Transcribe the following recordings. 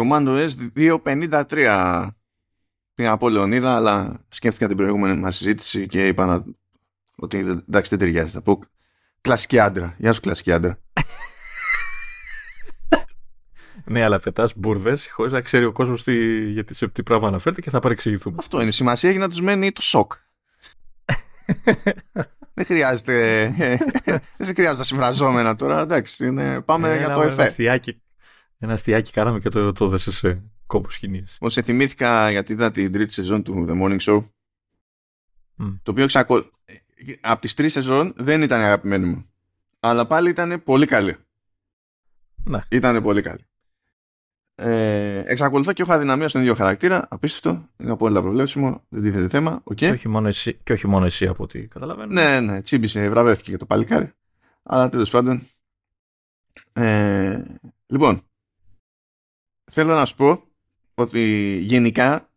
Commando S253 πήγα από Λεωνίδα, αλλά σκέφτηκα την προηγούμενη μας συζήτηση και είπα να... ότι εντάξει δεν ταιριάζει. Θα πω κλασική άντρα. Γεια σου κλασική άντρα. ναι, αλλά πετάς μπουρδες χωρίς να ξέρει ο κόσμος γιατί σε τι πράγμα αναφέρεται και θα παρεξηγηθούμε. Αυτό είναι. Σημασία έχει να τους μένει το σοκ. δεν χρειάζεται. δεν χρειάζεται τα συμφραζόμενα τώρα. Εντάξει, είναι, πάμε για το εφέ. Ένα αστιάκι κάναμε και το, το δέσες σε κόπος σκηνής. Όπω σε θυμήθηκα γιατί είδα την τρίτη σεζόν του The Morning Show. Το οποίο ξακολουθεί. Από τις τρεις σεζόν δεν ήταν αγαπημένη μου. Αλλά πάλι ήταν πολύ καλή. Ναι. Ήταν πολύ καλή. Ε, εξακολουθώ και έχω αδυναμία στον ίδιο χαρακτήρα. Απίστευτο. Είναι απόλυτα προβλέψιμο. Δεν τίθεται θέμα. Okay. Και, όχι μόνο εσύ, και όχι μόνο εσύ από ό,τι καταλαβαίνω. Ναι, ναι. Τσίμπησε, βραβεύτηκε για το παλικάρι. Αλλά τέλος πάντων. Ε, λοιπόν, θέλω να σου πω ότι γενικά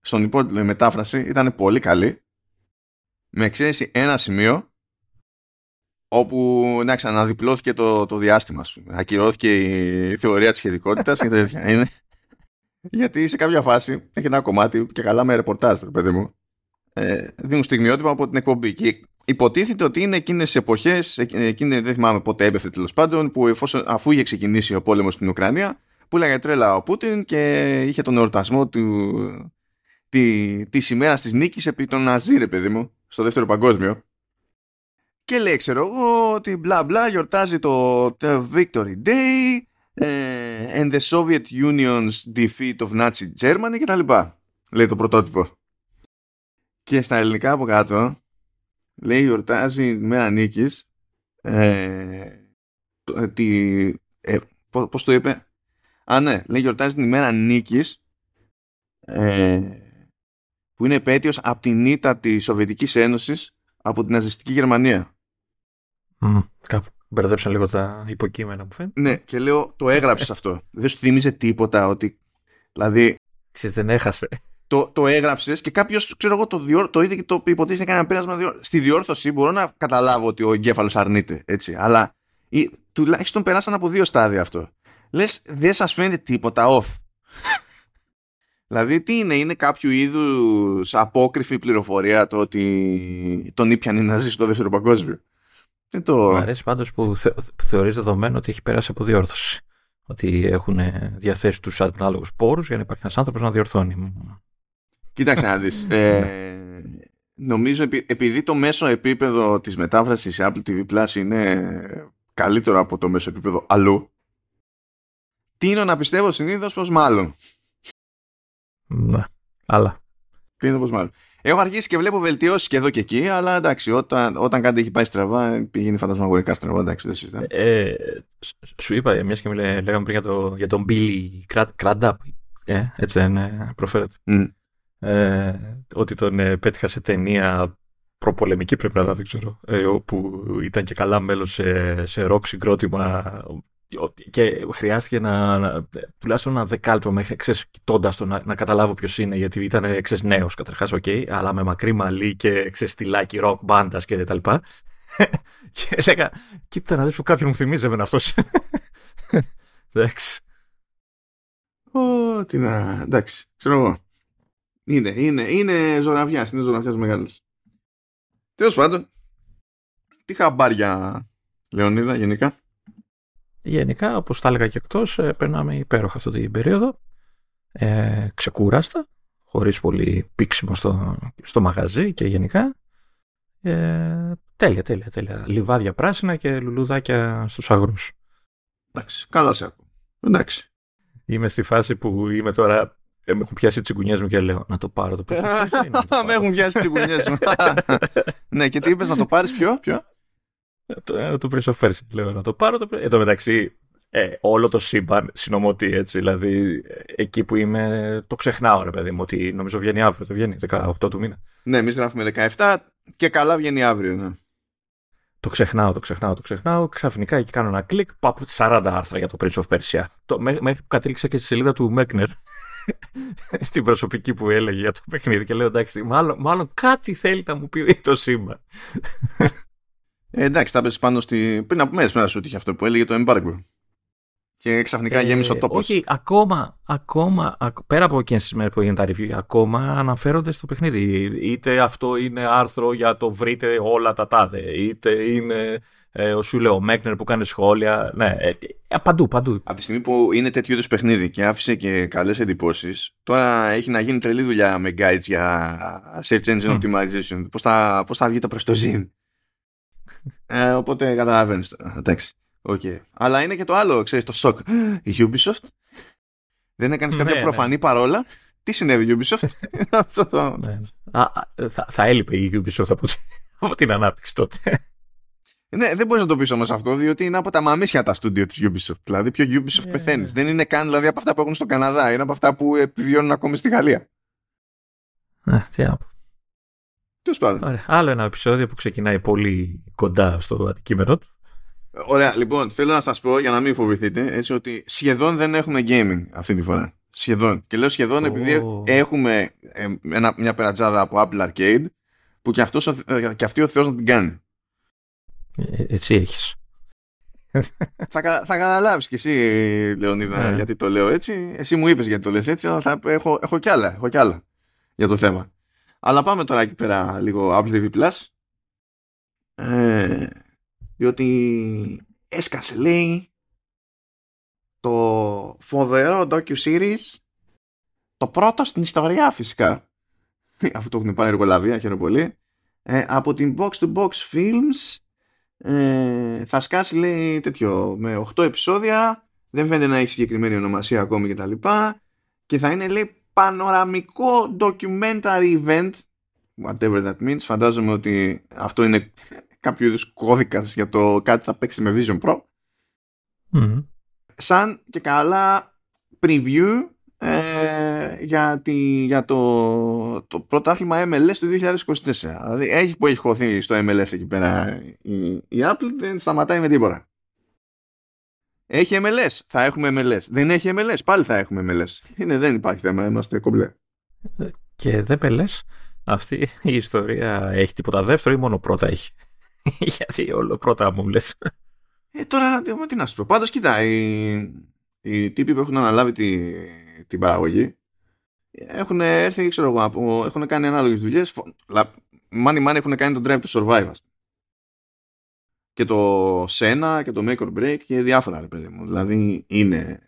στον υπότιτλο η μετάφραση ήταν πολύ καλή με εξαίρεση ένα σημείο όπου να ξαναδιπλώθηκε το, το διάστημα σου. Ακυρώθηκε η θεωρία της σχετικότητας και τέτοια. Είναι. Γιατί σε κάποια φάση έχει ένα κομμάτι και καλά με ρεπορτάζ, παιδί μου. Ε, δίνουν στιγμιότυπα από την εκπομπή. Και υποτίθεται ότι είναι εκείνες τις εποχές, εκείνη δεν θυμάμαι πότε έπεφτε τέλος πάντων, που εφόσον, αφού είχε ξεκινήσει ο πόλεμος στην Ουκρανία, που λέγανε τρέλα ο Πούτιν και είχε τον εορτασμό του, τη, της ημέρας της νίκης επί τον Ναζί, ρε παιδί μου, στο δεύτερο παγκόσμιο. Και λέει, ξέρω εγώ, ότι μπλα μπλα γιορτάζει το, το Victory Day ε, and the Soviet Union's defeat of Nazi Germany κτλ. Λέει το πρωτότυπο. Και στα ελληνικά από κάτω λέει γιορτάζει η μέρα νίκης ε, τη, ε, πώς το είπε Α, ναι, λέει γιορτάζει την ημέρα νίκης. Ε, που είναι επέτειος από την ήττα της Σοβιετικής Ένωσης από την ναζιστική Γερμανία. Mm, κάπου μπερδέψαν λίγο τα υποκείμενα μου φαίνεται. Ναι, και λέω το έγραψες αυτό. Δεν σου θυμίζει τίποτα ότι. Δηλαδή. Ξέρεις, δεν έχασε. Το, το έγραψες και κάποιος, ξέρω εγώ, το, διόρ, το είδε και το υποτίθεται να κάνει ένα πέρασμα. Διόρ... Στη διόρθωση μπορώ να καταλάβω ότι ο εγκέφαλος αρνείται. Έτσι, αλλά ή, τουλάχιστον περάσαν από δύο στάδια αυτό λες δεν σας φαίνεται τίποτα off. δηλαδή τι είναι, είναι κάποιο είδους απόκριφη πληροφορία το ότι τον ήπιαν οι Ναζί στο δεύτερο παγκόσμιο; Δεν το... Μου αρέσει πάντως που, θε, θεωρείς δεδομένο ότι έχει περάσει από διόρθωση. Ότι έχουν διαθέσει τους ανάλογους πόρους για να υπάρχει ένας άνθρωπος να διορθώνει. Κοίταξε να δεις. ε, νομίζω επειδή το μέσο επίπεδο της μετάφρασης σε Apple TV Plus είναι καλύτερο από το μέσο επίπεδο αλλού τίνω να πιστεύω συνήθως πως μάλλον. Ναι, αλλά. Τίνω πως μάλλον. Έχω αρχίσει και βλέπω βελτιώσεις και εδώ και εκεί, αλλά εντάξει, όταν, όταν κάτι έχει πάει στραβά, πηγαίνει φαντασμαγορικά στραβά, εντάξει, δεν συζητάμε. Ε, σου είπα, μιας και λέγαμε πριν για, το, για τον Billy Crudup, ε, έτσι δεν προφέρεται. Mm. Ε, ότι τον ε, πέτυχα σε ταινία προπολεμική πρέπει να δεν ξέρω, ε, όπου ήταν και καλά μέλος σε, σε ροκ συγκρότημα και χρειάστηκε να, να τουλάχιστον ένα δεκάλεπτο μέχρι ξέρεις, κοιτώντας το να, να καταλάβω ποιος είναι γιατί ήταν ξέρεις, νέος καταρχάς okay, αλλά με μακρύ μαλλί και ξέρεις, στυλάκι ροκ μπάντας και τα λοιπά και έλεγα κοίτα να δεις που κάποιον μου θυμίζει εμένα αυτός εντάξει Ω, τι να, εντάξει, ξέρω εγώ. Είναι, είναι, είναι ζωγραφιάς, είναι ζωγραφιάς μεγάλος. Τέλος πάντων, τι χαμπάρια, Λεωνίδα, γενικά. Γενικά, όπως τα έλεγα και εκτός, ε, περνάμε υπέροχα αυτή την περίοδο. Ε, ξεκούραστα, χωρίς πολύ πίξιμο στο, στο μαγαζί και γενικά. Ε, τέλεια, τέλεια, τέλεια. Λιβάδια πράσινα και λουλουδάκια στους αγρούς. Εντάξει, καλά σε ακούω. Εντάξει. Είμαι στη φάση που είμαι τώρα ε, με έχουν πιάσει τι τσιγκουνιές μου και λέω να το πάρω το παιδί. Με έχουν πιάσει τι τσιγκουνιές μου. ναι, και τι είπες να το πάρεις ποιο, ποιο. Το, το Prince of λέω να το πάρω. Το... Εν τω μεταξύ, ε, όλο το σύμπαν συνομωτεί έτσι. Δηλαδή, εκεί που είμαι, το ξεχνάω, ρε παιδί μου, ότι νομίζω βγαίνει αύριο. Το βγαίνει 18 του μήνα. Ναι, εμείς γράφουμε 17 και καλά βγαίνει αύριο, ναι. Το ξεχνάω, το ξεχνάω, το ξεχνάω. Ξαφνικά εκεί κάνω ένα κλικ, πάω 40 άρθρα για το Prince of Persia. Το, μέχρι που κατέληξα και στη σελίδα του Μέκνερ. στην προσωπική που έλεγε για το παιχνίδι και λέω εντάξει, μάλλον, μάλλον κάτι θέλει να μου πει το σύμπαν. Ε, εντάξει, τα πες πάνω στη... Πριν από μέρες να σου είχε αυτό που έλεγε το embargo. και ξαφνικά ε, γέμισε ο τόπος. Όχι, ακόμα, ακόμα, πέρα από εκείνες τις μέρες που έγινε τα review, ακόμα αναφέρονται στο παιχνίδι. Είτε αυτό είναι άρθρο για το βρείτε όλα τα τάδε, είτε είναι ε, ο σου ο Μέκνερ που κάνει σχόλια. Ναι, ε, ε, παντού, παντού. Από τη στιγμή που είναι τέτοιο είδους παιχνίδι και άφησε και καλές εντυπώσεις, τώρα έχει να γίνει τρελή δουλειά με guides για search engine optimization. Πώς θα, πώς θα βγει το προς το zin; Ε, οπότε καταλαβαίνεις τώρα. Εντάξει. Okay. Αλλά είναι και το άλλο, ξέρεις, το σοκ. Η Ubisoft δεν έκανε κάποια ναι, προφανή ναι. παρόλα. Τι συνέβη η Ubisoft; ναι. θα, θα έλειπε η Ubisoft από, από την ανάπτυξη τότε. Ναι, δεν μπορείς να το πεις όμως αυτό, διότι είναι από τα μαμίσια τα στούντιο της Ubisoft. Δηλαδή, πιο Ubisoft yeah, ναι, πεθαίνεις. Ναι. Δεν είναι καν δηλαδή, από αυτά που έχουν στο Καναδά, είναι από αυτά που επιβιώνουν ακόμη στη Γαλλία. Ναι, τι να πω. Τέλος πάντων. Άλλο ένα επεισόδιο που ξεκινάει πολύ κοντά στο αντικείμενο του. Ωραία, λοιπόν, θέλω να σας πω για να μην φοβηθείτε έτσι ότι σχεδόν δεν έχουμε gaming αυτή τη φορά. Σχεδόν. Και λέω σχεδόν oh. επειδή έχουμε ε, ένα, μια περατζάδα από Apple Arcade που και, αυτός, ε, και αυτή ο Θεός να την κάνει. Ε, έτσι έχεις. θα, θα καταλάβεις κι εσύ Λεωνίδα yeah. γιατί το λέω έτσι. Εσύ μου είπες γιατί το λες έτσι αλλά θα, έχω, έχω κι άλλα, έχω κι άλλα για το θέμα. Αλλά πάμε τώρα εκεί πέρα λίγο Apple TV Plus. Ε, διότι έσκασε λέει το φοβερό docu-series το πρώτο στην ιστορία φυσικά. Αφού το έχουν πάρει εργολαβία χαίρομαι πολύ. Ε, από την Box to Box Films ε, θα σκάσει λέει τέτοιο με 8 επεισόδια. Δεν φαίνεται να έχει συγκεκριμένη ονομασία ακόμη και τα λοιπά. Και θα είναι λέει πανοραμικό documentary event whatever that means φαντάζομαι ότι αυτό είναι κάποιο είδους κώδικας για το κάτι θα παίξει με Vision Pro. Σαν και καλά preview ε, για, τη, για το, το πρωτάθλημα MLS του 2024. Δηλαδή έχει που έχει χωθεί στο MLS εκεί πέρα η, η Apple δεν σταματάει με τίποτα. Έχει MLS, θα έχουμε MLS. Δεν έχει MLS, πάλι θα έχουμε MLS. Είναι, δεν υπάρχει θέμα, είμαστε κομπλέ. Και δεν πελές, αυτή η ιστορία έχει τίποτα δεύτερο ή μόνο πρώτα έχει; Γιατί όλο πρώτα μου λες. Ε, τώρα τι να σου πω. Πάντως, κοίτα, οι, οι τύποι που έχουν αναλάβει τη, την παραγωγή έχουν έρθει, ξέρω εγώ, από, έχουν κάνει ανάλογες δουλειές. Μάνι μάνι έχουν κάνει τον Drive to Survive. Και το Sena και το Make or Break και διάφορα, ρε παιδί μου. Δηλαδή είναι,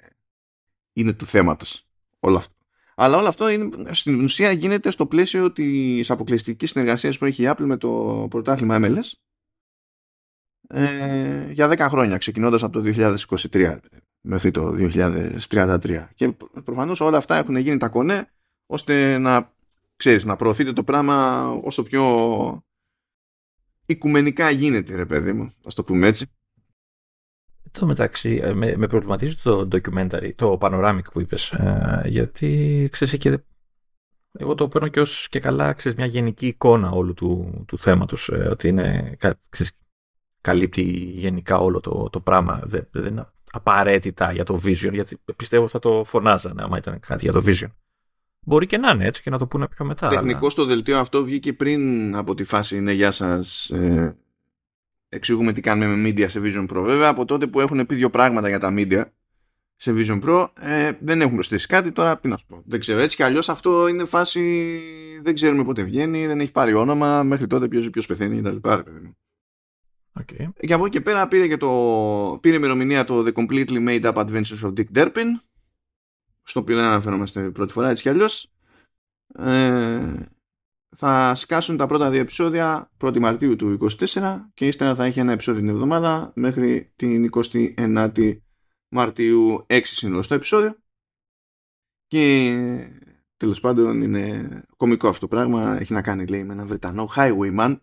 είναι του θέματος όλο αυτό. Αλλά όλο αυτό είναι, στην ουσία γίνεται στο πλαίσιο της αποκλειστικής συνεργασίας που έχει η Apple με το πρωτάθλημα MLS ε, για 10 χρόνια, ξεκινώντας από το 2023 μέχρι το 2033. Και προφανώς όλα αυτά έχουν γίνει τα κονέ ώστε να, ξέρεις, να προωθείτε το πράγμα όσο πιο οικουμενικά γίνεται, ρε παιδί μου, ας το πούμε έτσι. Το μεταξύ, ε, με, με προβληματίζει το documentary, το panoramic που είπες, ε, γιατί ξέρεις και εγώ το παίρνω και ως και καλά ξέρεις, μια γενική εικόνα όλου του, του θέματος, ε, ότι είναι ξέρεις, καλύπτει γενικά όλο το, το πράγμα. Δεν, δεν είναι απαραίτητα για το Vision, γιατί πιστεύω θα το φωνάζανε άμα ήταν κάτι για το Vision. Μπορεί και να είναι έτσι και να το πούνε πιο μετά. Τεχνικό αλλά... το δελτίο αυτό βγήκε πριν από τη φάση ναι γεια σας ε, εξηγούμε τι κάνουμε με media σε Vision Pro. Βέβαια από τότε που έχουν πει δύο πράγματα για τα media σε Vision Pro ε, δεν έχουν προσθέσει κάτι τώρα τι να σου πω. Δεν ξέρω έτσι κι αλλιώς αυτό είναι φάση δεν ξέρουμε πότε βγαίνει, δεν έχει πάρει όνομα μέχρι τότε ποιος, ποιος πεθαίνει κτλ. Okay. Και από εκεί και πέρα πήρε, και το, πήρε ημερομηνία το The Completely Made Up Adventures of Dick Durpin στο οποίο δεν αναφερόμαστε πρώτη φορά έτσι κι αλλιώς ε, θα σκάσουν τα πρώτα δύο επεισόδια 1η Μαρτίου του 24 και ύστερα θα έχει ένα επεισόδιο την εβδομάδα μέχρι την 29η Μαρτίου 6 συνολωστό επεισόδιο και τέλος πάντων είναι κομικό αυτό το πράγμα έχει να κάνει λέει με ένα Βρετανό highwayman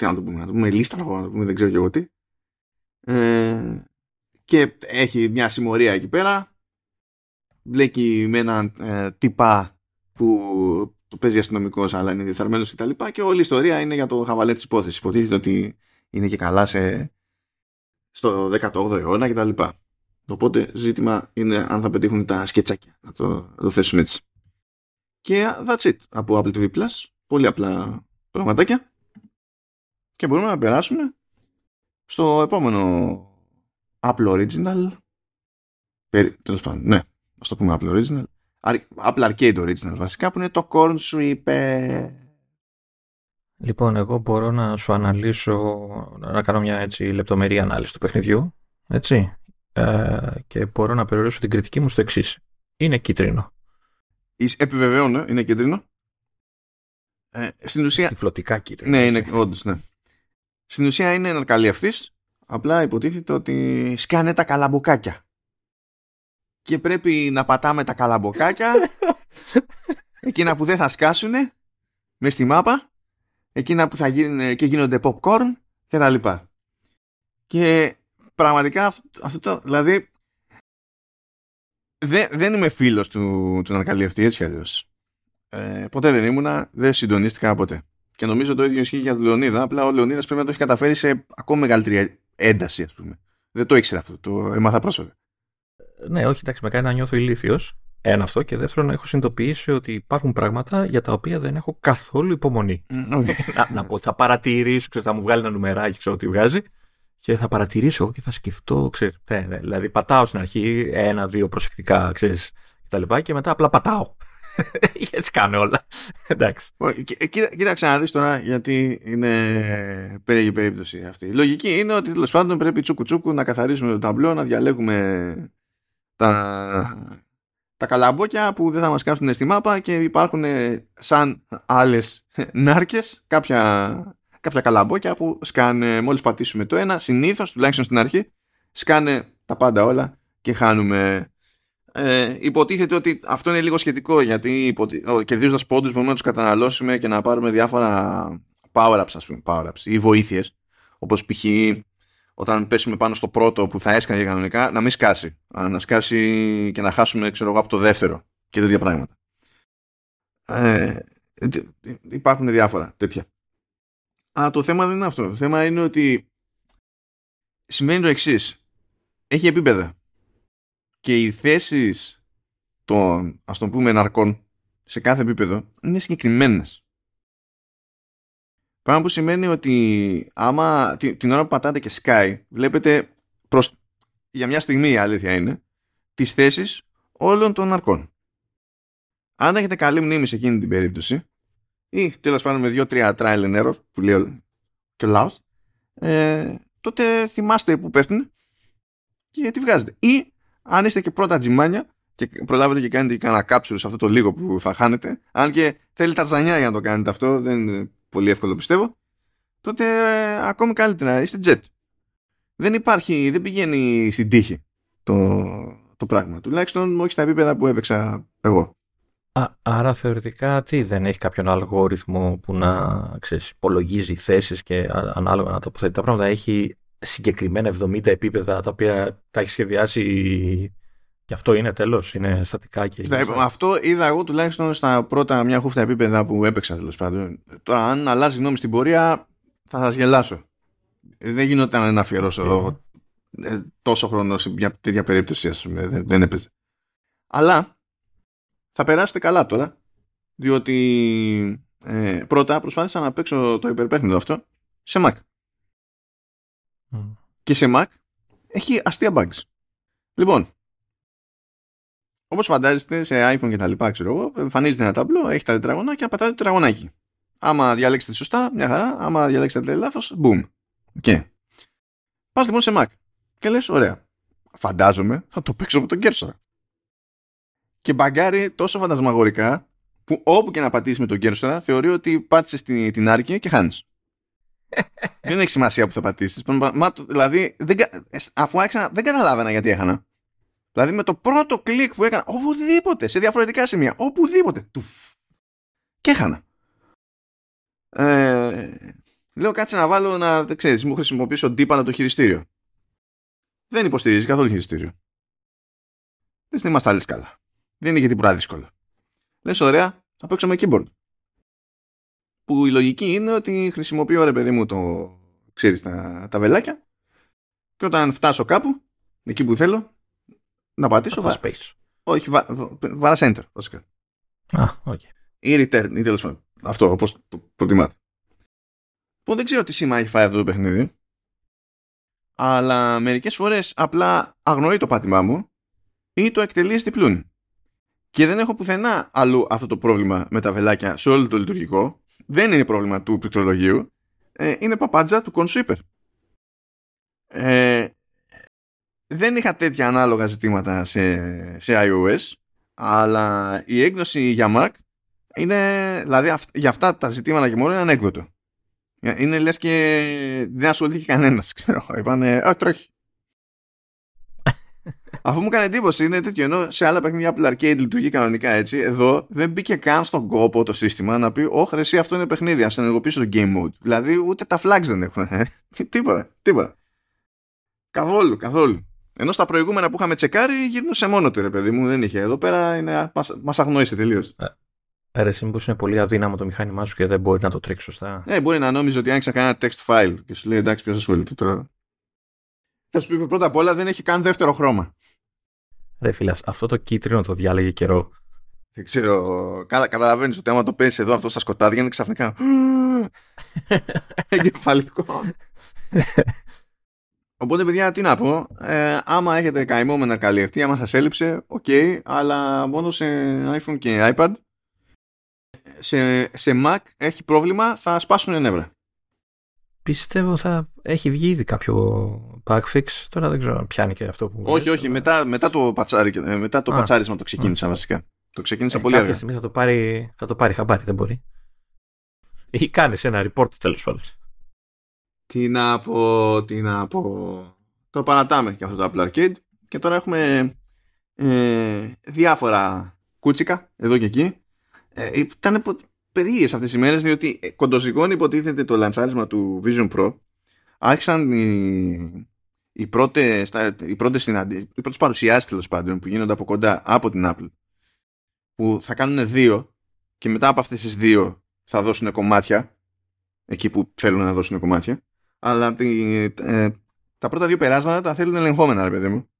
τι να το πούμε, να το πούμε λίστα, να το πούμε, δεν ξέρω και εγώ τι. Ε, και έχει μια συμμορία εκεί πέρα. Μπλέκει με έναν ε, τυπά που το παίζει αστυνομικός, αλλά είναι διεφθαρμένο κτλ. Και, τα και όλη η ιστορία είναι για το χαβαλέ της υπόθεσης. Υποτίθεται ότι είναι και καλά σε, στο 18ο αιώνα κτλ. Οπότε ζήτημα είναι αν θα πετύχουν τα σκετσάκια. Να το, να το θέσουμε έτσι. Και that's it από Apple TV Plus. Πολύ απλά πραγματάκια. Και μπορούμε να περάσουμε στο επόμενο Apple Original Τέλος πάντων, ναι. Α το πούμε Apple Original. Apple Arcade Original βασικά που είναι το Corn Sweeper. Λοιπόν, εγώ μπορώ να σου αναλύσω, να κάνω μια έτσι λεπτομερή ανάλυση του παιχνιδιού, έτσι, ε, και μπορώ να περιορίσω την κριτική μου στο εξής. Είναι κίτρινο. Επιβεβαιώνω, είναι κίτρινο. Ε, στην ουσία... Τυφλωτικά κίτρινο. Ναι, είναι, όντως, ναι. Στην ουσία είναι ένα καλή αυτής, απλά υποτίθεται ότι σκάνε τα καλαμποκάκια. Και πρέπει να πατάμε τα καλαμποκάκια, εκείνα που δεν θα σκάσουνε, μες στη μάπα, εκείνα που θα γίνουν και γίνονται popcorn και τα λοιπά. Και πραγματικά αυτό, το, δηλαδή δεν, δεν είμαι φίλος του, του ανακαλύφτη έτσι αλλιώς. Ε, ποτέ δεν ήμουνα, δεν συντονίστηκα ποτέ. Και νομίζω το ίδιο ισχύει για τον Λεωνίδα, απλά ο Λεωνίδας πρέπει να το έχει καταφέρει σε ακόμα μεγαλύτερη ένταση ας πούμε. Δεν το ήξερα αυτό, το έμαθα πρόσφατα. Ναι, όχι, εντάξει, με κάνει να νιώθω ηλίθιος. Ένα αυτό. Και δεύτερον, έχω συνειδητοποιήσει ότι υπάρχουν πράγματα για τα οποία δεν έχω καθόλου υπομονή. να, να πω, θα παρατηρήσω, θα μου βγάλει ένα νουμεράκι, ξέρω τι βγάζει και θα παρατηρήσω και θα σκεφτώ, ξέρεις, ναι, ναι, δηλαδή πατάω στην αρχή ένα-δύο προσεκτικά, ξέρεις, και τα λοιπά και μετά απλά πατάω. Έτσι κάνω όλα. Εντάξει. κοίταξε να δεις τώρα γιατί είναι περίεργη περίπτωση αυτή. Η λογική είναι ότι τέλος πάντων πρέπει τσούκου τσούκου να καθαρίσουμε το ταμπλό, να διαλέγουμε τα, τα καλαμπόκια που δεν θα μας κάσουν στη μάπα και υπάρχουν σαν άλλες νάρκες κάποια κάποια καλαμπόκια που σκάνε μόλις πατήσουμε το ένα, συνήθως, τουλάχιστον στην αρχή, σκάνε τα πάντα όλα και χάνουμε. Ε, υποτίθεται ότι αυτό είναι λίγο σχετικό γιατί υποτι... κερδίζοντας πόντους μπορούμε να τους καταναλώσουμε και να πάρουμε διάφορα power-ups, ας πούμε, power-ups ή βοήθειες. Όπως π.χ. όταν πέσουμε πάνω στο πρώτο που θα έσκανε κανονικά, να μην σκάσει. Να σκάσει και να χάσουμε, ξέρω εγώ, από το δεύτερο και τέτοια πράγματα. Ε, υπάρχουν διάφορα τέτοια. Αλλά το θέμα δεν είναι αυτό. Το θέμα είναι ότι σημαίνει το εξής. Έχει επίπεδα. Και οι θέσεις των, ας το πούμε, ναρκών σε κάθε επίπεδο είναι συγκεκριμένες. Πράγμα που σημαίνει ότι άμα την, ώρα που πατάτε και sky βλέπετε προς, για μια στιγμή η αλήθεια είναι τις θέσεις όλων των ναρκών. Αν έχετε καλή μνήμη σε εκείνη την περίπτωση ή τέλος πάντων με δύο-τρία trial and error που λέει και ο λαός, ε, τότε θυμάστε που πέφτουν και τι βγάζετε. Ή αν είστε και πρώτα τζιμάνια και προλάβετε και κάνετε και κανένα κάψουλο σε αυτό το λίγο που θα χάνετε, αν και θέλει ταρζανιά για να το κάνετε αυτό, δεν είναι πολύ εύκολο πιστεύω, τότε ε, ακόμη καλύτερα είστε jet. Δεν υπάρχει, δεν πηγαίνει στην τύχη το, το πράγμα. Τουλάχιστον όχι στα επίπεδα που έπαιξα εγώ. Α, άρα θεωρητικά τι, δεν έχει κάποιον αλγόριθμο που να ξέρεις, υπολογίζει θέσεις και ανάλογα να τοποθετεί τα πράγματα. Έχει συγκεκριμένα 70 επίπεδα τα οποία τα έχει σχεδιάσει και αυτό είναι τέλος, είναι στατικά και... Ναι, αυτό είδα εγώ τουλάχιστον στα πρώτα μια χούφτα επίπεδα που έπαιξα τέλος πάντων. Τώρα αν αλλάζει γνώμη στην πορεία θα σας γελάσω. Δεν γινόταν να αφιερώσω ε, τόσο χρόνο σε μια τέτοια περίπτωση ας πούμε, δεν, δεν έπαιζε. Αλλά θα περάσετε καλά τώρα, διότι ε, πρώτα προσπάθησα να παίξω το υπερπέχνητο αυτό σε Mac. Και σε Mac έχει αστεία bugs. Λοιπόν, όπως φαντάζεστε σε iPhone και τα λοιπά, ξέρω εγώ, εμφανίζεται ένα ταμπλό, έχει τα τετραγωνάκια και πατάτε το τετραγωνάκι. Άμα διαλέξετε σωστά, μια χαρά. Άμα διαλέξετε λάθος, boom. Okay. Πας λοιπόν σε Mac και λες, ωραία. Φαντάζομαι θα το παίξω με τον cursor και μπαγκάρει τόσο φαντασμαγορικά που όπου και να πατήσει με τον κέρσορα θεωρεί ότι πάτησε την, την άρκη και χάνεις. δεν έχει σημασία που θα πατήσεις. Δηλαδή, δεν, αφού άρχισα, δεν καταλάβαινα γιατί έχανα. Δηλαδή, με το πρώτο κλικ που έκανα, οπουδήποτε, σε διαφορετικά σημεία, οπουδήποτε, τουφ, και έχανα. Ε, λέω κάτσε να βάλω να, δεν ξέρεις, μου χρησιμοποιήσω ντύπανα το χειριστήριο. Δεν υποστηρίζει καθόλου χειριστήριο. Δεν είμαστε άλλες καλά. Δεν είναι και τίποτα δύσκολο. Λες, ωραία, θα παίξω με keyboard. Που η λογική είναι ότι χρησιμοποιώ ρε παιδί μου το, ξέρεις, τα, τα βελάκια και όταν φτάσω κάπου, εκεί που θέλω, να πατήσω βα... space. Όχι, βα... βάρα enter βασικά. Α, οκ. Ή return, ή τέλος πάντων. Αυτό, όπως το προτιμάτε. Που δεν ξέρω τι σήμα έχει φάει αυτό το παιχνίδι. Αλλά μερικές φορές απλά αγνοεί το πάτημά μου ή το εκτελεί διπλούν. Και δεν έχω πουθενά αλλού αυτό το πρόβλημα με τα βελάκια σε όλο το λειτουργικό. Δεν είναι πρόβλημα του πληκτρολογίου. Ε, είναι παπάντζα του consweeper. Ε, δεν είχα τέτοια ανάλογα ζητήματα σε, σε iOS, αλλά η έκδοση για Mac είναι, δηλαδή για αυτά τα ζητήματα και μόνο είναι ανέκδοτο. Είναι λες και δεν ασχολήθηκε κανένας, ξέρω. Είπανε, α, τρέχει. Αφού μου έκανε εντύπωση, είναι τέτοιο ενώ σε άλλα παιχνίδια Apple Arcade λειτουργεί κανονικά έτσι. Εδώ δεν μπήκε καν στον κόπο το σύστημα να πει: Όχι, εσύ αυτό είναι παιχνίδι, ας ενεργοποιήσω το game mode. Δηλαδή ούτε τα flags δεν έχουν. Ε. τίποτα, τίποτα. Καθόλου, καθόλου. Ενώ στα προηγούμενα που είχαμε τσεκάρει γυρνούσε μόνο του ρε παιδί μου, δεν είχε. Εδώ πέρα είναι, μας, αγνώρισε τελείως. Άρα εσύ μήπως είναι πολύ αδύναμο το μηχάνημά σου και δεν μπορεί να το τρέξει σωστά. Ε, μπορεί να νόμιζε ότι άνοιξα κανένα text file και σου λέει εντάξει ποιος ασχολείται τώρα. Θα σου πει πρώτα απ' όλα δεν έχει καν δεύτερο χρώμα. Ρε φίλε, αυτό το κίτρινο το διάλεγε καιρό. Δεν ξέρω. Καταλαβαίνεις ότι άμα το πέσει εδώ αυτό στα σκοτάδια είναι ξαφνικά. Εγκεφαλικό. Οπότε, παιδιά, τι να πω. Ε, άμα έχετε καημό με ένα καλλιεργητή, άμα σας έλειψε, OK, okay, αλλά μόνο σε iPhone και iPad. Σε, σε Mac έχει πρόβλημα, θα σπάσουν νεύρα. Πιστεύω θα έχει βγει ήδη κάποιο fix. Τώρα δεν ξέρω αν πιάνει και αυτό που. Όχι, όχι. Μετά, μετά το, πατσάρι, ε, μετά το πατσάρισμα το ξεκίνησα βασικά. Το ξεκίνησα ε, πολύ αργά. Κάποια στιγμή θα το πάρει, θα το πάρει χαμπάρι, δεν μπορεί. Ή κάνει ένα report τέλος πάντων. Τι να πω, τι να πω. Το παρατάμε και αυτό το Apple Arcade. Και τώρα έχουμε ε, διάφορα κούτσικα εδώ και εκεί. Ε, ήταν περίεργες αυτές οι μέρες διότι ε, κοντοζυγώνει υποτίθεται το λανσάρισμα του Vision Pro. Άρχισαν οι, οι πρώτες οι πρώτες, οι πρώτες παρουσιάσεις τέλος πάντων που γίνονται από κοντά από την Apple που θα κάνουν δύο και μετά από αυτές τις δύο θα δώσουν κομμάτια εκεί που θέλουν να δώσουν κομμάτια αλλά τη, ε, τα πρώτα δύο περάσματα τα θέλουν ελεγχόμενα ρε παιδί μου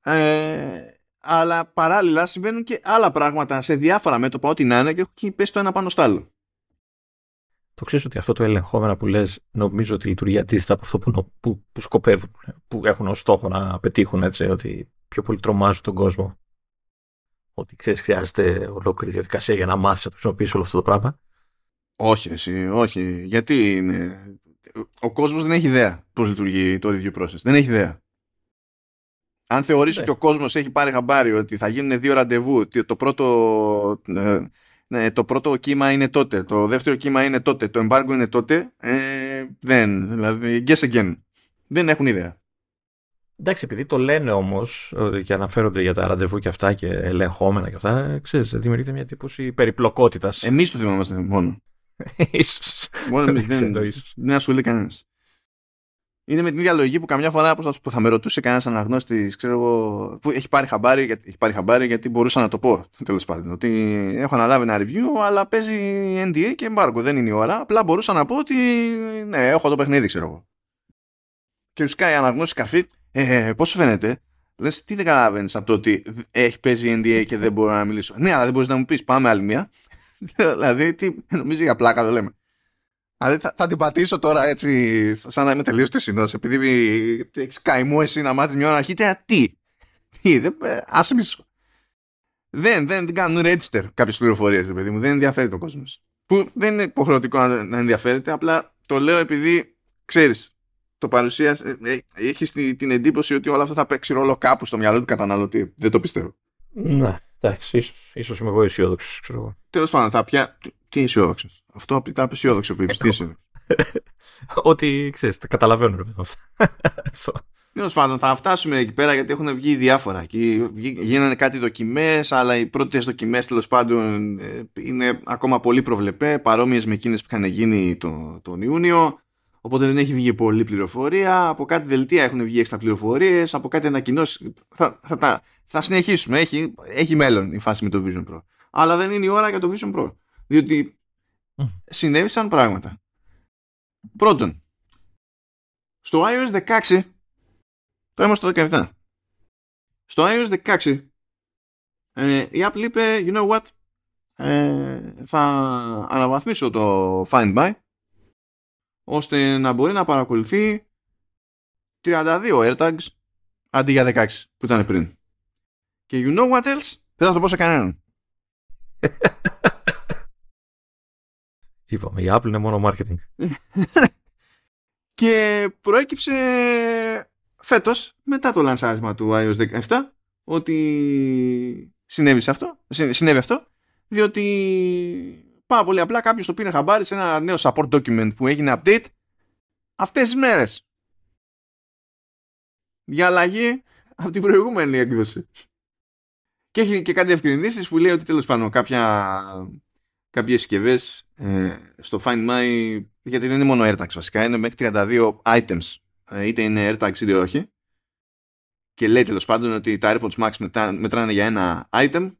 ε, αλλά παράλληλα συμβαίνουν και άλλα πράγματα σε διάφορα μέτωπα ό,τι να είναι και έχει πέσει το ένα πάνω στο άλλο το ξέρεις ότι αυτό το ελεγχόμενα που λες νομίζω ότι λειτουργεί αντίθετα από αυτό που, που, που σκοπεύουν, που έχουν ως στόχο να πετύχουν έτσι, ότι πιο πολύ τρομάζουν τον κόσμο. Ότι ξέρεις, χρειάζεται ολόκληρη διαδικασία για να μάθεις να χρησιμοποιήσεις όλο αυτό το πράγμα. Όχι, εσύ, όχι. Γιατί είναι... ο κόσμος δεν έχει ιδέα πώς λειτουργεί το review process. Δεν έχει ιδέα. Αν θεωρήσει ναι. ότι ο κόσμος έχει πάρει χαμπάρι ότι θα γίνουν δύο ραντεβού, το πρώτο ε, ναι, το πρώτο κύμα είναι τότε, το δεύτερο κύμα είναι τότε, το embargo είναι τότε, ε, δεν, δηλαδή, guess again. Δεν έχουν ιδέα. Εντάξει, επειδή το λένε όμως και αναφέρονται για τα ραντεβού και αυτά και ελεγχόμενα και αυτά, ξέρεις, δημιουργείται μια τύπωση περιπλοκότητας. Εμείς το θυμόμαστε μόνο. ίσως. Μόνος εμεί δεν, δεν ασχολείται κανένας είναι με την ίδια λογική που καμιά φορά που θα με ρωτούσε κανένας αναγνώστης, ξέρω εγώ, που έχει πάρει, χαμπάρι, έχει πάρει χαμπάρι γιατί μπορούσα να το πω τέλος πάντων. Ότι έχω αναλάβει ένα review, αλλά παίζει NDA και embargo. Δεν είναι η ώρα. Απλά μπορούσα να πω ότι ναι, έχω το παιχνίδι, ξέρω εγώ. Και του κάνει αναγνώση καρφί, ε, πώς σου φαίνεται, λες, τι δεν καταλαβαίνεις από το ότι έχει παίζει NDA και δεν μπορώ να μιλήσω. Ναι, αλλά δεν μπορείς να μου πεις, πάμε άλλη μία. δηλαδή, τι, νομίζω για πλάκα το λέμε. Δηλαδή θα, θα την πατήσω τώρα έτσι, σαν να είμαι τελείως τεσσινός, επειδή έχεις καημό εσύ να μάθεις μια ώρα αρχίτερα. Τι, τι, δεν, ε, άσμισο. Δεν, δεν την κάνουν register κάποιες πληροφορίες, παιδί μου. Δεν ενδιαφέρει τον κόσμος. Που δεν είναι υποχρεωτικό να, να ενδιαφέρεται, απλά το λέω επειδή ξέρεις, το παρουσίασε, ε, έχεις την εντύπωση ότι όλο αυτό θα παίξει ρόλο κάπου στο μυαλό του καταναλωτή. Δεν το πιστεύω. Ναι, εντάξει, ίσως ίσως είμαι εγώ αισιόδοξος, ξέρω εγώ. Τέλος πάντων, θα πια. Τι αισιόδοξος. Αυτό από τα αισιόδοξο που είπες. Τι είσαι. Ότι ξέρεις, τα καταλαβαίνω. Ρε, Τέλος πάντων, θα φτάσουμε εκεί πέρα γιατί έχουν βγει διάφορα. Και γίνανε κάτι δοκιμές, αλλά οι πρώτες δοκιμές τέλος πάντων ε, είναι ακόμα πολύ προβλεπέ, παρόμοιες με εκείνες που είχαν γίνει το, τον Ιούνιο. Οπότε δεν έχει βγει πολλή πληροφορία. Από κάτι δελτία έχουν βγει έξτρα πληροφορίες. Από κάτι ανακοινώσεις. Θα, θα, θα συνεχίσουμε. Έχει, έχει μέλλον η φάση με το Vision Pro. Αλλά δεν είναι η ώρα για το Vision Pro. Διότι συνέβησαν πράγματα. Πρώτον, στο iOS 16, τώρα είμαστε στο 17, στο iOS 16, ε, η Apple είπε, you know what, ε, θα αναβαθμίσω το Find My, ώστε να μπορεί να παρακολουθεί 32 AirTags αντί για 16 που ήταν πριν. Και you know what else? Δεν θα το πω σε κανέναν. Είπαμε, η Apple είναι μόνο marketing. και προέκυψε φέτος, μετά το λανσάρισμα του iOS 17, ότι συνέβη αυτό, συνέβη αυτό, διότι πάρα πολύ απλά κάποιος το πήρε χαμπάρι σε ένα νέο support document που έγινε update αυτές τις μέρες. Για αλλαγή από την προηγούμενη έκδοση. Και έχει και κάτι ευκρινήσεις που λέει ότι τέλος πάντων κάποια, κάποιες συσκευές ε, στο Find My, γιατί δεν είναι μόνο AirTags βασικά, είναι μέχρι 32 items, ε, είτε είναι AirTags είτε όχι. Και λέει τέλος πάντων ότι τα AirPods Max μετράνε για ένα item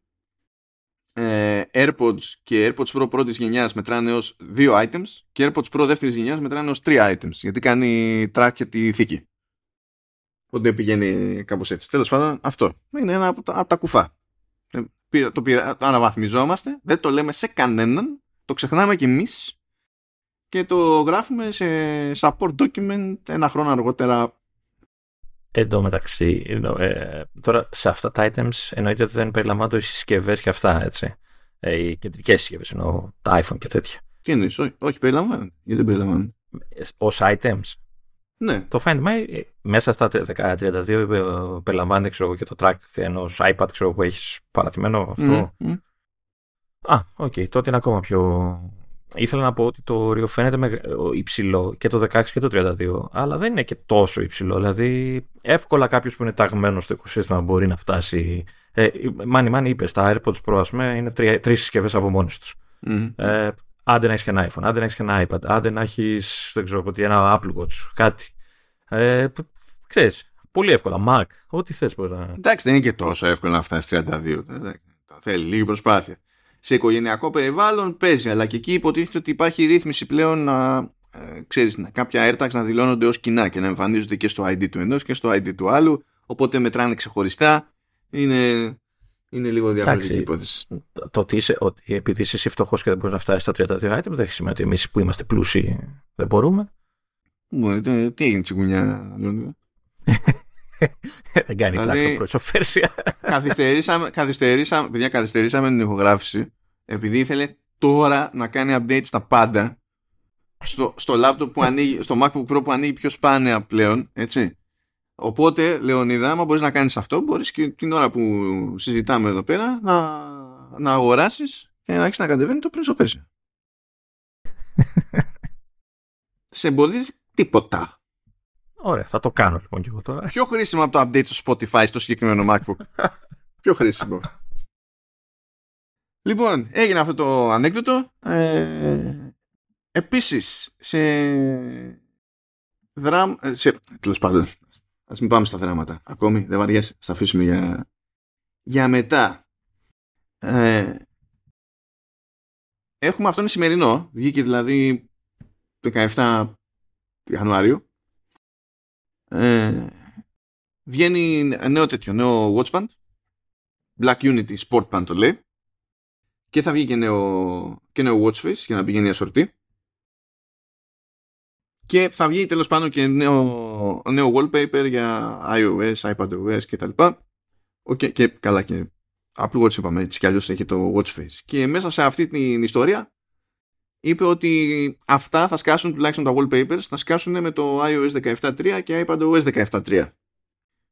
ε, AirPods και AirPods Pro πρώτης γενιάς μετράνε ως δύο items και AirPods Pro δεύτερης γενιάς μετράνε ως τρία items γιατί κάνει track και τη θήκη. Οπότε πηγαίνει κάπως έτσι. Τέλος πάντων αυτό είναι ένα από τα, από τα κουφά. Ε, το, πήρα, το αναβαθμιζόμαστε, δεν το λέμε σε κανέναν, το ξεχνάμε κι εμείς και το γράφουμε σε support document ένα χρόνο αργότερα Εν τω μεταξύ, ε, τώρα σε αυτά τα items εννοείται ότι δεν περιλαμβάνονται οι συσκευές και αυτά, έτσι. Ε, οι κεντρικές συσκευές, εννοώ τα iPhone και τέτοια. Τι εννοείς, όχι, όχι περιλαμβάνονται. Γιατί δεν περιλαμβάνονται; Ω items. Ναι. Το Find My ε, μέσα στα 1032 ε, περιλαμβάνεται ξέρω, και το track ενός iPad ξέρω, που έχεις παρατημένο αυτό. Mm, Α, OK, okay, τότε είναι ακόμα πιο ήθελα να πω ότι το όριο φαίνεται με υψηλό και το 16 και το 32, αλλά δεν είναι και τόσο υψηλό. Δηλαδή, εύκολα κάποιος που είναι ταγμένος στο οικοσύστημα μπορεί να φτάσει. Ε, μάνι, μάνι είπες, τα AirPods Pro, ας πούμε, είναι τρεις συσκευές από μόνε τους. Mm. Ε, άντε να έχεις και ένα iPhone, άντε να έχεις και ένα iPad, άντε να έχεις, δεν ξέρω τι, ένα Apple Watch, κάτι. Ε, ξέρεις, πολύ εύκολα. Mac, ό,τι θες μπορείς να. Εντάξει, δεν είναι και τόσο εύκολο να φτάσεις 32. Θέλει λίγη προσπάθεια σε οικογενειακό περιβάλλον παίζει, αλλά και εκεί υποτίθεται ότι υπάρχει ρύθμιση πλέον να, ε, ξέρεις, να, κάποια AirTags να δηλώνονται ως κοινά και να εμφανίζονται και στο ID του ενός και στο ID του άλλου, οπότε μετράνε ξεχωριστά. Είναι, είναι λίγο διαφορετική υπόθεση. Το ότι, είσαι, ότι επειδή είσαι φτωχός και δεν μπορείς να φτάσεις στα 32 items, δεν έχει σημαίνει ότι εμείς που είμαστε πλούσιοι δεν μπορούμε. Μου, τι έγινε τσιγκουνιά, Δεν κάνει δηλαδή, το καθυστερήσαμε, καθυστερήσαμε, παιδιά, καθυστερήσαμε την ηχογράφηση επειδή ήθελε τώρα να κάνει update στα πάντα. Στο, στο laptop που ανοίγει, στο MacBook Pro που ανοίγει πιο σπάνια πλέον, έτσι. Οπότε, Λεωνίδα, άμα μπορείς να κάνεις αυτό, μπορείς και την ώρα που συζητάμε εδώ πέρα να, να αγοράσεις και να έχεις να κατεβαίνει το Prince of Σε εμποδίζει τίποτα. Ωραία, θα το κάνω λοιπόν και εγώ τώρα. Πιο χρήσιμο από το update στο Spotify στο συγκεκριμένο MacBook. Πιο χρήσιμο. Λοιπόν, έγινε αυτό το ανέκδοτο. Ε, επίσης, σε δράμ... Ε, σε... Τέλος πάντων, ας μην πάμε στα δράματα. Ακόμη, δεν βαριέσαι. Θα αφήσουμε για, για μετά. Ε, έχουμε αυτό είναι σημερινό. Βγήκε δηλαδή 17 Ιανουάριου. Ε, βγαίνει νέο τέτοιο, νέο Watchband Black Unity Sport Band το λέει. Και θα βγει και νέο, και νέο Watchface για να πηγαίνει ασορτή. Και θα βγει τέλος πάντων και νέο, νέο wallpaper για iOS, iPadOS και τα λοιπά. Okay, και καλά και Apple Watch είπαμε έτσι κι αλλιώς έχει το Watchface και μέσα σε αυτή την ιστορία είπε ότι αυτά θα σκάσουν τουλάχιστον τα wallpapers θα σκάσουν με το iOS 17.3 και iPadOS 17.3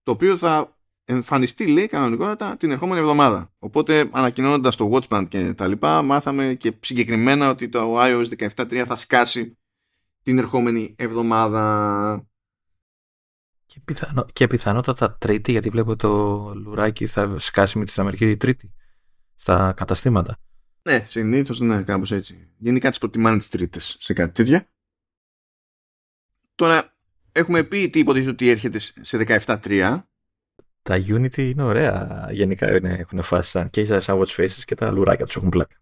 το οποίο θα εμφανιστεί λέει κανονικότατα την ερχόμενη εβδομάδα. Οπότε ανακοινώνοντας το Watchband και τα λοιπά μάθαμε και συγκεκριμένα ότι το iOS 17.3 θα σκάσει την ερχόμενη εβδομάδα. Και, πιθανό, και πιθανότατα τρίτη γιατί βλέπω το λουράκι θα σκάσει με τη Αμερική τρίτη στα καταστήματα ναι, συνήθως ναι, κάπως έτσι. Γενικά τι προτιμάνε τις Τρίτες σε κάτι τέτοια. Τώρα έχουμε πει τι υποτίθεται ότι έρχεται σε 17.3. Τα Unity είναι ωραία. Γενικά είναι, έχουν φάσεις σαν και σαν watch faces και τα λουράκια τους έχουν πλάκα.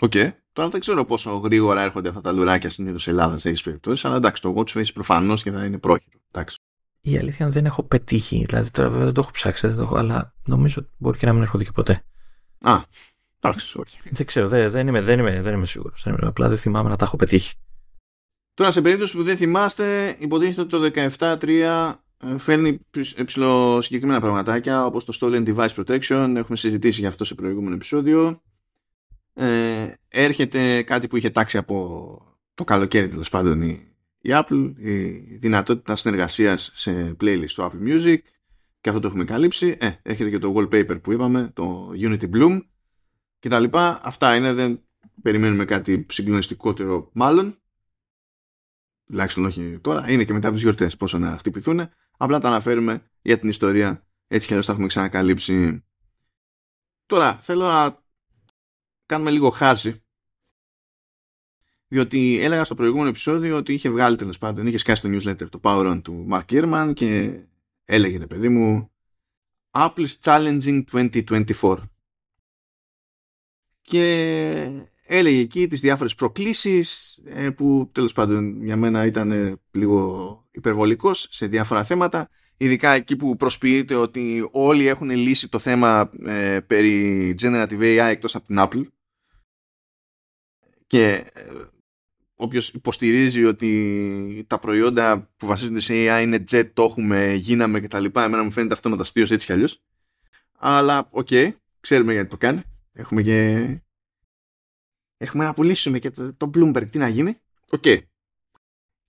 OK. Okay. Τώρα δεν ξέρω πόσο γρήγορα έρχονται αυτά τα λουράκια συνήθως Ελλάδα σε τέτοιες περιπτώσεις, αλλά εντάξει, το watch face προφανώς και θα είναι πρόχειρο. Εντάξει. Η αλήθεια είναι δεν έχω πετύχει. Δηλαδή τώρα δεν το έχω ψάξει, δεν το έχω, αλλά νομίζω ότι μπορεί και να μην έρχονται και ποτέ. Α, Εντάξει, όχι. Δεν ξέρω, δεν, δεν είμαι, δεν είμαι, δεν είμαι σίγουρος. Απλά δεν θυμάμαι να τα έχω πετύχει. Τώρα, σε περίπτωση που δεν θυμάστε, υποτίθεται ότι το 17.3 ε, φέρνει ψηλό συγκεκριμένα πραγματάκια όπως το Stolen Device Protection έχουμε συζητήσει για αυτό σε προηγούμενο επεισόδιο ε, έρχεται κάτι που είχε τάξει από το καλοκαίρι τέλος πάντων η, η Apple η δυνατότητα συνεργασίας σε playlist του Apple Music και αυτό το έχουμε καλύψει ε, έρχεται και το wallpaper που είπαμε το Unity Bloom και τα λοιπά αυτά είναι δεν περιμένουμε κάτι συγκλονιστικότερο μάλλον τουλάχιστον όχι τώρα, είναι και μετά από τις γιορτές πόσο να χτυπηθούν. Απλά τα αναφέρουμε για την ιστορία, έτσι κι αλλιώς τα έχουμε ξανακαλύψει. Τώρα, θέλω να κάνουμε λίγο χάζι. Διότι έλεγα στο προηγούμενο επεισόδιο ότι είχε βγάλει τέλος πάντων, είχε σκάσει το newsletter το Power On του Mark Gurman και έλεγε, παιδί μου, Apple's Challenging 2024. Και έλεγε εκεί τις διάφορες προκλήσεις ε, που τέλος πάντων για μένα ήταν ε, λίγο υπερβολικός σε διάφορα θέματα ειδικά εκεί που προσποιείται ότι όλοι έχουν λύσει το θέμα ε, περί Generative AI εκτός από την Apple και ε, όποιος υποστηρίζει ότι τα προϊόντα που βασίζονται σε AI είναι jet, το έχουμε, γίναμε κτλ. Εμένα μου φαίνεται αυτό αστείος έτσι κι αλλιώς. Αλλά OK, okay, ξέρουμε γιατί το κάνει. Έχουμε και Έχουμε να πουλήσουμε και το, το Bloomberg. Τι να γίνει. OK. Okay.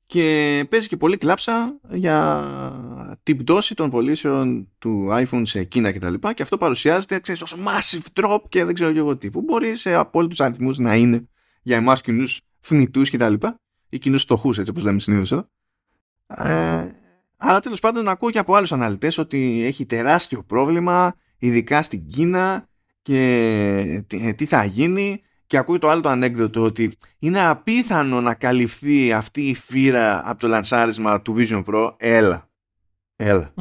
Και παίζει και πολύ κλάψα για την πτώση των πωλήσεων του iPhone σε Κίνα κτλ. Και, και αυτό παρουσιάζεται ξέρεις, ως massive drop και δεν ξέρω εγώ τι. Που μπορεί σε απόλυτους αριθμούς να είναι για εμάς κοινούς θνητούς κτλ. Ή κοινούς φτωχούς, έτσι όπως λέμε συνήθως εδώ. Ε, αλλά τέλος πάντων ακούω και από άλλους αναλυτές ότι έχει τεράστιο πρόβλημα, ειδικά στην Κίνα και τι θα γίνει και ακούει το άλλο το ανέκδοτο ότι είναι απίθανο να καλυφθεί αυτή η φύρα από το λανσάρισμα του Vision Pro. Έλα. Έλα.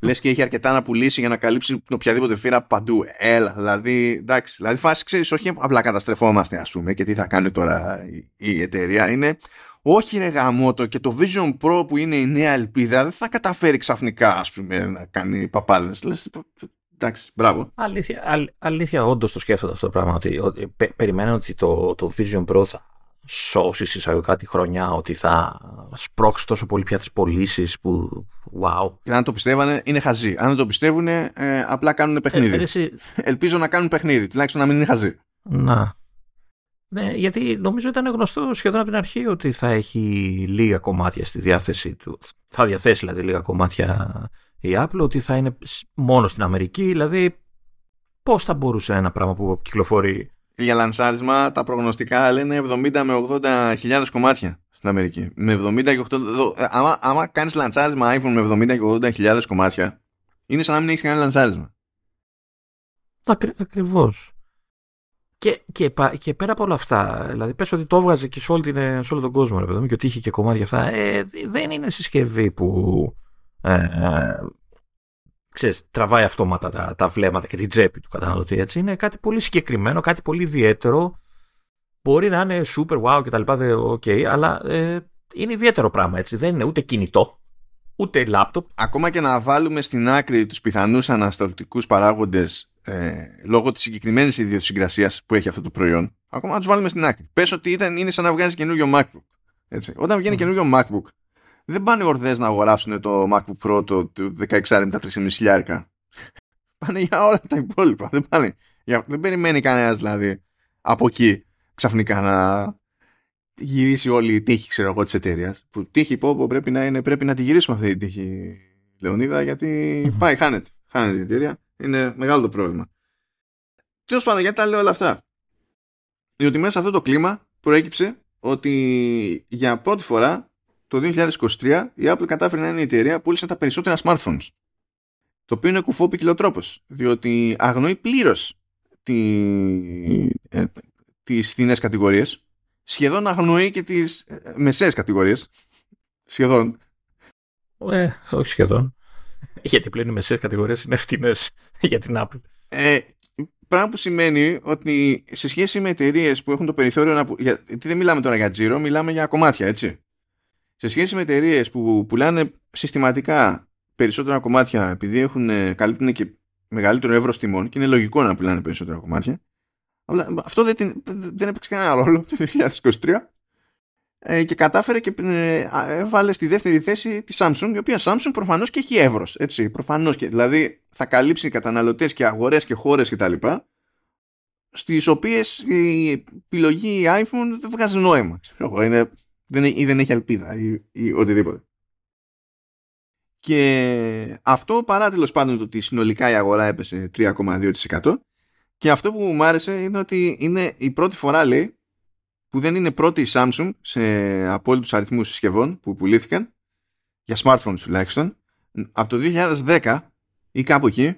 Λες και έχει αρκετά να πουλήσει για να καλύψει την οποιαδήποτε φύρα παντού. Έλα. Δηλαδή, εντάξει. Δηλαδή, φάση ξέρεις, όχι απλά καταστρεφόμαστε, ας πούμε, και τι θα κάνει τώρα η, η εταιρεία. Είναι, όχι ρε γαμότο και το Vision Pro που είναι η νέα ελπίδα δεν θα καταφέρει ξαφνικά, ας πούμε, να κάνει παπάδες. Λες, Εντάξει, μπράβο. Αλήθεια, α, αλήθεια όντως το σκέφτονται αυτό το πράγμα. Ότι, ότι πε, περιμένω ότι το, το Vision Pro θα σώσει εισαγωγικά τη χρονιά, ότι θα σπρώξει τόσο πολύ πια τις πωλήσεις που. Wow. Και αν το πιστεύανε, είναι χαζοί. Αν δεν το πιστεύουν, ε, απλά κάνουν παιχνίδι. Ε, εσύ... Ελπίζω να κάνουν παιχνίδι, τουλάχιστον να μην είναι χαζοί. Να. Ναι, γιατί νομίζω ήταν γνωστό σχεδόν από την αρχή ότι θα έχει λίγα κομμάτια στη διάθεση του. Θα διαθέσει δηλαδή λίγα κομμάτια η Apple ότι θα είναι μόνο στην Αμερική, δηλαδή πώς θα μπορούσε ένα πράγμα που κυκλοφορεί; Για λανσάρισμα τα προγνωστικά λένε 70 με 80 χιλιάδες κομμάτια στην Αμερική. Με 70 και 80, ε, άμα, άμα κάνεις λανσάρισμα iPhone με 70 και 80 χιλιάδες κομμάτια, είναι σαν να μην έχεις κάνει λανσάρισμα. Ακρι, ακριβώς. Και, και, και, πέρα από όλα αυτά, δηλαδή πες ότι το έβγαζε και σε, όλο τον κόσμο, ρε παιδί και ότι είχε και κομμάτια αυτά, ε, δεν είναι συσκευή που ε, ε, ξέρεις, τραβάει αυτόματα τα, τα βλέμματα και την τσέπη του καταναλωτή. Έτσι. Είναι κάτι πολύ συγκεκριμένο, κάτι πολύ ιδιαίτερο. Μπορεί να είναι super wow κτλ. Okay, αλλά ε, είναι ιδιαίτερο πράγμα. Έτσι. Δεν είναι ούτε κινητό, ούτε λάπτοπ. Ακόμα και να βάλουμε στην άκρη τους πιθανούς ανασταλτικούς παράγοντες ε, λόγω της συγκεκριμένης ιδιοσυγκρασίας που έχει αυτό το προϊόν, ακόμα να τους βάλουμε στην άκρη. Πες ότι ήταν, είναι σαν να βγάζει καινούριο MacBook. Έτσι. Όταν βγαίνει mm. καινούριο MacBook, δεν πάνε ορδές να αγοράσουν το MacBook Pro το 16 με τα 3,5 χιλιάρικα. Πάνε για όλα τα υπόλοιπα. Δεν, πάνε, για, δεν περιμένει κανένας δηλαδή από εκεί ξαφνικά να γυρίσει όλη η τύχη ξέρω εγώ της εταιρείας. Που τύχη πω, πρέπει, να είναι, πρέπει να τη γυρίσουμε αυτή τη τύχη Λεωνίδα γιατί πάει χάνεται. Χάνεται η εταιρεία. Είναι μεγάλο το πρόβλημα. Τέλος πάντων γιατί τα λέω όλα αυτά. Διότι μέσα σε αυτό το κλίμα προέκυψε ότι για πρώτη φορά το 2023 η Apple κατάφερε να είναι η εταιρεία που πούλησε τα περισσότερα smartphones. Το οποίο είναι κουφό τρόπος. διότι αγνοεί πλήρως τι, ε, τις φθηνές κατηγορίες σχεδόν αγνοεί και τις ε, μεσαίες κατηγορίες σχεδόν ε, όχι σχεδόν γιατί πλέον οι μεσαίες κατηγορίες είναι ευθύνες για την Apple ε, πράγμα που σημαίνει ότι σε σχέση με εταιρείες που έχουν το περιθώριο να γιατί δεν μιλάμε τώρα για τζίρο μιλάμε για κομμάτια έτσι σε σχέση με εταιρείες που πουλάνε συστηματικά περισσότερα κομμάτια επειδή έχουν, ε, καλύπτουν και μεγαλύτερο εύρος τιμών και είναι λογικό να πουλάνε περισσότερα κομμάτια. Αλλά αυτό δεν, δεν έπαιξε κανένα ρόλο το 2023 ε, και κατάφερε και ε, έβαλε στη δεύτερη θέση τη Samsung, η οποία Samsung προφανώς και έχει εύρος, έτσι, προφανώς και, δηλαδή θα καλύψει καταναλωτές και αγορές και χώρες και τα λοιπά, στις οποίες η επιλογή iPhone δεν βγάζει νόημα, είναι, δεν, ή δεν έχει ελπίδα ή, ή οτιδήποτε. Και αυτό παρά τέλος πάντων το ότι συνολικά η αγορά έπεσε 3,2% και αυτό που μου άρεσε είναι ότι είναι η πρώτη φορά λέει που δεν είναι πρώτη η Samsung σε απόλυτους αριθμούς συσκευών που πουλήθηκαν για smartphones τουλάχιστον από το 2010 ή κάπου εκεί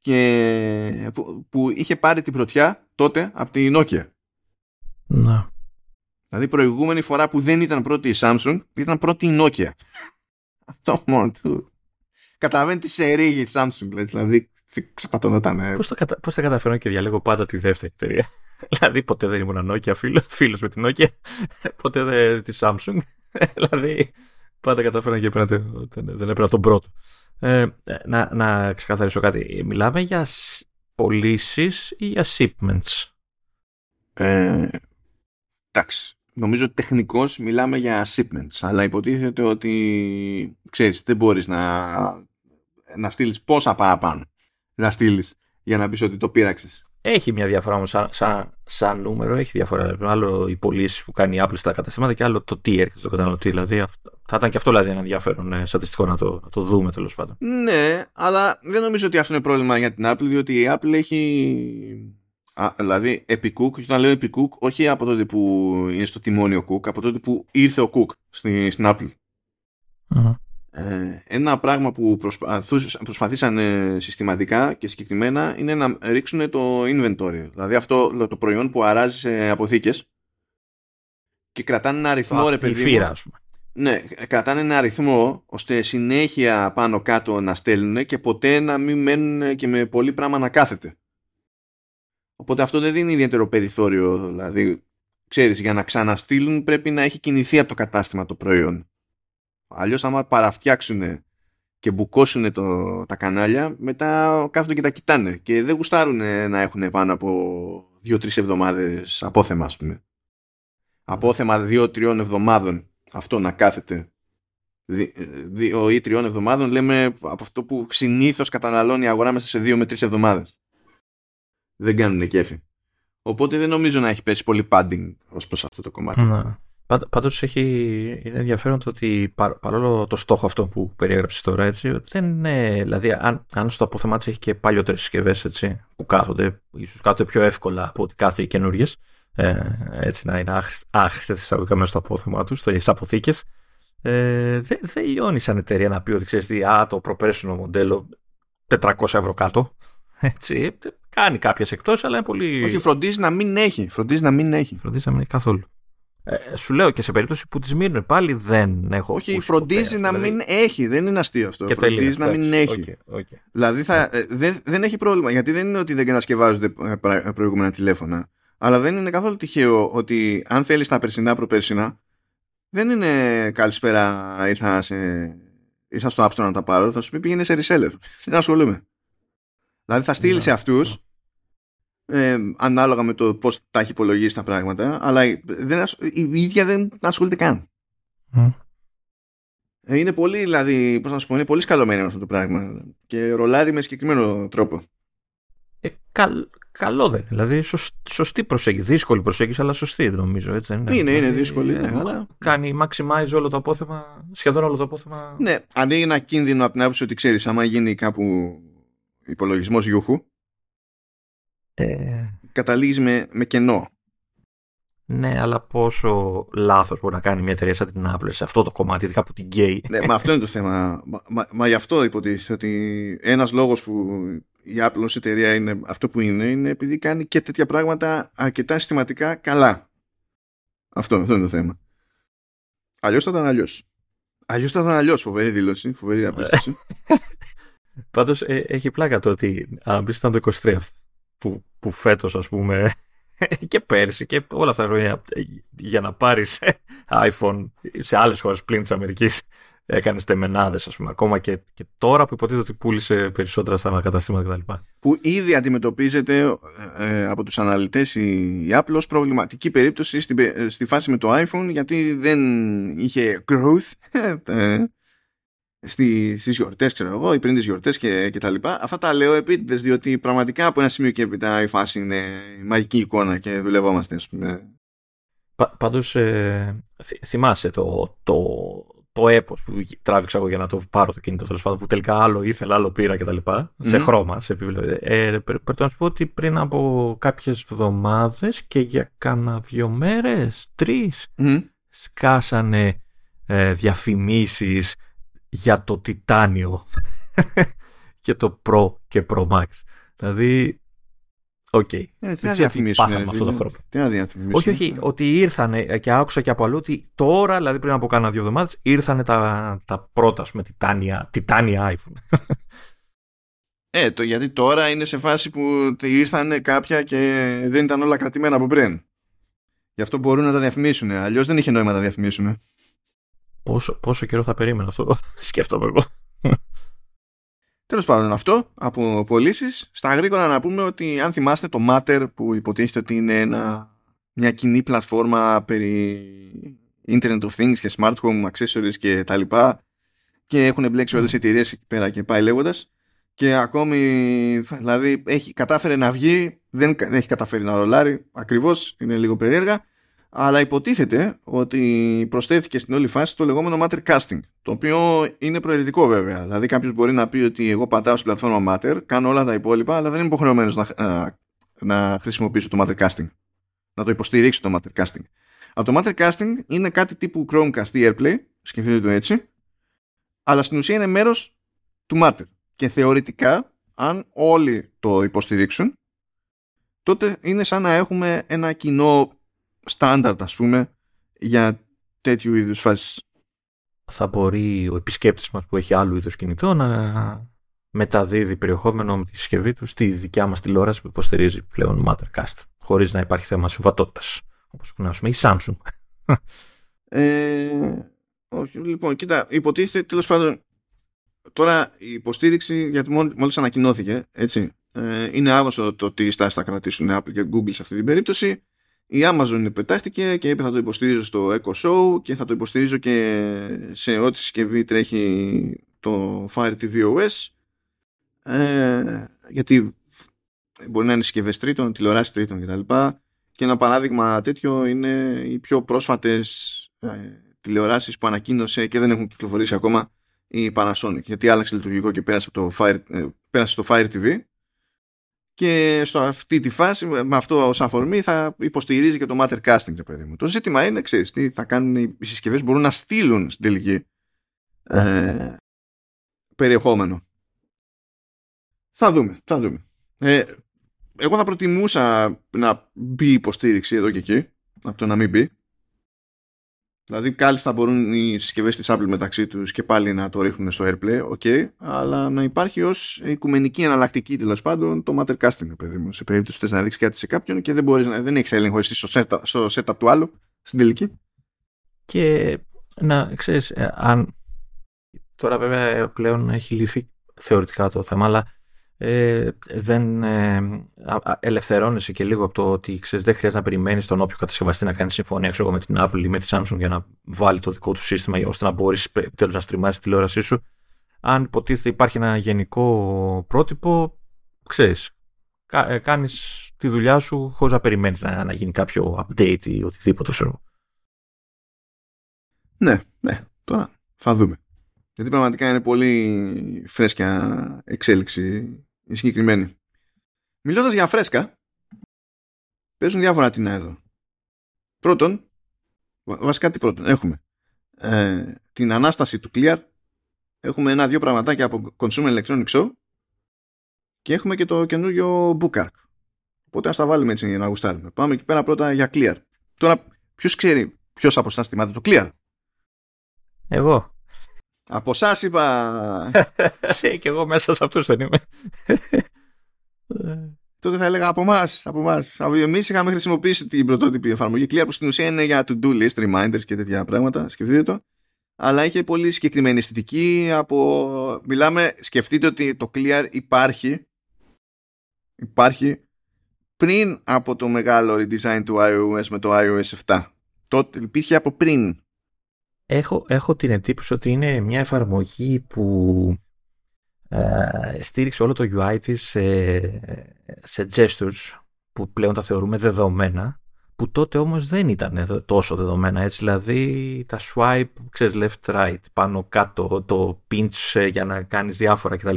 και που, είχε πάρει την πρωτιά τότε από την Nokia. Να. Δηλαδή προηγούμενη φορά που δεν ήταν πρώτη η Samsung ήταν πρώτη η Nokia. Αυτό μόνο του. Καταλαβαίνει τι σε ρίγει η Samsung δηλαδή ξεπατωνόταν. Πώς, το κατα... Πώς θα καταφέρω και διαλέγω πάντα τη δεύτερη εταιρεία. δηλαδή ποτέ δεν ήμουν Nokia φίλο, φίλος με την Nokia, ποτέ δεν τη Samsung. δηλαδή πάντα καταφέρω και έπαιρνα, δεν έπαιρνα τον πρώτο. Ε, να, να ξεκαθαρίσω κάτι. Μιλάμε για πωλήσεις ή για shipments; Ε, εντάξει. Νομίζω ότι τεχνικώς μιλάμε για shipments, αλλά υποτίθεται ότι ξέρεις, δεν μπορείς να, να στείλεις πόσα παραπάνω να στείλεις για να πεις ότι το πείραξες. Έχει μια διαφορά όμως σαν, σαν, σαν, νούμερο, έχει διαφορά. Άλλο οι πωλήσει που κάνει η Apple στα καταστήματα και άλλο το τι έρχεται στο καταναλωτή. Δηλαδή, θα ήταν και αυτό δηλαδή ένα ενδιαφέρον ε, στατιστικό να το, να το δούμε τέλος πάντων. Ναι, αλλά δεν νομίζω ότι αυτό είναι πρόβλημα για την Apple, διότι η Apple έχει. Α, δηλαδή, επί Cook, και όταν λέω επί Cook, όχι από τότε που είναι στο τιμόνιο Cook, από τότε που ήρθε ο Cook στην, στην Apple. Uh-huh. Ε, ένα πράγμα που προσπαθήσαν συστηματικά και συγκεκριμένα είναι να ρίξουν το inventory. Δηλαδή αυτό το προϊόν που αράζει σε αποθήκες και κρατάνε ένα αριθμό ρε παιδί φύρα, Ναι, κρατάνε ένα αριθμό ώστε συνέχεια πάνω κάτω να στέλνουν και ποτέ να μην μένουν και με πολύ πράγμα να κάθεται. Οπότε αυτό δεν δίνει ιδιαίτερο περιθώριο. Δηλαδή, ξέρεις, για να ξαναστείλουν πρέπει να έχει κινηθεί από το κατάστημα το προϊόν. Αλλιώς άμα παραφτιάξουν και μπουκώσουν το, τα κανάλια, μετά κάθονται και τα κοιτάνε και δεν γουστάρουν να έχουν πάνω από δύο-τρεις εβδομάδες απόθεμα, ας πούμε. Απόθεμα δύο-τριών εβδομάδων αυτό να κάθεται δύο ή τριών εβδομάδων λέμε από αυτό που συνήθως καταναλώνει η αγορά μέσα σε δύο με τρεις εβδομάδες. Δεν κάνουν κέφι. Οπότε δεν νομίζω να έχει πέσει πολύ padding ως προς αυτό το κομμάτι. Ναι. Πάντως είναι ενδιαφέρον το ότι παρόλο το στόχο αυτό που περιέγραψες τώρα, έτσι, δεν είναι. Δηλαδή, αν, αν στο απόθεμά τη έχει και παλιότερες συσκευές που κάθονται, ίσως κάθονται πιο εύκολα από ότι κάθε οι καινούριε, ε, έτσι να είναι άχρηστε εισαγωγικά μέσα στο απόθεμά τους, στις αποθήκες. Ε, δεν δε λιώνει σαν εταιρεία να πει ότι ξέρεις τι, α, το προπέρσινο μοντέλο 400 ευρώ κάτω. Έτσι, κάνει κάποιες εκτό, αλλά είναι πολύ. Όχι, φροντίζει να μην έχει. Φροντίζει να μην έχει. Φροντίζει να μην έχει καθόλου. Ε, σου λέω και σε περίπτωση που τη μείνουν πάλι δεν έχω. Όχι, φροντίζει να δηλαδή... μην έχει. Δεν είναι αστείο αυτό. Και φροντίζει να μην έχει. Okay, okay. Δηλαδή θα, ε, δεν, δεν έχει πρόβλημα. Γιατί δεν είναι ότι δεν κατασκευάζονται ε, προηγούμενα τηλέφωνα. Αλλά δεν είναι καθόλου τυχαίο ότι αν θέλεις τα περσινά προπέρσινα, δεν είναι καλησπέρα. Ήρθα, σε, ήρθα στο App Store να τα πάρω. Θα σου πει πήγαινε σε reseller. Δεν ασχολούμαι. Δηλαδή θα στείλει σε αυτούς ε, ανάλογα με το πώς τα έχει υπολογίσει τα πράγματα αλλά δεν, η ίδια δεν ασχολείται καν. Ε, είναι πολύ δηλαδή πώς να σου πω είναι πολύ σκαλωμένη αυτό το πράγμα και ρολάρει με συγκεκριμένο τρόπο. Ε, καλ, καλό δεν δηλαδή σωστή προσέγγιση. Δύσκολη προσέγγιση αλλά σωστή νομίζω έτσι είναι. Είναι, δηλαδή, είναι δύσκολη ναι, ε, αλλά... κάνει maximize όλο το απόθεμα σχεδόν όλο το απόθεμα. Ναι ανοίγει ένα κίνδυνο από την άποψη ότι ξέρεις άμα γίνει κάπου υπολογισμός γιούχου ε... καταλήγεις με, με κενό. Ναι, αλλά πόσο λάθος μπορεί να κάνει μια εταιρεία σαν την Apple σε αυτό το κομμάτι, ειδικά από την gay. Ναι, μα αυτό είναι το θέμα. Μα, μα, μα γι' αυτό υποτίθεται ότι ένας λόγος που η Apple ως εταιρεία είναι αυτό που είναι, είναι επειδή κάνει και τέτοια πράγματα αρκετά συστηματικά καλά. Αυτό, αυτό είναι το θέμα. Αλλιώς θα ήταν αλλιώς. Αλλιώς θα ήταν αλλιώς. Φοβερή δήλωση, φοβερή απόσταση. Πάντως ε, έχει πλάκα το ότι αν πει ήταν το 23 αυτό που, που φέτος ας πούμε και πέρσι και όλα αυτά τα χρόνια για να πάρεις iPhone σε άλλες χώρες πλήν της Αμερικής έκανες τεμενάδες, ας πούμε. Ακόμα και, και τώρα που υποτίθεται ότι πούλησε περισσότερα στα καταστήματα κτλ. Που ήδη αντιμετωπίζεται ε, από τους αναλυτές η, η Apple ως προβληματική περίπτωση στη, στη φάση με το iPhone γιατί δεν είχε growth ε, στι στις γιορτές ξέρω εγώ ή πριν τις γιορτές και, και τα λοιπά αυτά τα λέω επίτηδες διότι πραγματικά από ένα σημείο και έπειτα η φάση είναι μαγική εικόνα και δουλευόμαστε ας πούμε. Πα, πάντως ε, θυμάσαι το, το, το έπος που τράβηξα εγώ για να το πάρω το κινητό τέλος πάντων που τελικά άλλο ήθελα, άλλο πήρα κτλ. Mm. Σε χρώμα, σε επίπεδο. Ε, πρέπει να σου πω ότι πριν από κάποιες εβδομάδες και για κάνα δύο μέρες, τρεις, mm. σκάσανε ε, διαφημίσεις για το τιτάνιο και το Pro και Pro Max. Δηλαδή, OK. Okay. Ε, τι να διαφημίσουν. αυτό το χρόνο. Τι να διαφημίσουν. Όχι, όχι, ότι ήρθανε και άκουσα και από αλλού ότι τώρα, δηλαδή πριν από κάνα δύο εβδομάδες, ήρθανε τα, τα πρώτα, με τιτάνια, τιτάνια iPhone. Ε, το, γιατί τώρα είναι σε φάση που ήρθανε κάποια και δεν ήταν όλα κρατημένα από πριν. Γι' αυτό μπορούν να τα διαφημίσουν. Αλλιώς δεν είχε νόημα να τα διαφημίσουν. Πόσο, πόσο καιρό θα περίμενα αυτό, σκέφτομαι εγώ. Τέλος πάντων, αυτό από πωλήσεις. Στα γρήγορα να πούμε ότι αν θυμάστε το Matter που υποτίθεται ότι είναι ένα, μια κοινή πλατφόρμα περί Internet of Things και Smart Home Accessories και τα λοιπά και έχουν μπλέξει όλες οι εταιρείες εκεί πέρα και πάει λέγοντας. και ακόμη δηλαδή έχει κατάφερε να βγει δεν έχει καταφέρει να ρολάρει ακριβώς είναι λίγο περίεργα αλλά υποτίθεται ότι προσθέθηκε στην όλη φάση το λεγόμενο Matter Casting, το οποίο είναι προαιρετικό βέβαια. Δηλαδή κάποιος μπορεί να πει ότι εγώ πατάω στην πλατφόρμα Matter, κάνω όλα τα υπόλοιπα, αλλά δεν είμαι υποχρεωμένος να, να χρησιμοποιήσω το Matter Casting. Να το υποστηρίξω το Matter Casting. Από το Matter Casting είναι κάτι τύπου Chromecast ή AirPlay, σκεφτείτε το έτσι, αλλά στην ουσία είναι μέρος του Matter. Και θεωρητικά, αν όλοι το υποστηρίξουν, τότε είναι σαν να έχουμε ένα κοινό στάνταρτ ας πούμε για τέτοιου είδους φάσεις. Θα μπορεί ο επισκέπτης μας που έχει άλλου είδους κινητό να μεταδίδει περιεχόμενο με τη συσκευή του στη δικιά μας τηλεόραση που υποστηρίζει πλέον Mattercast χωρίς να υπάρχει θέμα συμβατότητας όπως γνωρίζουμε η Samsung. Ε, όχι, λοιπόν, κοίτα, υποτίθεται τέλος πάντων τώρα η υποστήριξη γιατί μόλις ανακοινώθηκε έτσι, ε, είναι άγνωστο το τι στάση θα κρατήσουν Apple και Google σε αυτή την περίπτωση η Amazon πετάχτηκε και είπε θα το υποστηρίζω στο Echo Show και θα το υποστηρίζω και σε ό,τι συσκευή τρέχει το Fire TV OS ε, γιατί μπορεί να είναι συσκευές τρίτων, τηλεοράσεις τρίτων κτλ. Και ένα παράδειγμα τέτοιο είναι οι πιο πρόσφατες ε, τηλεοράσεις που ανακοίνωσε και δεν έχουν κυκλοφορήσει ακόμα η Panasonic γιατί άλλαξε λειτουργικό και πέρασε, το Fire, ε, πέρασε στο Fire TV και στο αυτή τη φάση με αυτό ως αφορμή θα υποστηρίζει και το matter casting παιδί μου. Το ζήτημα είναι ξέρεις τι θα κάνουν οι συσκευές μπορούν να στείλουν στην τελική ε, περιεχόμενο. Θα δούμε, θα δούμε. Ε, εγώ θα προτιμούσα να μπει υποστήριξη εδώ και εκεί από το να μην μπει Δηλαδή κάλλιστα μπορούν οι συσκευές της Apple μεταξύ τους και πάλι να το ρίχνουν στο AirPlay, ok, αλλά να υπάρχει ως οικουμενική εναλλακτική τέλος πάντων το Matter Casting, παιδί μου. Σε περίπτωση που θες να δείξεις κάτι σε κάποιον και δεν, μπορείς, δεν έχεις έλεγχο εσύ στο setup, στο setup του άλλου στην τελική. Και να ξέρεις, ε, αν. Τώρα βέβαια πλέον έχει λυθεί θεωρητικά το θέμα, αλλά ε, δεν ε, ελευθερώνεσαι και λίγο από το ότι ξέρεις, δεν χρειάζεται να περιμένεις τον όποιο κατασκευαστή να κάνει συμφωνία ξέρω, με την Apple ή με τη Samsung για να βάλει το δικό του σύστημα ώστε να μπορείς τέλος να στριμάρεις τη τηλεόρασή σου. Αν υποτίθεται υπάρχει ένα γενικό πρότυπο, ξέρεις, κα, ε, κάνεις τη δουλειά σου χωρίς να περιμένεις να, να γίνει κάποιο update ή οτιδήποτε, ξέρω. Ναι, ναι, τώρα θα δούμε. Γιατί πραγματικά είναι πολύ φρέσκια εξέλιξη η συγκεκριμένη. Μιλώντας για φρέσκα, παίζουν διάφορα την εδώ. Πρώτον, βασικά τι πρώτον, έχουμε ε, την ανάσταση του Clear, έχουμε ένα-δύο πραγματάκια από Consumer Electronic Show και έχουμε και το καινούριο Bookark. Οπότε ας τα βάλουμε έτσι για να γουστάρουμε. Πάμε εκεί πέρα πρώτα για Clear. Τώρα, ποιος ξέρει ποιος από εσά θυμάται το Clear; Εγώ. Από εσά είπα. Ε, και εγώ μέσα σε αυτούς δεν είμαι. Τότε θα έλεγα από εμάς. Από εμάς. Εμείς είχαμε χρησιμοποιήσει την πρωτότυπη εφαρμογή Clear που στην ουσία είναι για to-do list, reminders και τέτοια πράγματα. Σκεφτείτε το. αλλά είχε πολύ συγκεκριμένη αισθητική από... Μιλάμε, σκεφτείτε ότι το Clear υπάρχει υπάρχει πριν από το μεγάλο redesign του iOS με το iOS 7. Τότε υπήρχε από πριν. Έχω, έχω την εντύπωση ότι είναι μια εφαρμογή που ε, στήριξε όλο το UI της σε, σε gestures που πλέον τα θεωρούμε δεδομένα που τότε όμως δεν ήταν τόσο δεδομένα έτσι δηλαδή τα swipe ξέρεις left right πάνω κάτω το pinch ε, για να κάνεις διάφορα κτλ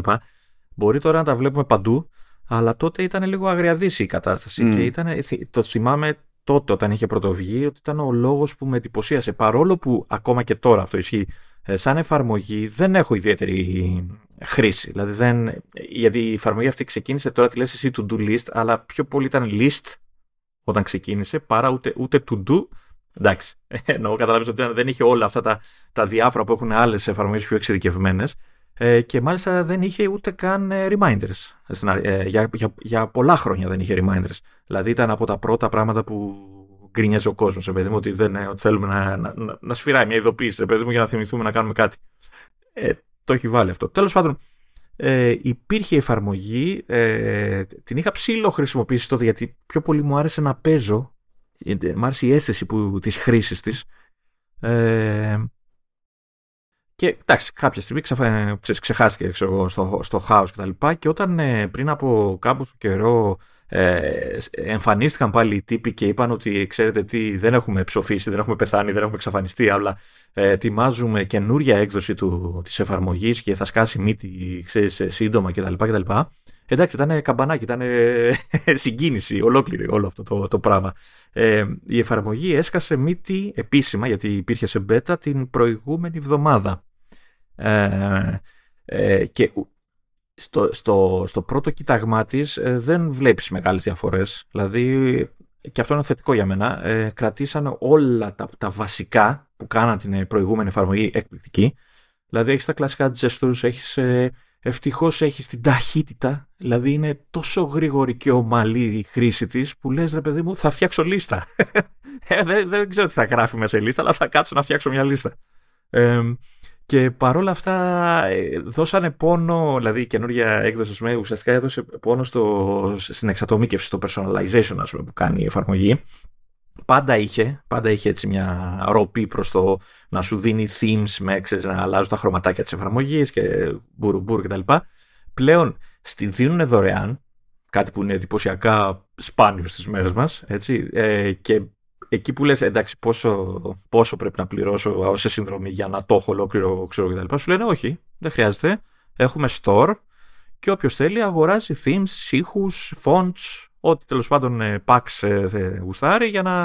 μπορεί τώρα να τα βλέπουμε παντού αλλά τότε ήταν λίγο αγριαδίση η κατάσταση mm. και ήταν, το θυμάμαι τότε όταν είχε πρωτοβγεί ότι ήταν ο λόγος που με εντυπωσίασε παρόλο που ακόμα και τώρα αυτό ισχύει ε, σαν εφαρμογή δεν έχω ιδιαίτερη χρήση. Δηλαδή δεν, γιατί η εφαρμογή αυτή ξεκίνησε τώρα τη λες εσύ to do list, αλλά πιο πολύ ήταν list όταν ξεκίνησε, παρά ούτε, ούτε to do. Εντάξει, εννοώ καταλάβεις ότι δεν είχε όλα αυτά τα, τα διάφορα που έχουν άλλες εφαρμογές πιο εξειδικευμένες ε, και μάλιστα δεν είχε ούτε καν ε, reminders. Ε, για, για, για πολλά χρόνια δεν είχε reminders. Δηλαδή ήταν από τα πρώτα πράγματα που γκρίνιαζε ο κόσμος, παιδί μου, ότι, δεν, ότι θέλουμε να, να, να, να σφυράει μια ειδοποίηση, παιδί μου, για να θυμηθούμε να κάνουμε κάτι. Ε, το έχει βάλει αυτό. Τέλος πάντων, ε, υπήρχε εφαρμογή, ε, την είχα ψήλο χρησιμοποιήσει τότε γιατί πιο πολύ μου άρεσε να παίζω, ε, μου άρεσε η αίσθηση που, της χρήσης της. Ε, και εντάξει, κάποια στιγμή ξαφα... ξεχάστηκε ξέρω, στο, στο χάος κτλ. Και, και όταν ε, πριν από κάποιο καιρό ε, εμφανίστηκαν πάλι οι τύποι και είπαν ότι ξέρετε τι, δεν έχουμε ψοφήσει, δεν έχουμε πεθάνει, δεν έχουμε εξαφανιστεί, αλλά ε, ετοιμάζουμε καινούρια έκδοση του, της εφαρμογής και θα σκάσει μύτη ξέρεις, σύντομα κτλ. κτλ. Εντάξει, ήταν καμπανάκι, ήταν συγκίνηση ολόκληρη όλο αυτό το, το πράγμα. Ε, η εφαρμογή έσκασε μύτη επίσημα, γιατί υπήρχε σε beta, την προηγούμενη εβδομάδα. Ε, ε, και στο, στο, στο πρώτο κοίταγμά της ε, δεν βλέπεις μεγάλες διαφορές. Δηλαδή, και αυτό είναι θετικό για μένα, ε, κρατήσαν όλα τα, τα βασικά που κάναν την προηγούμενη εφαρμογή εκπληκτική. Δηλαδή, έχεις τα κλασικά gestures, έχεις, ε, ευτυχώς έχεις την ταχύτητα, δηλαδή είναι τόσο γρήγορη και ομαλή η χρήση της που λες ρε παιδί μου θα φτιάξω λίστα. ε, δεν, δεν ξέρω τι θα γράφει μέσα σε λίστα, αλλά θα κάτσω να φτιάξω μια λίστα. Ε, και παρόλα αυτά ε, δώσανε πόνο, δηλαδή η καινούργια έκδοση με ουσιαστικά έδωσε πόνο στο, στην εξατομίκευση, στο personalization ας πούμε, που κάνει η εφαρμογή. Πάντα είχε, πάντα είχε έτσι μια ροπή προς το να σου δίνει themes με ξέρεις, να αλλάζουν τα χρωματάκια της εφαρμογής και μπουρουμπουρ κτλ. Πλέον στη δίνουν δωρεάν, κάτι που είναι εντυπωσιακά σπάνιος στις μέρες μας, έτσι, ε, και εκεί που λες εντάξει πόσο, πόσο πρέπει να πληρώσω σε συνδρομή για να το έχω ολόκληρο ξέρω κτλ. Σου λένε όχι, δεν χρειάζεται. Έχουμε store και όποιος θέλει αγοράζει themes, ήχους, fonts, ό,τι τέλος πάντων ε, packs ε, γουστάρει για να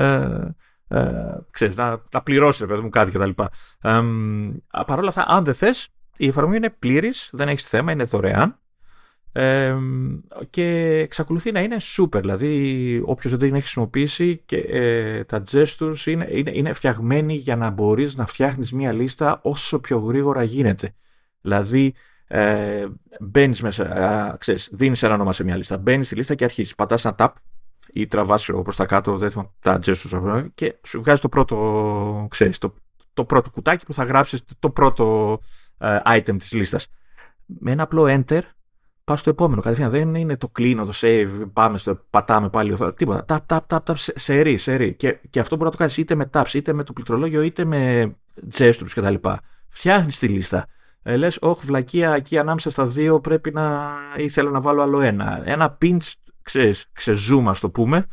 ε, ε, ξέρεις, να, να πληρώσει παιδί μου κάτι κτλ. Ε, Παρ' όλα αυτά, αν δεν θες, η εφαρμογή είναι πλήρης, δεν έχεις θέμα, είναι δωρεάν και εξακολουθεί να είναι super. Δηλαδή, όποιος δεν την έχει χρησιμοποιήσει και ε, τα gestures είναι, είναι, είναι φτιαγμένοι για να μπορείς να φτιάχνεις μία λίστα όσο πιο γρήγορα γίνεται. Δηλαδή, ε, μπαίνεις μέσα, ξέρεις, δίνεις ένα όνομα σε μια λίστα, μπαίνεις στη λίστα και αρχίζεις. Πατάς ένα tap ή τραβάς προς τα κάτω δεν θυμάμαι, τα gestures και σου βγάζει το πρώτο, ξέρεις, το, το πρώτο κουτάκι που θα γράψεις το πρώτο ε, item της λίστας. Με ένα απλό enter Πάω στο επόμενο. Κατευθείαν δεν είναι το κλείνω, το save, πάμε στο, πατάμε πάλι. Τίποτα. Ταπ, ταπ, ταπ, ταπ, σε σε Και, και αυτό μπορεί να το κάνεις είτε με taps, είτε με το πληκτρολόγιο, είτε με gestures κτλ. Φτιάχνεις τη λίστα. Ε, Λες, όχι, βλακεία εκεί ανάμεσα στα δύο πρέπει να. ήθελα να βάλω άλλο ένα. Ένα pinch, ξέρεις, ξεζούμα, ας το πούμε.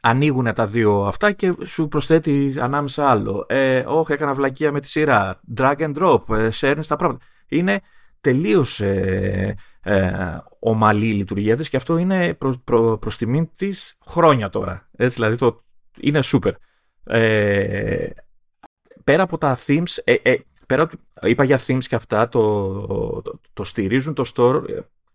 Ανοίγουν τα δύο αυτά και σου προσθέτει ανάμεσα άλλο. Ε, όχι, έκανα βλακεία με τη σειρά. Drag and drop, ε, σέρνεις τα πράγματα. Είναι τελείως ε, ε, ομαλή η λειτουργία της και αυτό είναι προς, προ, προς τιμήν της χρόνια τώρα. Έτσι δηλαδή το, είναι super. Ε, πέρα από τα themes, ε, ε, πέρα, είπα για themes και αυτά, το, το, το στηρίζουν το store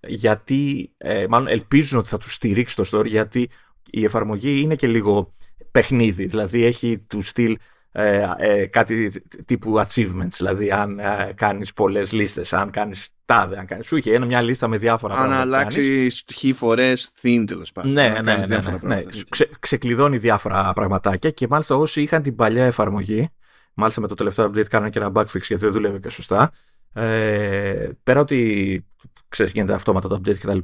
γιατί, ε, μάλλον ελπίζουν ότι θα τους στηρίξει το store γιατί η εφαρμογή είναι και λίγο παιχνίδι, δηλαδή έχει του στυλ ε, ε, κάτι τύπου achievements, δηλαδή αν ε, κάνεις πολλές λίστες, αν κάνεις τάδε, αν κάνεις, σου είχε ένα, μια λίστα με διάφορα αν πράγματα. Αν αλλάξει χι φορές theme τέλος πάντων. Ναι, ναι, ναι, ναι, ναι, ναι. Ξε, ξεκλειδώνει διάφορα πραγματάκια και μάλιστα όσοι είχαν την παλιά εφαρμογή Μάλιστα με το τελευταίο update κάνανε και ένα bugfix γιατί δεν δούλευε και σωστά. Ε, πέρα ότι ξέρεις, γίνεται αυτόματα το update κτλ.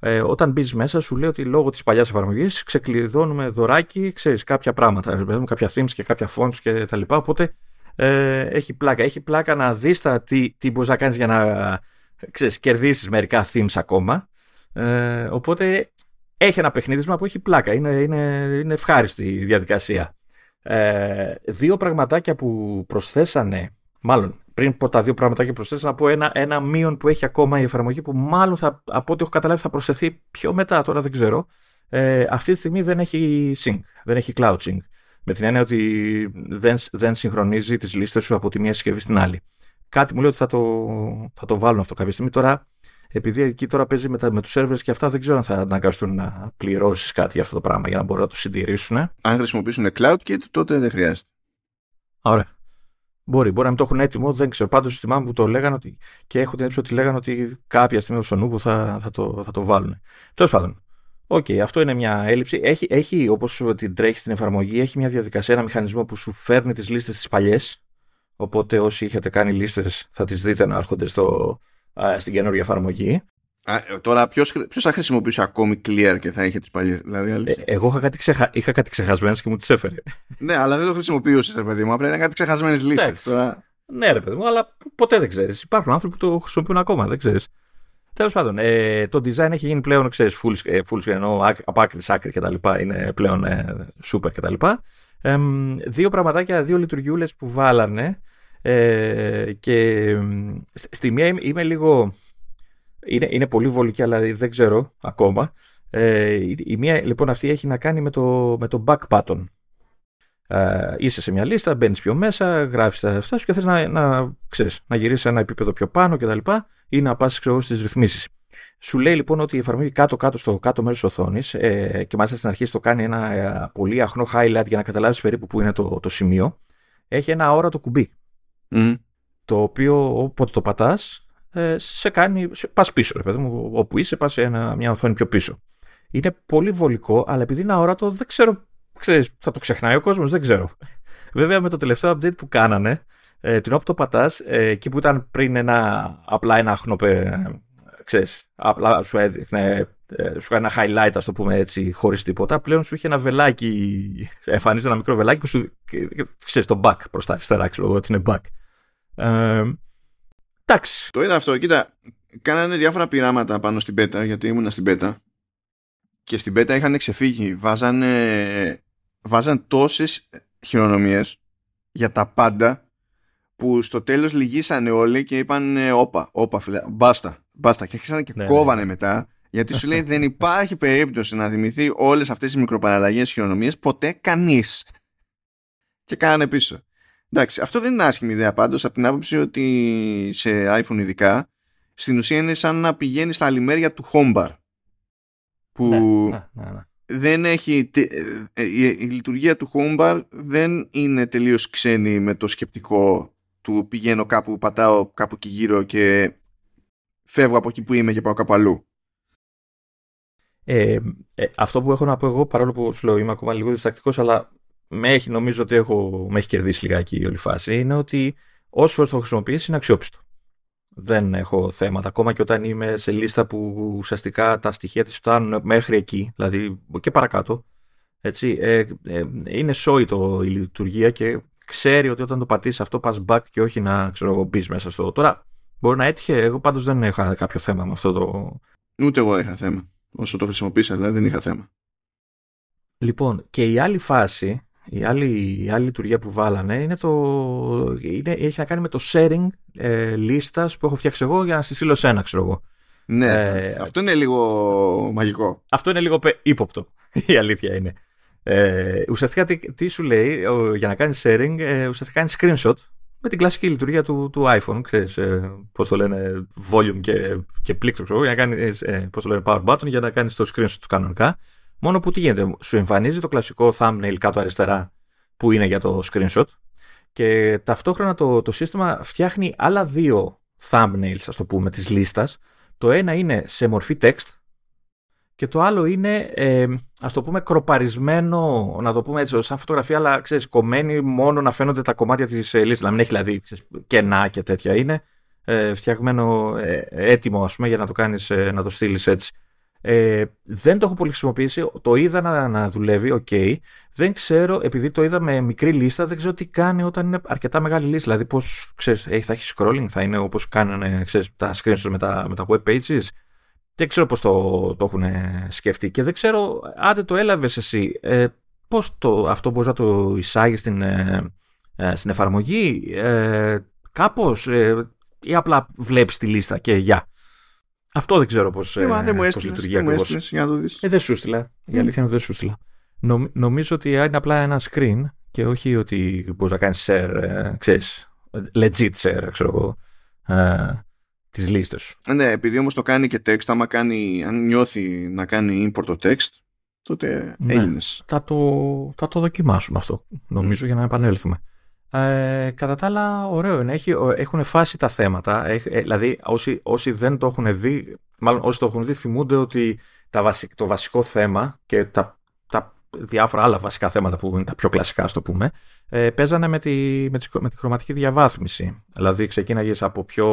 Ε, όταν μπεις μέσα, σου λέει ότι λόγω της παλιάς εφαρμογής ξεκλειδώνουμε δωράκι, ξέρεις, κάποια πράγματα. κάποια themes και κάποια fonts κτλ. Οπότε ε, έχει πλάκα. Έχει πλάκα να δεις τι, τι μπορείς να κάνεις για να ξέρεις, κερδίσεις μερικά themes ακόμα. Ε, οπότε έχει ένα παιχνίδισμα που έχει πλάκα. Είναι, είναι, είναι ευχάριστη η διαδικασία. Ε, δύο πραγματάκια που προσθέσανε, μάλλον πριν από τα δύο πραγματάκια που προσθέσανε, να πω ένα, ένα μείον που έχει ακόμα η εφαρμογή που μάλλον θα, από ό,τι έχω καταλάβει θα προσθεθεί πιο μετά, τώρα δεν ξέρω. Ε, αυτή τη στιγμή δεν έχει sync, δεν έχει cloud sync. Με την έννοια ότι δεν, δεν συγχρονίζει τις λίστες σου από τη μία συσκευή στην άλλη. Κάτι μου λέει ότι θα το, θα το βάλουν αυτό κάποια στιγμή. Τώρα επειδή εκεί τώρα παίζει με, τα, με τους servers και αυτά, δεν ξέρω αν θα αναγκαστούν να πληρώσεις κάτι για αυτό το πράγμα για να μπορούν να το συντηρήσουν. Αν χρησιμοποιήσουν CloudKit, τότε δεν χρειάζεται. Ωραία. Μπορεί, μπορεί να μην το έχουν έτοιμο, δεν ξέρω. Πάντως θυμάμαι που το λέγανε ότι, και έχω την ότι λέγανε ότι κάποια στιγμή στο νου θα, θα, το, θα το βάλουν. Τέλος πάντων. OK, okay, αυτό είναι μια έλλειψη. Έχει, έχει όπως την τρέχει στην εφαρμογή, έχει μια διαδικασία, ένα μηχανισμό που σου φέρνει τις λίστες τις παλιές. Οπότε όσοι είχατε κάνει λίστες θα τις δείτε να έρχονται στο, στην καινούργια εφαρμογή. Α, ε, τώρα, ποιος θα χρησιμοποιήσει ακόμη Clear και θα είχε τις παλιές; Δηλαδή, ε, εγώ είχα κάτι, ξεχα... είχα κάτι ξεχασμένες και μου τις έφερε. ναι, αλλά δεν το χρησιμοποιούσες, ρε παιδί μου. Απλά είναι κάτι ξεχασμένες λίστες. Τώρα... Ναι, ρε παιδί μου, αλλά ποτέ δεν ξέρεις. Υπάρχουν άνθρωποι που το χρησιμοποιούν ακόμα, δεν ξέρεις. Τέλος πάντων, ε, το design έχει γίνει πλέον, ξέρεις, full, ε, full screen, ενώ από άκρη σε άκρη κτλ. Είναι πλέον ε, super κτλ. Ε, δύο πραγματάκια, δύο λειτουργιούλες που βάλανε ε, και στη μία είμαι λίγο. Είναι, είναι πολύ βολική, αλλά δεν ξέρω ακόμα. Ε, η μία λοιπόν αυτή έχει να κάνει με το, με το back button. Ε, είσαι σε μια λίστα, μπαίνεις πιο μέσα, γράφεις τα αυτά σου και θες να, να, να γυρίσεις ένα επίπεδο πιο πάνω κτλ. ή να πας στις ρυθμίσεις. Σου λέει λοιπόν ότι η εφαρμογή κάτω-κάτω στο κάτω μέρος της οθόνης ε, και μάλιστα στην αρχή το κάνει ένα ε, πολύ αχνό highlight για να καταλάβεις περίπου πού είναι το, το σημείο. Έχει ένα όρατο κουμπί. Το οποίο όποτε το πατάς, ε, σε κάνει. Πας πίσω, ρε παιδί μου. Όπου είσαι, πας σε μια οθόνη πιο πίσω. Είναι πολύ βολικό, αλλά επειδή είναι αόρατο, δεν ξέρω. Ξέρεις, θα το ξεχνάει ο κόσμος, δεν ξέρω. Βέβαια, με το τελευταίο update που κάνανε, ε, την όπου το πατάς, ε, εκεί που ήταν πριν ένα, απλά ένα χνοπε, ξέρεις, απλά σου έδειχνε, ε, σου έκανε ένα highlight, ας το πούμε έτσι, χωρίς τίποτα. Πλέον σου είχε ένα βελάκι, εμφανίζει ένα μικρό βελάκι που σου, ξέρεις, το back προς τα αριστερά, ξέρω εγώ ότι είναι back. Ε, εντάξει. Το είδα αυτό. Κοίτα, κάνανε διάφορα πειράματα πάνω στην πέτα, γιατί ήμουνα στην πέτα. Και στην πέτα είχαν ξεφύγει. Βάζανε, βάζαν τόσες χειρονομίες για τα πάντα που στο τέλος λυγίσανε όλοι και είπαν όπα, όπα φίλε, μπάστα, μπάστα και άρχισαν και ναι, ναι, κόβανε ναι. μετά γιατί σου λέει δεν υπάρχει περίπτωση να θυμηθεί όλες αυτές οι μικροπαραλλαγές χειρονομίες ποτέ κανείς και κάνανε πίσω Εντάξει, αυτό δεν είναι άσχημη ιδέα πάντως από την άποψη ότι σε iPhone ειδικά στην ουσία είναι σαν να πηγαίνεις στα αλλημέρια του homebar που ναι, ναι, ναι, ναι. δεν έχει ε, ε, η, η, λειτουργία του homebar δεν είναι τελείως ξένη με το σκεπτικό του πηγαίνω κάπου, πατάω κάπου εκεί γύρω και φεύγω από εκεί που είμαι και πάω κάπου αλλού. Ε, ε, αυτό που έχω να πω εγώ, παρόλο που σου λέω είμαι ακόμα λίγο διστακτικός, αλλά με έχει, νομίζω ότι έχω, με έχει κερδίσει λιγάκι η όλη φάση, είναι ότι όσο φορέ το χρησιμοποιήσει είναι αξιόπιστο. Δεν έχω θέματα. Ακόμα και όταν είμαι σε λίστα που ουσιαστικά τα στοιχεία της φτάνουν μέχρι εκεί, δηλαδή και παρακάτω. Έτσι, ε, ε, είναι σόητο η λειτουργία και ξέρει ότι όταν το πατήσεις αυτό πας back και όχι να ξέρω μπεις μέσα στο. Τώρα μπορεί να έτυχε, εγώ πάντως δεν είχα κάποιο θέμα με αυτό το. Ούτε εγώ είχα θέμα. Όσο το χρησιμοποίησα, δηλαδή δεν είχα θέμα. Λοιπόν, και η άλλη φάση η άλλη, η άλλη λειτουργία που βάλανε είναι το, είναι, έχει να κάνει με το sharing ε, λίστας που έχω φτιάξει εγώ για να στη στείλω σε ένα, ξέρω εγώ. Ναι, ε, αυτό είναι λίγο μαγικό. Αυτό είναι λίγο ύποπτο, η αλήθεια είναι. Ε, ουσιαστικά τι, τι, σου λέει, για να κάνεις sharing, ε, ουσιαστικά κάνεις screenshot με την κλασική λειτουργία του, του iPhone, ξέρεις, ε, πώς το λένε, volume και, και πλήκτρο, ξέρω, για να κάνεις, ε, πώς το λένε, power button, για να κάνεις το screenshot τους κανονικά. Μόνο που τι γίνεται, σου εμφανίζει το κλασικό thumbnail κάτω αριστερά που είναι για το screenshot και ταυτόχρονα το, το σύστημα φτιάχνει άλλα δύο thumbnails, ας το πούμε, της λίστας. Το ένα είναι σε μορφή text και το άλλο είναι, ε, ας το πούμε, κροπαρισμένο, να το πούμε έτσι, σαν φωτογραφία, αλλά ξέρεις, κομμένη μόνο να φαίνονται τα κομμάτια της ε, λίστας, να μην έχει δηλαδή ξέρεις, κενά και τέτοια. Είναι ε, φτιαγμένο ε, έτοιμο, ας πούμε, για να το κάνεις, ε, να το στείλεις έτσι. Ε, δεν το έχω πολύ χρησιμοποιήσει. Το είδα να, να δουλεύει, OK. Okay. Δεν ξέρω, επειδή το είδα με μικρή λίστα, δεν ξέρω τι κάνει όταν είναι αρκετά μεγάλη λίστα. Δηλαδή, πώς θα έχεις scrolling, θα είναι όπως κάνανε ξέρεις, τα screenshots με τα, με τα web pages. Δεν ξέρω πώς το, το έχουν σκεφτεί και δεν ξέρω, αν το έλαβες εσύ, ε, πώς αυτό μπορείς να το εισάγεις στην, ε, ε, στην εφαρμογή, ε, κάπως, ε, ή απλά βλέπεις τη λίστα και γεια. Αυτό δεν ξέρω πώς ε, δεν μου λειτουργεί δεν μου για να το δεις. Ε, δεν σου στείλα. Η αλήθεια είναι δεν σου στείλα. νομίζω ότι είναι απλά ένα screen και όχι ότι μπορείς να κάνεις share, ε, ξέρεις, legit share, ξέρω εγώ, ε, τις λίστες σου. Ναι, επειδή όμως το κάνει και text, άμα κάνει, αν νιώθει να κάνει import το text, τότε ναι, έγινες. Θα το, θα το δοκιμάσουμε αυτό, νομίζω, για να επανέλθουμε. Ε, κατά τα άλλα, ωραίο είναι. Έχει, έχουν φάσει τα θέματα. Έχει, ε, δηλαδή, όσοι, όσοι δεν το έχουν δει, μάλλον όσοι το έχουν δει, θυμούνται ότι τα το βασικό θέμα και τα, τα διάφορα άλλα βασικά θέματα που είναι τα πιο κλασικά, ας το πούμε, ε, παίζανε με τη, με, τη, με τη χρωματική διαβάθμιση. Δηλαδή, ξεκίναγες από πιο,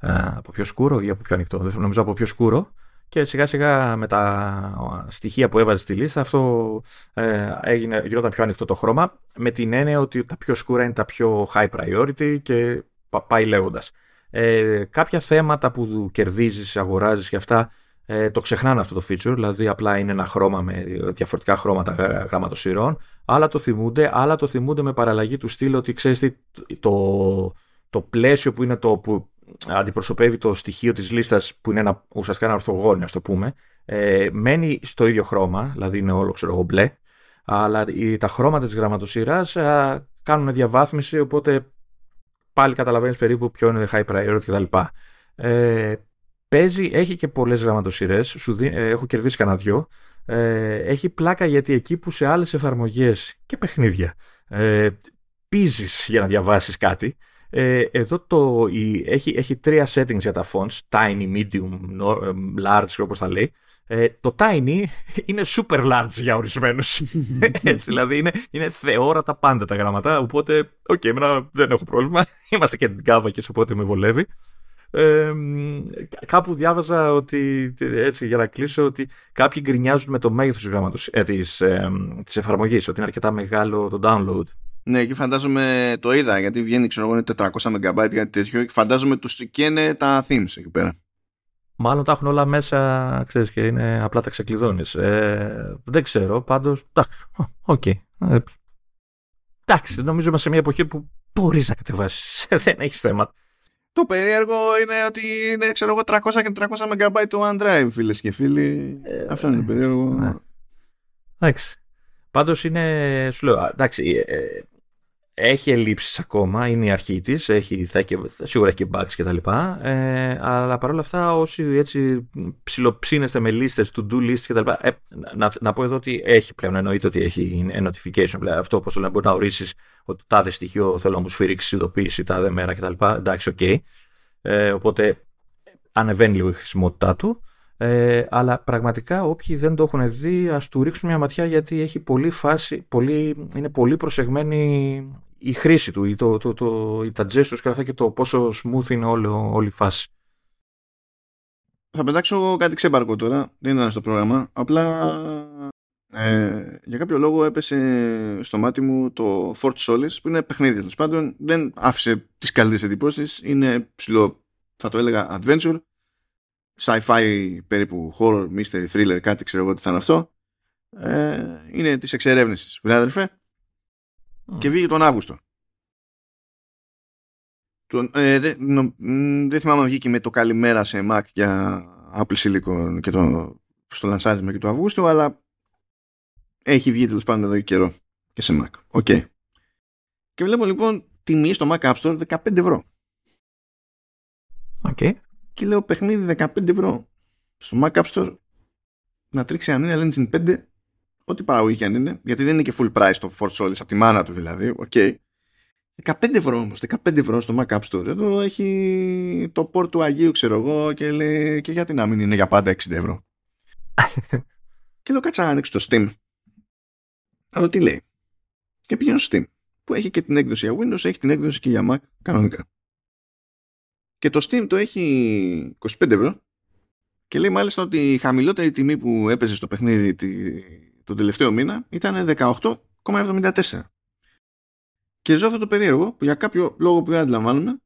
ε, από πιο σκούρο ή από πιο ανοιχτό; Δεν νομίζω από πιο σκούρο και σιγά σιγά με τα στοιχεία που έβαζε στη λίστα αυτό ε, έγινε, γινόταν πιο ανοιχτό το χρώμα με την έννοια ότι τα πιο σκούρα είναι τα πιο high priority και πάει λέγοντας. Ε, κάποια θέματα που κερδίζεις, αγοράζεις και αυτά ε, το ξεχνάνε αυτό το feature, δηλαδή απλά είναι ένα χρώμα με διαφορετικά χρώματα γραμματοσυρών, άλλα το θυμούνται, άλλα το θυμούνται με παραλλαγή του στυλ ότι ξέρεις το, το πλαίσιο που είναι το που αντιπροσωπεύει το στοιχείο της λίστας που είναι ένα, ουσιαστικά ένα ορθογώνιο, ας το πούμε, ε, μένει στο ίδιο χρώμα, δηλαδή είναι όλο ξέρω εγώ μπλε, αλλά τα χρώματα της γραμματοσύρας ε, κάνουν διαβάθμιση, οπότε πάλι καταλαβαίνεις περίπου ποιο είναι high priority κτλ. Ε, παίζει, έχει και πολλές γραμματοσύρες, σου ε, έχω κερδίσει κανένα δυο, ε, έχει πλάκα γιατί εκεί που σε άλλες εφαρμογές και παιχνίδια ε, πίζεις για να διαβάσεις κάτι, ε, εδώ το, η, έχει, έχει τρία settings για τα fonts, tiny, medium, ε, large όπως τα λέει. Ε, το tiny είναι super large για ορισμένους. Έτσι, δηλαδή είναι, είναι θεόρατα πάντα τα γράμματα, οπότε, OK, okay, εμένα δεν έχω πρόβλημα. Είμαστε και γκαβάκες, οπότε με βολεύει. Ε, κάπου διάβαζα ότι, έτσι για να κλείσω, ότι κάποιοι γκρινιάζουν με το μέγεθος της, ε, της, ε, της εφαρμογής, ότι είναι αρκετά μεγάλο το download. Ναι, εκεί φαντάζομαι το είδα γιατί βγαίνει ξέρω εγώ 400 MB κάτι τέτοιο και φαντάζομαι τους καίνε τα themes εκεί πέρα. Μάλλον τα έχουν όλα μέσα, ξέρεις, και είναι απλά τα ξεκλειδώνεις. Ε, δεν ξέρω, πάντως, εντάξει, OK. Okay. Ε, εντάξει, νομίζω είμαστε σε μια εποχή που μπορείς να κατεβάσεις, δεν έχεις θέμα. Το περίεργο είναι ότι είναι, ξέρω εγώ, 300 και 300 MB το OneDrive, φίλες και φίλοι. Ε, Αυτό είναι το περίεργο. Ναι. Εντάξει. Πάντως είναι, σου λέω, εντάξει, ε, έχει ελλείψεις ακόμα, είναι η αρχή της, θα έχει, σίγουρα έχει και bugs κτλ. Ε, αλλά παρόλα αυτά, όσοι έτσι ψιλοψήνεστε με λίστες, to-do lists κτλ. Ε, να, να πω εδώ ότι έχει πλέον, εννοείται ότι έχει notification πλέον. Αυτό όπως λέμε, μπορεί να ορίσεις ότι το τάδε στοιχείο θέλω να μου σφυρίξεις ειδοποίηση τάδε μέρα κτλ. Εντάξει, OK. Okay. Ε, οπότε ανεβαίνει λίγο η χρησιμότητά του. Ε, αλλά πραγματικά όποιοι δεν το έχουν δει ας του ρίξουν μια ματιά γιατί έχει πολύ φάση, πολύ, είναι πολύ προσεγμένη η χρήση του, ή το, το, το, τα gestures και αυτά και το πόσο smooth είναι όλο, όλη η φάση. Θα πετάξω κάτι ξέμπαρκο τώρα, δεν ήταν στο πρόγραμμα, απλά ε, για κάποιο λόγο έπεσε στο μάτι μου το Fort Solis που είναι παιχνίδι τέλος πάντων, δεν άφησε τις καλύτερες εντυπώσεις, είναι ψηλό θα το έλεγα adventure sci-fi περίπου horror, mystery, thriller, κάτι ξέρω εγώ τι θα είναι αυτό. Ε, είναι της εξερεύνησης, βρε αδερφέ. Και βγήκε τον Αύγουστο. Τον, ε, δεν δε θυμάμαι να βγήκε με το καλημέρα σε Mac για Apple Silicon και το, στο λανσάρισμα και του Αυγούστου, αλλά έχει βγει τέλος πάντων εδώ και καιρό και σε Mac. OK. Okay. Και βλέπω λοιπόν τιμή στο Mac App Store 15 ευρώ. OK. Okay και λέω παιχνίδι 15 ευρώ στο Mac App Store να τρέξει Unreal Engine 5 ό,τι παραγωγή και αν είναι γιατί δεν είναι και full price το Force Solis από τη μάνα του δηλαδή OK okay. 15 ευρώ όμως 15 ευρώ στο Mac App Store εδώ έχει το port του Αγίου ξέρω εγώ και λέει και γιατί να μην είναι για πάντα 60 ευρώ; Και λέω κάτσε να ανοίξω το Steam. Αλλά τι λέει. Και πηγαίνω στο Steam που έχει και την έκδοση για Windows, έχει την έκδοση και για Mac κανονικά. Και το Steam το έχει 25 ευρώ και λέει μάλιστα ότι η χαμηλότερη τιμή που έπαιζε στο παιχνίδι τον τελευταίο μήνα ήταν 18,74. Και ζω αυτό το περίεργο που για κάποιο λόγο που δεν αντιλαμβάνομαι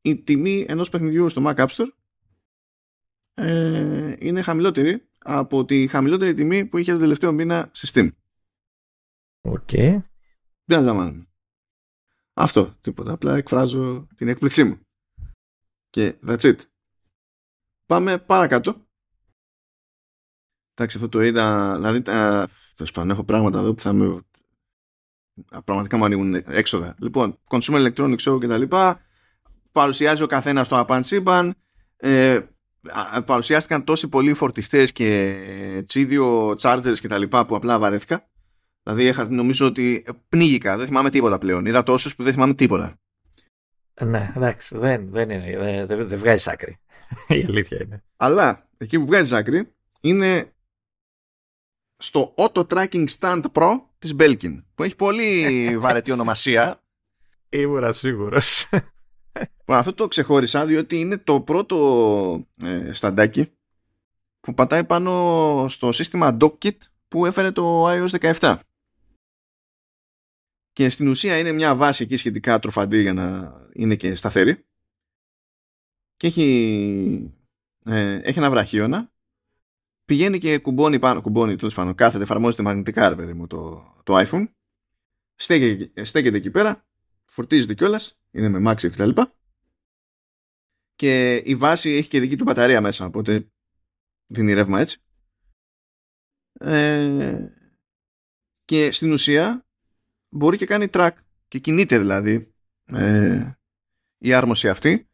η τιμή ενός παιχνιδιού στο Mac App Store ε, είναι χαμηλότερη από τη χαμηλότερη τιμή που είχε τον τελευταίο μήνα σε Steam. OK. Okay. Δεν αντιλαμβάνομαι. Αυτό, τίποτα. Απλά εκφράζω την έκπληξή μου. Και that's it. Πάμε παρακάτω. Εντάξει, αυτό το είδα. Δηλαδή, τέλος πάντων, έχω πράγματα εδώ που θα με. Πραγματικά μου ανοίγουν έξοδα. Λοιπόν, consumer electronics show και τα λοιπά. Παρουσιάζει ο καθένας το απαντσίμπαν. Ε, παρουσιάστηκαν τόσοι πολλοί φορτιστές και τσίδιο chargers και τα λοιπά που απλά βαρέθηκα. Δηλαδή, είχα, νομίζω ότι πνίγηκα. Δεν θυμάμαι τίποτα πλέον. Είδα τόσους που δεν θυμάμαι τίποτα. Ναι, εντάξει, δεν, δεν, είναι, δεν, δεν βγάζει άκρη. Η αλήθεια είναι. Αλλά εκεί που βγάζει άκρη είναι στο Auto Tracking Stand Pro της Belkin που έχει πολύ βαρετή ονομασία. Ήμουνα σίγουρος. Αυτό το ξεχώρισα διότι είναι το πρώτο ε, σταντάκι που πατάει πάνω στο σύστημα DocKit που έφερε το iOS 17 και στην ουσία είναι μια βάση εκεί σχετικά τροφαντή για να είναι και σταθερή και έχει, ε, έχει ένα βραχίωνα πηγαίνει και κουμπώνει πάνω, κουμπώνει τέλος πάνω, κάθεται, εφαρμόζεται μαγνητικά ρε παιδί μου το, το iPhone στέκεται, στέκεται εκεί πέρα φορτίζεται κιόλας, είναι με Maxi κτλ. Και, και η βάση έχει και δική του μπαταρία μέσα, οπότε δίνει ρεύμα έτσι. Ε, και στην ουσία μπορεί και κάνει track και κινείται δηλαδή ε, η άρμοση αυτή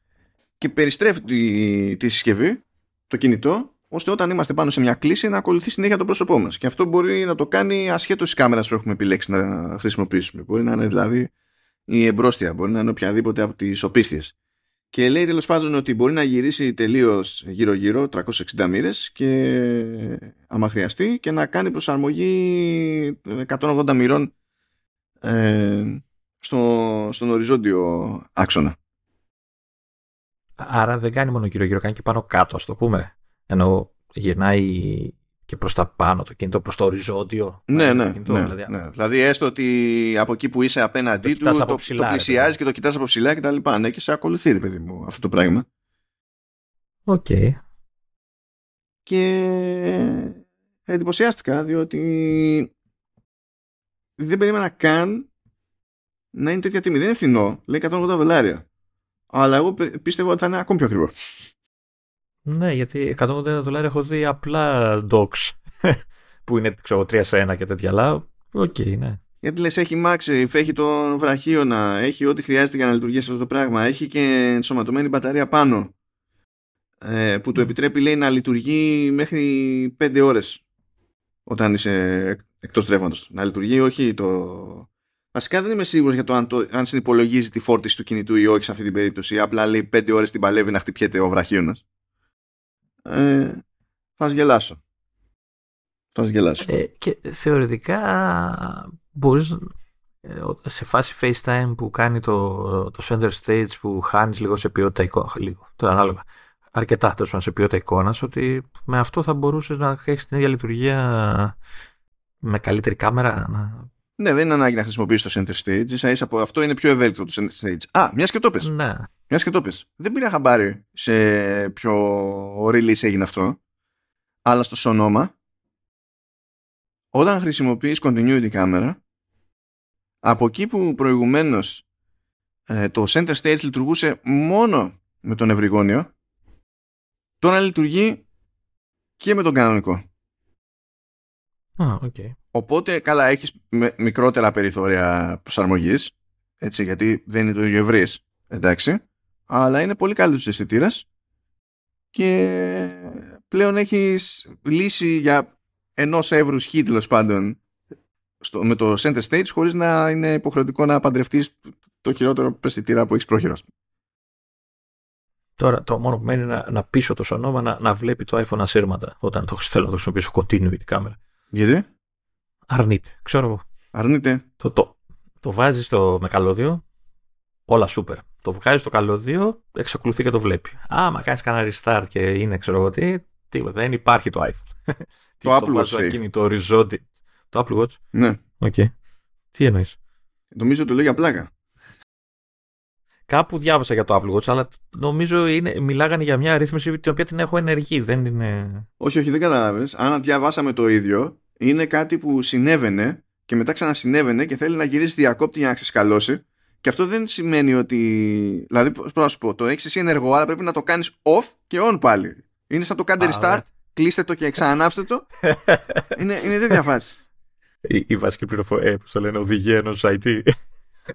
και περιστρέφει τη, τη συσκευή, το κινητό, ώστε όταν είμαστε πάνω σε μια κλίση να ακολουθεί συνέχεια το πρόσωπό μας. Και αυτό μπορεί να το κάνει ασχέτως της κάμερας που έχουμε επιλέξει να χρησιμοποιήσουμε. Μπορεί να είναι δηλαδή η εμπρόστια, μπορεί να είναι οποιαδήποτε από τις οπίστιες. Και λέει τέλος πάντων ότι μπορεί να γυρίσει τελείως γύρω-γύρω 360 μοίρες και άμα χρειαστεί και να κάνει προσαρμογή 180 μοιρών ε, στο, στον οριζόντιο άξονα. Άρα δεν κάνει μόνο γύρω-γύρω, κάνει και πάνω κάτω, ας το πούμε. Ενώ γυρνάει και προς τα πάνω το κινητό, προς το οριζόντιο. Ναι, ναι, κινητό, ναι, δηλαδή. ναι. Δηλαδή έστω ότι από εκεί που είσαι απέναντί το του, το, ψηλά, το πλησιάζει και το κοιτάς από ψηλά και τα λοιπά. Ναι, και σε ακολουθεί, ρε παιδί μου, αυτό το πράγμα. OK. Okay. Και εντυπωσιάστηκα, διότι δεν περίμενα καν να είναι τέτοια τιμή. Δεν είναι φθηνό, λέει 180 δολάρια. Αλλά εγώ πίστευα ότι θα είναι ακόμη πιο ακριβό. Ναι, γιατί 180 δολάρια έχω δει απλά docks που είναι ξέρω, 3 σε 1 και τέτοια. Αλλά OK, okay, ναι. Γιατί λες έχει MagSafe, έχει τον βραχίωνα, έχει ό,τι χρειάζεται για να λειτουργήσει αυτό το πράγμα, έχει και ενσωματωμένη μπαταρία πάνω ε, που το επιτρέπει λέει να λειτουργεί μέχρι 5 ώρες όταν είσαι εκτός ρεύματος. Να λειτουργεί όχι το... Βασικά δεν είμαι σίγουρος για το αν, το, αν συνυπολογίζει τη φόρτιση του κινητού ή όχι σε αυτή την περίπτωση. Απλά λέει 5 ώρες την παλεύει να χτυπιέται ο βραχίωνας ε, θα γελάσω. Θα γελάσω. Ε, και θεωρητικά μπορείς ε, σε φάση FaceTime που κάνει το, το center stage που χάνεις λίγο σε ποιότητα εικόνα, λίγο, το ανάλογα, αρκετά τόσο σε ποιότητα εικόνας, ότι με αυτό θα μπορούσες να έχεις την ίδια λειτουργία με καλύτερη κάμερα. Να... Ναι, δεν είναι ανάγκη να χρησιμοποιήσει το center stage. Ίσα ίσα από αυτό είναι πιο ευέλικτο το center stage. Α, μιας και το πες. Ναι. Μιας και το πες. Δεν πήρα χαμπάρι σε ποιο release έγινε αυτό. Αλλά στο σονόμα, όταν χρησιμοποιείς continuity κάμερα, από εκεί που προηγουμένως ε, το center stage λειτουργούσε μόνο με τον ευρυγόνιο, τώρα λειτουργεί και με τον κανονικό. Ah, okay. Οπότε, καλά, έχεις μικρότερα περιθώρια προσαρμογής, έτσι, γιατί δεν είναι το ίδιο ευρύς, εντάξει αλλά είναι πολύ καλύτερος αισθητήρας και πλέον έχεις λύση για ενός εύρους χ τέλος πάντων στο, με το center stage χωρίς να είναι υποχρεωτικό να παντρευτείς το χειρότερο αισθητήρα που έχεις πρόχειρο. Τώρα το μόνο που μένει είναι να, να πείσω το Sonoma να, να βλέπει το iPhone ασύρματα όταν το θέλω να το χρησιμοποιήσω continuity κάμερα. Γιατί; Αρνείται, ξέρω εγώ. Αρνείται. Το, το, το βάζει με καλώδιο, όλα super. Το βγάζει στο καλώδιο, εξακολουθεί και το βλέπει. Άμα κάνεις κανένα restart και είναι, ξέρω εγώ τι, τίποτα, δεν υπάρχει το iPhone. το Apple Watch. Το οριζόντι. Το Apple Watch; Ναι. Okay. Τι εννοείς; Νομίζω το λέει για πλάκα. Κάπου διάβασα για το Apple Watch, αλλά νομίζω είναι, μιλάγανε για μια αρρύθμιση την οποία την έχω ενεργή. Δεν είναι. Όχι, όχι, δεν καταλάβει. Αν διαβάσαμε το ίδιο, είναι κάτι που συνέβαινε και μετά ξανασυνέβαινε και θέλει να γυρίσει διακόπτη για να ξεσκαλώσει. Και αυτό δεν σημαίνει ότι. Δηλαδή, πώς να σου πω, το έχεις εσύ ενεργό, αλλά πρέπει να το κάνεις off και on πάλι. Είναι σαν το κάντε restart, κλείστε το και ξανανάψτε το. είναι, είναι τέτοια φάση. Η, η βασική πληροφορία, ε, το λένε, οδηγία ενός IT.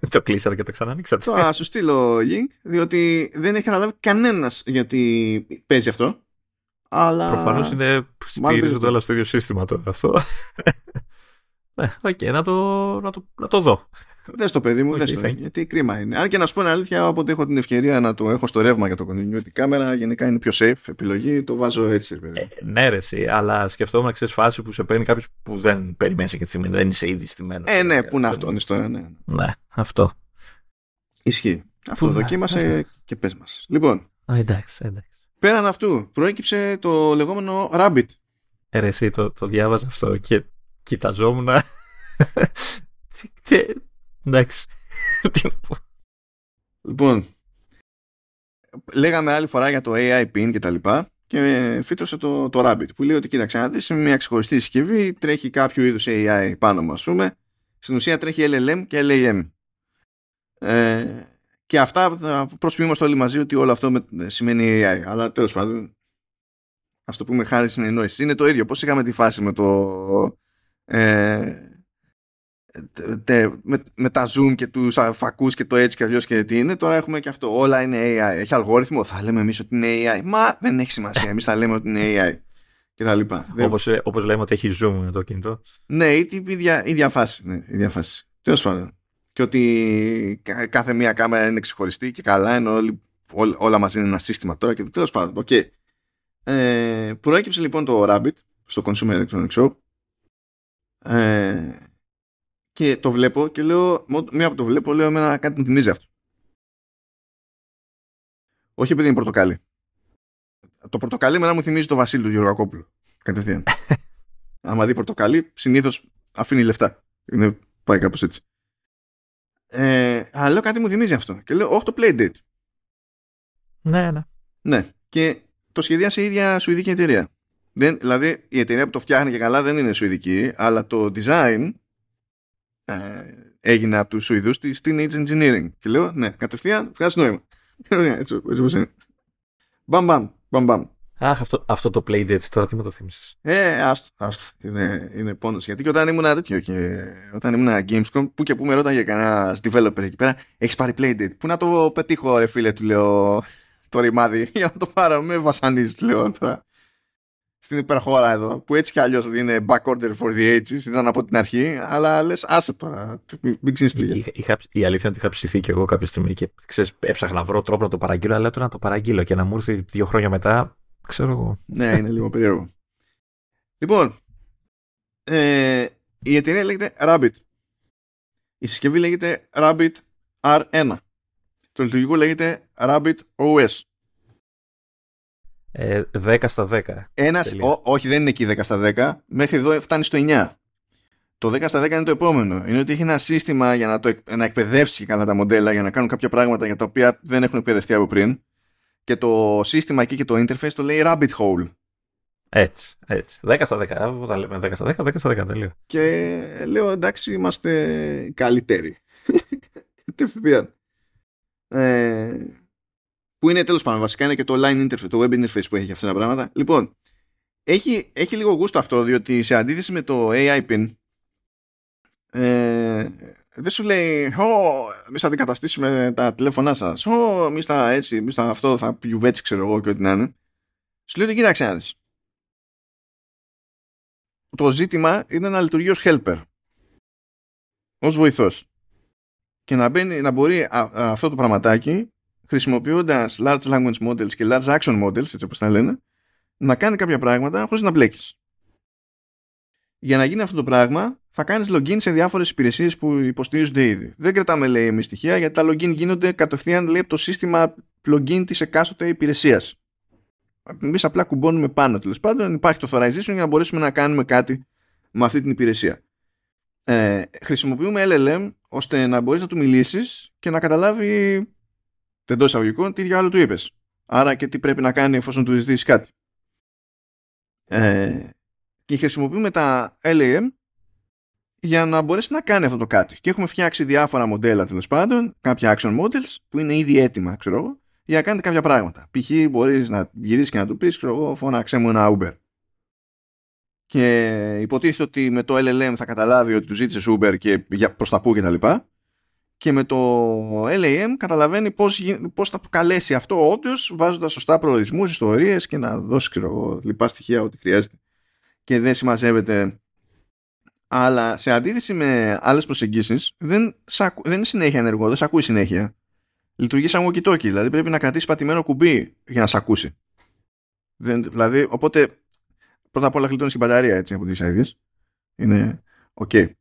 Το κλείσατε και το ξανανοίξατε. Τώρα σου στείλω link, διότι δεν έχει καταλάβει κανένας γιατί παίζει αυτό. Αλλά... Προφανώς είναι στηρίζονται όλα στο ίδιο σύστημα τώρα αυτό. ναι, οκ, να, το, να, το, να το δω. Δες το παιδί μου, okay, το. Γιατί κρίμα είναι. Αν και να σου πω την αλήθεια, όποτε έχω την ευκαιρία να το έχω στο ρεύμα για το continuity camera, γενικά είναι πιο safe επιλογή, το βάζω έτσι. Παιδί. Ε, ναι, ρε, εσύ, αλλά σκεφτόμουν εξής φάση που σε παίρνει κάποιος που δεν περιμένεις και τη στιγμή, δεν είσαι ήδη στημένος. Ε, ναι, πού να αυτό τώρα, ναι. Ναι, αυτό. Ισχύει. Αυτό που δοκίμασε και πες μας. Λοιπόν. Α, εντάξει, εντάξει. Πέραν αυτού, προέκυψε το λεγόμενο Rabbit. Ε, ρε, εσύ, το, το διάβαζα αυτό και κοιταζόμουν. Εντάξει. Τι να πω. Λοιπόν, λέγαμε άλλη φορά για το AI PIN και τα λοιπά και φύτρωσε το, το Rabbit που λέει ότι κοίταξε να δεις μια ξεχωριστή συσκευή τρέχει κάποιο είδους AI πάνω μας πούμε στην ουσία τρέχει LLM και LAM ε, και αυτά θα προσποιούμαστε όλοι μαζί ότι όλο αυτό με, σημαίνει AI αλλά τέλος πάντων ας το πούμε χάρη συνεννόηση είναι το ίδιο πως είχαμε τη φάση με το ε, με, με, τα zoom και τους φακούς και το έτσι και αλλιώς και τι είναι τώρα έχουμε και αυτό. Όλα είναι AI έχει αλγόριθμο θα λέμε εμείς ότι είναι AI μα δεν έχει σημασία εμείς θα λέμε ότι είναι AI και τα λοιπά. Όπως, ε, όπως λέμε ότι έχει zoom με το κινητό. Ναι η ίδια, ίδια φάση ναι, ίδια φάση τέλος πάντων. Και ότι κάθε μία κάμερα είναι ξεχωριστή και καλά ενώ όλοι, ό, όλα μαζί είναι ένα σύστημα τώρα και τέλος πάντων. Okay. ε, προέκυψε λοιπόν το Rabbit στο Consumer Electronics Show. Ε, και το βλέπω και λέω, μία που το βλέπω, λέω εμένα κάτι μου θυμίζει αυτό. Όχι επειδή είναι πορτοκάλι. Το πορτοκάλι εμένα μου θυμίζει το Βασίλειο του Γεωργακόπουλου. Κατευθείαν. Άμα δει πορτοκάλι, συνήθως αφήνει λεφτά. Είναι, πάει κάπως έτσι. Ε, αλλά λέω κάτι μου θυμίζει αυτό. Και λέω, Όχι το Playdate. Ναι, ναι. Ναι. Και το σχεδίασε η ίδια Σουηδική εταιρεία. Δεν, δηλαδή η εταιρεία που το φτιάχνει και καλά δεν είναι Σουηδική, αλλά το design ε, έγινε από τους Σουηδούς της Teenage Engineering. Και λέω, ναι, κατευθείαν βγάζει νόημα. έτσι, έτσι είναι. Μπαμ, μπαμ, μπαμ, μπαμ. Αχ, αυτό, αυτό το Playdate τώρα τι με το θύμισες; Ε, άστο, άστο. Είναι, είναι πόνος. Γιατί και όταν ήμουν τέτοιο και όταν ήμουν Gamescom, που και που με ρώταγε κανένα developer εκεί πέρα, έχεις πάρει Playdate. Πού να το πετύχω ρε φίλε, του λέω το ρημάδι για να το πάρω. Με βασανίζεις, λέω τώρα στην υπερχώρα εδώ, που έτσι κι αλλιώς είναι back order for the ages, ήταν από την αρχή, αλλά λες, άσε τώρα, μην ξύνει Η αλήθεια είναι ότι είχα ψηθεί κι εγώ κάποια στιγμή και ξέρεις, έψαχνα να βρω τρόπο να το παραγγείλω, αλλά τώρα να το παραγγείλω και να μου έρθει δύο χρόνια μετά, ξέρω εγώ. ναι, είναι λίγο περίεργο. Λοιπόν, ε, η εταιρεία λέγεται Rabbit. Η συσκευή λέγεται Rabbit R1. Το λειτουργικό λέγεται Rabbit OS. 10 ε, στα 10. Ένας, όχι, δεν είναι εκεί 10 στα 10. Μέχρι εδώ φτάνει στο 9. Το 10 στα 10 είναι το επόμενο. Είναι ότι έχει ένα σύστημα για να, το, να εκπαιδεύσει καλά τα μοντέλα για να κάνουν κάποια πράγματα για τα οποία δεν έχουν εκπαιδευτεί από πριν. Και το σύστημα εκεί και το interface το λέει rabbit hole. Έτσι, έτσι. 10 στα 10. Όταν λέμε 10 στα 10, 10 στα 10 τελείω. Και λέω εντάξει, είμαστε καλύτεροι. Κατευθείαν. ε, που είναι τέλος πάντων βασικά είναι και το line interface, το web interface που έχει αυτά τα πράγματα. Λοιπόν, έχει, έχει λίγο γούστο αυτό, διότι σε αντίθεση με το AI pin, ε, δεν σου λέει, Ω, εμεί θα αντικαταστήσουμε τα τηλέφωνά σας. Ω, εμεί θα έτσι, εμεί θα αυτό, θα πιουβέτσι, ξέρω εγώ και ό,τι να είναι. Σου λέει ότι κοίταξε να δεις. Το ζήτημα είναι να λειτουργεί ως helper. Ω βοηθός. Και να, μπαίνει, να μπορεί αυτό το πραγματάκι χρησιμοποιώντας large language models και large action models, έτσι όπως τα λένε, να κάνει κάποια πράγματα χωρίς να μπλέκεις. Για να γίνει αυτό το πράγμα, θα κάνεις login σε διάφορες υπηρεσίες που υποστηρίζονται ήδη. Δεν κρατάμε, λέει, εμείς στοιχεία, γιατί τα login γίνονται κατευθείαν, λέει, από το σύστημα login της εκάστοτε υπηρεσίας. Εμείς απλά κουμπώνουμε πάνω, τέλος πάντων, υπάρχει το authorization για να μπορέσουμε να κάνουμε κάτι με αυτή την υπηρεσία. Ε, χρησιμοποιούμε LLM ώστε να μπορείς να του μιλήσεις και να καταλάβει εντός εισαγωγικών τι διάλογο του είπες. Άρα και τι πρέπει να κάνει εφόσον του ζητήσεις κάτι. Ε, και χρησιμοποιούμε τα LAM για να μπορέσει να κάνει αυτό το κάτι. Και έχουμε φτιάξει διάφορα μοντέλα τέλος πάντων, κάποια action models που είναι ήδη έτοιμα, ξέρω εγώ, για να κάνετε κάποια πράγματα. Π.χ. μπορείς να γυρίσεις και να του πεις, ξέρω εγώ, φώναξε μου ένα Uber. Και υποτίθεται ότι με το LLM θα καταλάβει ότι του ζήτησες Uber και προς τα πού κτλ. Και, και με το LAM καταλαβαίνει πώς, πώς θα καλέσει αυτό όντως βάζοντας σωστά προορισμούς, ιστορίες και να δώσει ξέρω, λοιπά στοιχεία ό,τι χρειάζεται. Και δεν συμμαζεύεται αλλά σε αντίθεση με άλλες προσεγγίσεις δεν, δεν είναι συνέχεια ενεργό, δεν σε ακούει συνέχεια. Λειτουργεί σαν walkie δηλαδή πρέπει να κρατήσει πατημένο κουμπί για να σε ακούσει. Δεν, δηλαδή οπότε πρώτα απ' όλα γλιτώνεις η μπαταρία έτσι από τις ideas είναι ok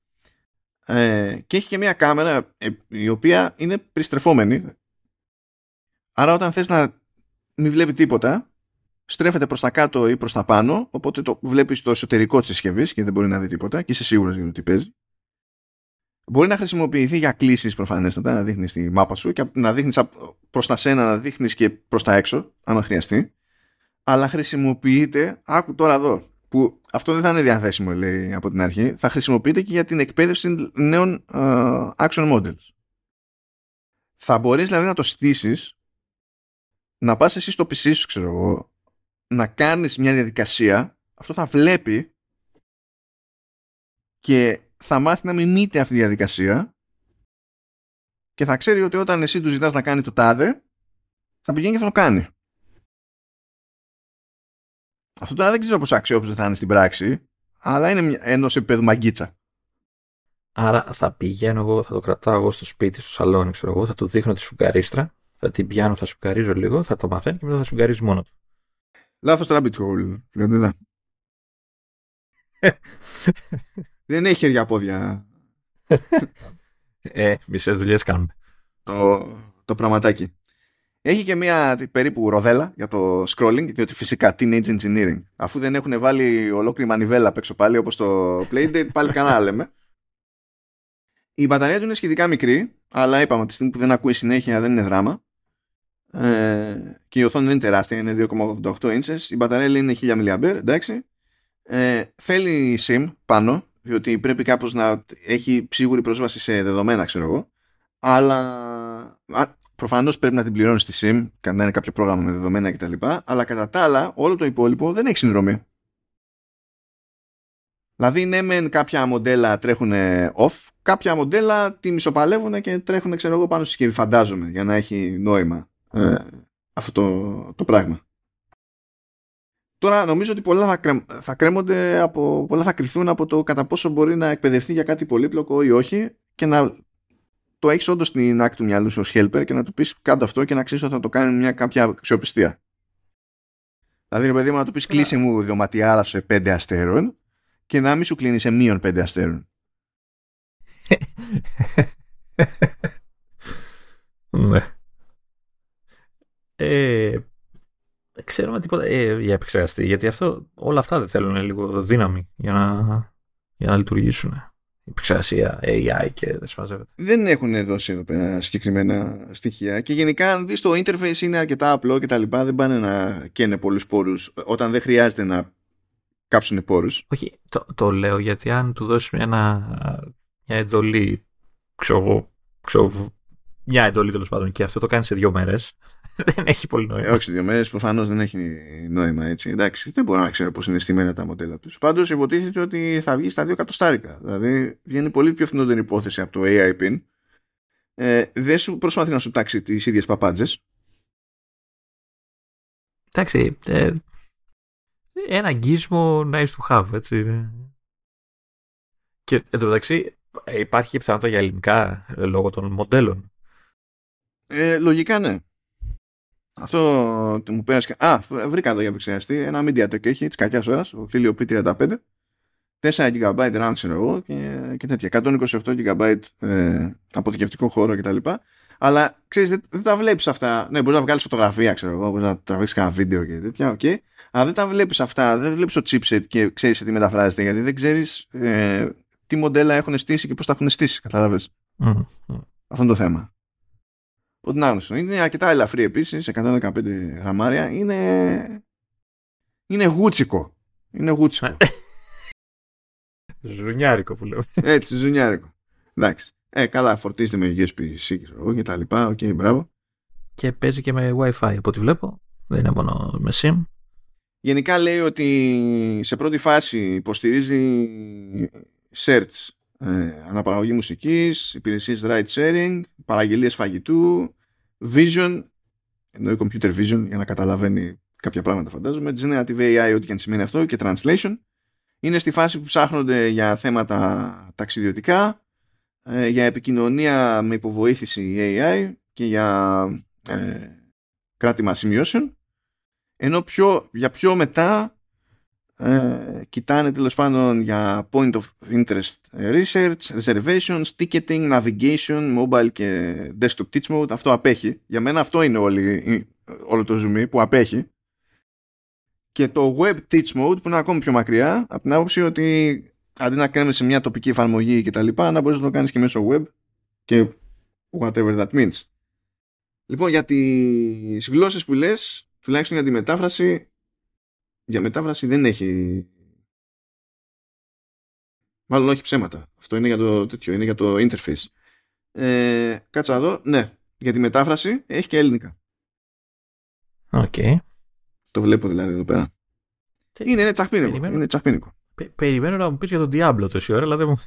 ε, και έχει και μια κάμερα ε, η οποία είναι περιστρεφόμενη άρα όταν θες να μην βλέπει τίποτα στρέφεται προς τα κάτω ή προς τα πάνω οπότε το βλέπεις στο εσωτερικό της συσκευής και δεν μπορεί να δει τίποτα και είσαι σίγουρος για το τι παίζει Μπορεί να χρησιμοποιηθεί για κλήσεις προφανέστατα, να δείχνεις τη μάπα σου και να δείχνεις προς τα σένα, να δείχνεις και προς τα έξω, αν χρειαστεί. Αλλά χρησιμοποιείται, άκου τώρα εδώ, που αυτό δεν θα είναι διαθέσιμο λέει από την αρχή, θα χρησιμοποιείται και για την εκπαίδευση νέων uh, action models. Θα μπορείς δηλαδή να το στήσεις, να πας εσύ στο PC σου, ξέρω εγώ, να κάνεις μια διαδικασία, αυτό θα βλέπει και θα μάθει να μιμείται αυτή τη διαδικασία και θα ξέρει ότι όταν εσύ του ζητάς να κάνει το τάδε, θα πηγαίνει και θα το κάνει. Αυτό τώρα δεν ξέρω πόσο αξιόπιστο θα είναι στην πράξη, αλλά είναι ενός επίπεδου μαγκίτσα. Άρα θα πηγαίνω εγώ, θα το κρατάω εγώ στο σπίτι, στο σαλόνι, ξέρω εγώ, θα του δείχνω τη σουγκαρίστρα, θα την πιάνω, θα σουγκαρίζω λίγο, θα το μαθαίνει και μετά θα σουγκαρίζει μόνο του. Λάθος rabbit hole, δεν Δεν έχει χέρια πόδια. ε, μισές δουλειές κάνουμε. Το, το πραγματάκι. Έχει και μια περίπου ροδέλα για το scrolling, διότι φυσικά teenage engineering. Αφού δεν έχουν βάλει ολόκληρη μανιβέλα απ' έξω πάλι, όπως το Playdate, πάλι κανένα λέμε. Η μπαταρία του είναι σχετικά μικρή, αλλά είπαμε τη στιγμή που δεν ακούει συνέχεια δεν είναι δράμα. Ε, και η οθόνη δεν είναι τεράστια, είναι 2,88 inches. Η μπαταρία είναι 1000 mAh, εντάξει. Ε, θέλει SIM πάνω, διότι πρέπει κάπως να έχει σίγουρη πρόσβαση σε δεδομένα, ξέρω εγώ. Αλλά προφανώς πρέπει να την πληρώνεις στη SIM, να είναι κάποιο πρόγραμμα με δεδομένα κτλ. Αλλά κατά τα άλλα, όλο το υπόλοιπο δεν έχει συνδρομή. Δηλαδή, ναι, μεν κάποια μοντέλα τρέχουν off, κάποια μοντέλα τη μισοπαλεύουν και τρέχουν, ξέρω εγώ, πάνω στη συσκευή, φαντάζομαι, για να έχει νόημα ε, αυτό το, το πράγμα. Τώρα νομίζω ότι πολλά θα, θα κρέμονται από, πολλά θα κρυθούν από το κατά πόσο μπορεί να εκπαιδευτεί για κάτι πολύπλοκο ή όχι και να το έχεις όντως στην άκρη του μυαλού σου ως helper και να του πεις κάτω αυτό και να ξέρεις ότι θα το κάνει μια κάποια αξιοπιστία. Δηλαδή, ρε παιδί μου, να του πεις κλείσει μου δωματιάρα σε 5 αστέρων και να μην σου κλείνει σε μείον 5 αστέρων. ναι. Ε, ξέρουμε τίποτα ε, για επεξεργαστή, γιατί αυτό, όλα αυτά δεν θέλουν λίγο δύναμη για να, για να λειτουργήσουν. Η επεξεργασία AI και δεν σφαζεύεται. Δεν έχουν δώσει εδώ πέρα συγκεκριμένα στοιχεία και γενικά αν δεις το interface είναι αρκετά απλό και τα λοιπά δεν πάνε να καίνε πολλούς πόρους όταν δεν χρειάζεται να κάψουν πόρους. Όχι, το, το λέω γιατί αν του δώσεις μια, μια εντολή ξέρω, ξέρω, μια εντολή τέλος πάντων και αυτό το κάνεις σε δύο μέρες, δεν έχει πολύ νόημα. Ε, όχι σε δύο μέρες, προφανώς δεν έχει νόημα έτσι. Εντάξει, δεν μπορώ να ξέρω πώς είναι στημένα τα μοντέλα τους. Πάντως υποτίθεται ότι θα βγει στα δύο εκατοστάρικα. Δηλαδή βγαίνει πολύ πιο φθηνότερη υπόθεση από το AI PIN. Ε, δεν σου προσπαθεί να σου τάξει τις ίδιες παπάντζες. Εντάξει. Ε, ένα αγγίσμο nice to have, έτσι. Και εν τω μεταξύ υπάρχει και πιθανότητα για ελληνικά λόγω των μοντέλων. Ε, λογικά ναι. Αυτό μου πέρασε. Α, βρήκα εδώ για επεξεργαστή. Ένα MediaTek έχει της κακιάς ώρας, ο Helio P35. 4 GB RAM, ξέρω εγώ, και, και τέτοια. 128 GB ε, αποθηκευτικό χώρο κτλ. Αλλά ξέρεις, δεν, δεν, τα βλέπεις αυτά. Ναι, μπορείς να βγάλεις φωτογραφία, ξέρω εγώ, μπορείς να τραβήξεις κανένα βίντεο και τέτοια. Okay. Αλλά δεν τα βλέπεις αυτά. Δεν βλέπεις το chipset και ξέρεις τι μεταφράζεται, γιατί δεν ξέρεις ε, τι μοντέλα έχουν στήσει και πώς τα έχουν στήσει. Κατάλαβες. Mm-hmm. Αυτό είναι το θέμα. Άγνωστο. Είναι αρκετά ελαφρύ επίσης, 115 γραμμάρια. Είναι. Είναι γούτσικο. Είναι γούτσικο. ζουζουνιάρικο που λέω. Έτσι, ζουζουνιάρικο. Εντάξει. Ε, καλά, φορτίζεται με USB-C και τα λοιπά. OK, okay, μπράβο. Και παίζει και με Wi-Fi από ό,τι βλέπω. Δεν είναι μόνο με SIM. Γενικά λέει ότι σε πρώτη φάση υποστηρίζει search, ε, αναπαραγωγή μουσικής, υπηρεσίες ride sharing, παραγγελίες φαγητού, vision, εννοεί computer vision για να καταλαβαίνει κάποια πράγματα φαντάζομαι, generative AI, ό,τι και αν σημαίνει αυτό και translation. Είναι στη φάση που ψάχνονται για θέματα ταξιδιωτικά, ε, για επικοινωνία με υποβοήθηση AI και για ε, κράτημα σημειώσεων ενώ πιο, για πιο μετά ε, κοιτάνε τέλος πάντων για point of interest research, reservations, ticketing, navigation, mobile και desktop teach mode. Αυτό απέχει. Για μένα αυτό είναι όλη, όλο το zoom που απέχει. Και το web teach mode που είναι ακόμη πιο μακριά από την άποψη ότι αντί να κάνεις σε μια τοπική εφαρμογή και τα λοιπά να μπορείς να το κάνεις και μέσω web και whatever that means. Λοιπόν για τις γλώσσες που λες τουλάχιστον για τη μετάφραση για μετάφραση δεν έχει μάλλον όχι ψέματα αυτό είναι για το τέτοιο είναι για το interface ε, κάτσε εδώ ναι για τη μετάφραση έχει και ελληνικά OK. Okay. το βλέπω δηλαδή εδώ πέρα είναι, είναι τσαχπίνικο, είναι τσαχπίνικο. περιμένω να μου πεις για τον Diablo τόση ώρα αλλά δεν μου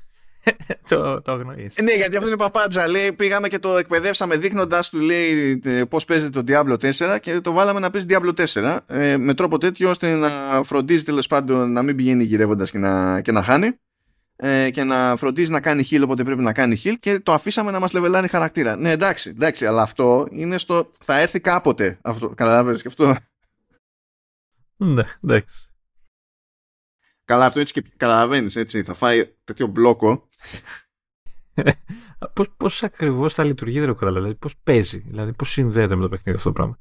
το, το αγνοείς. Ναι, γιατί αυτό είναι παπάντζα. Λέει, πήγαμε και το εκπαιδεύσαμε δείχνοντας του λέει πώς παίζεται το Diablo 4 και το βάλαμε να παίζει Diablo 4 ε, με τρόπο τέτοιο ώστε να φροντίζει τέλος πάντων να μην πηγαίνει γυρεύοντας και να, και να χάνει ε, και να φροντίζει να κάνει heal όποτε πρέπει να κάνει heal και το αφήσαμε να μας λεβελάρει χαρακτήρα. Ναι, εντάξει, εντάξει, αλλά αυτό είναι στο. θα έρθει κάποτε. Αυτό, καταλάβει και αυτό; Ναι, εντάξει. Καλά, αυτό έτσι και καταλαβαίνεις, έτσι. Θα φάει τέτοιο μπλόκο. πώς, πώς ακριβώς θα λειτουργεί δεν έχω δηλαδή πώς παίζει, δηλαδή πώς συνδέεται με το παιχνίδι αυτό το πράγμα.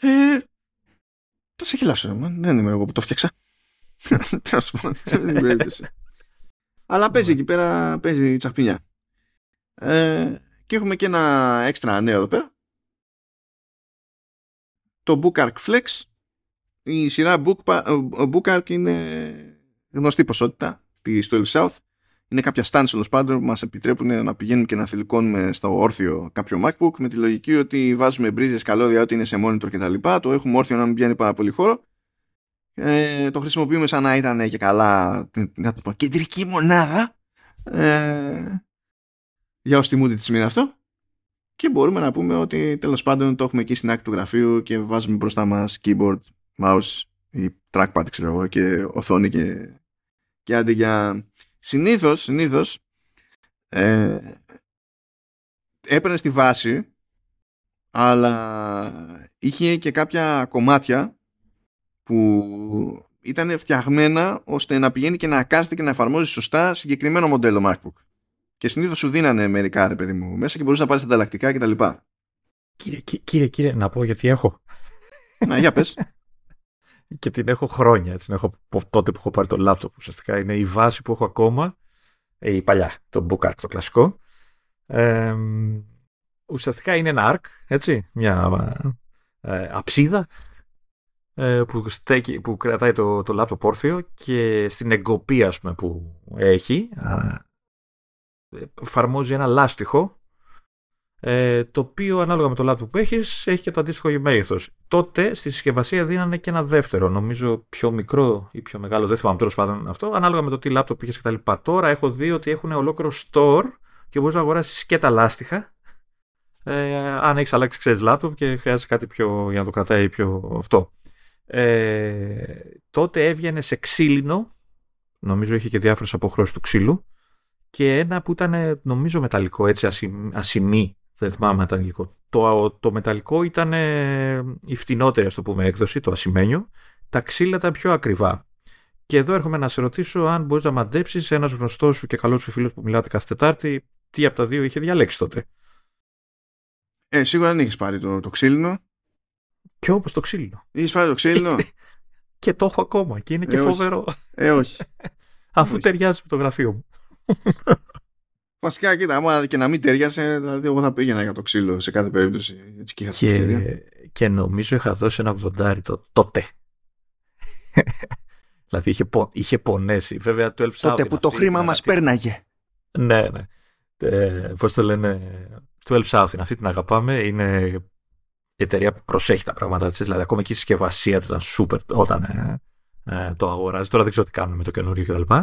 Ε, το σε χειλάσω, δεν είμαι εγώ που το φτιάξα. Αλλά παίζει εκεί πέρα, παίζει τσαχπινιά. Ε, και έχουμε και ένα έξτρα νέο εδώ πέρα. Το Bookark Flex η σειρά Bookark είναι γνωστή ποσότητα τη 12 South. Είναι κάποια stands τέλος πάντων που μας επιτρέπουν να πηγαίνουμε και να θηλυκώνουμε στο όρθιο κάποιο MacBook με τη λογική ότι βάζουμε μπρίζες, καλώδια, ότι είναι σε monitor κτλ. Το έχουμε όρθιο να μην πιάνει πάρα πολύ χώρο. Ε, το χρησιμοποιούμε σαν να ήταν και καλά να το πω, κεντρική μονάδα ε, για όσοι τιμούνται της σημαίνει αυτό και μπορούμε να πούμε ότι τέλος πάντων το έχουμε εκεί στην άκρη του γραφείου και βάζουμε μπροστά μας keyboard mouse ή trackpad ξέρω εγώ και οθόνη και, και αντί για συνήθως, συνήθως ε, έπαιρνε στη βάση αλλά είχε και κάποια κομμάτια που ήταν φτιαγμένα ώστε να πηγαίνει και να κάθεται και να εφαρμόζει σωστά συγκεκριμένο μοντέλο MacBook. Και συνήθως σου δίνανε μερικά ρε παιδί μου μέσα και μπορούσες να πάρεις ανταλλακτικά κτλ. Κύριε, κύριε, κύριε, να πω γιατί έχω. Να, για πες. και την έχω χρόνια. Έτσι, την έχω τότε που έχω πάρει το λάπτοπ. Ουσιαστικά είναι η βάση που έχω ακόμα. Ε, η παλιά, το Bookart, το κλασικό. Ε, ουσιαστικά είναι ένα arc, έτσι, μια ε, αψίδα ε, που, στέκει, που κρατάει το, το λάπτοπ όρθιο και στην εγκοπή ας πούμε, που έχει εφαρμόζει ένα λάστιχο ε, το οποίο ανάλογα με το λάπτοπ που έχεις έχει και το αντίστοιχο μέγεθος. Τότε στη συσκευασία δίνανε και ένα δεύτερο, νομίζω πιο μικρό ή πιο μεγάλο, δεν θυμάμαι τέλος πάντων αυτό, ανάλογα με το τι λάπτοπ είχες κτλ. Τώρα έχω δει ότι έχουν ολόκληρο store και μπορείς να αγοράσεις και τα λάστιχα ε, αν έχεις αλλάξει ξέρεις λάπτοπ και χρειάζεται κάτι πιο για να το κρατάει πιο αυτό. Ε, τότε έβγαινε σε ξύλινο, νομίζω είχε και διάφορες αποχρώσεις του ξύλου και ένα που ήταν νομίζω μεταλλικό έτσι ασημή Δεν θυμάμαι αν ήταν υλικό. Το, το μεταλλικό ήταν η φτηνότερη, ας το πούμε, έκδοση, το ασημένιο. Τα ξύλα ήταν πιο ακριβά. Και εδώ έρχομαι να σε ρωτήσω αν μπορείς να μαντέψεις ένας γνωστός σου και καλός σου φίλος που μιλάτε κάθε Τετάρτη, τι από τα δύο είχε διαλέξει τότε. Ε, σίγουρα δεν έχει πάρει το, το ξύλινο. Και όπως το ξύλινο. Είχες πάρει το ξύλινο; και το έχω ακόμα και είναι και ε, φοβερό. Ε, όχι. Αφού όχι. ταιριάζει με το γραφείο μου. Βασικά, κοίτα, άμα και να μην ταιριάσε, δηλαδή εγώ θα πήγαινα για το ξύλο σε κάθε περίπτωση. Έτσι και, και, και νομίζω είχα δώσει ένα 80 το, τότε. δηλαδή είχε, πο, είχε πονέσει. Βέβαια, 12 Τότε που το χρήμα μας πέρναγε. Ναι, ναι. Ε, Πώς το λένε. 12 South αυτή την αγαπάμε. Είναι η εταιρεία που προσέχει τα πράγματα της. Δηλαδή, ακόμα και η συσκευασία του ήταν super όταν ε, ε, το αγοράζει. Τώρα δεν ξέρω τι κάνουν με το καινούριο κτλ.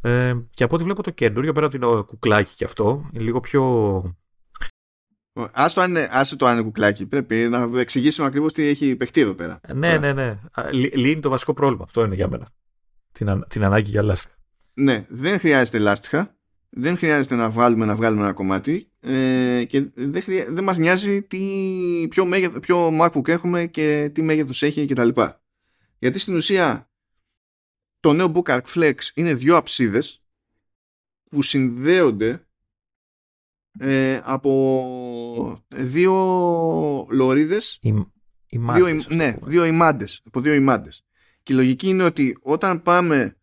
Ε, και από ό,τι βλέπω το καινούριο, πέρα από το κουκλάκι και αυτό, είναι λίγο πιο. Άστο, είναι, το αν είναι κουκλάκι. Πρέπει να εξηγήσουμε ακριβώς τι έχει παιχτεί εδώ πέρα. Ναι, ναι, ναι. Λύνει το βασικό πρόβλημα. Αυτό είναι για μένα. Την, την ανάγκη για λάστιχα. Ναι, δεν χρειάζεται λάστιχα. Δεν χρειάζεται να βγάλουμε, να βγάλουμε ένα κομμάτι ε, και δεν, χρειά... δεν μας νοιάζει τι, ποιο, μέγεθο, ποιο MacBook έχουμε και τι μέγεθος έχει κτλ. Γιατί στην ουσία το νέο Book Flex είναι δύο αψίδες που συνδέονται ε, από δύο λωρίδες οι, οι δύο, ναι, δύο ημάντες, από δύο ημάντες. Και η λογική είναι ότι όταν πάμε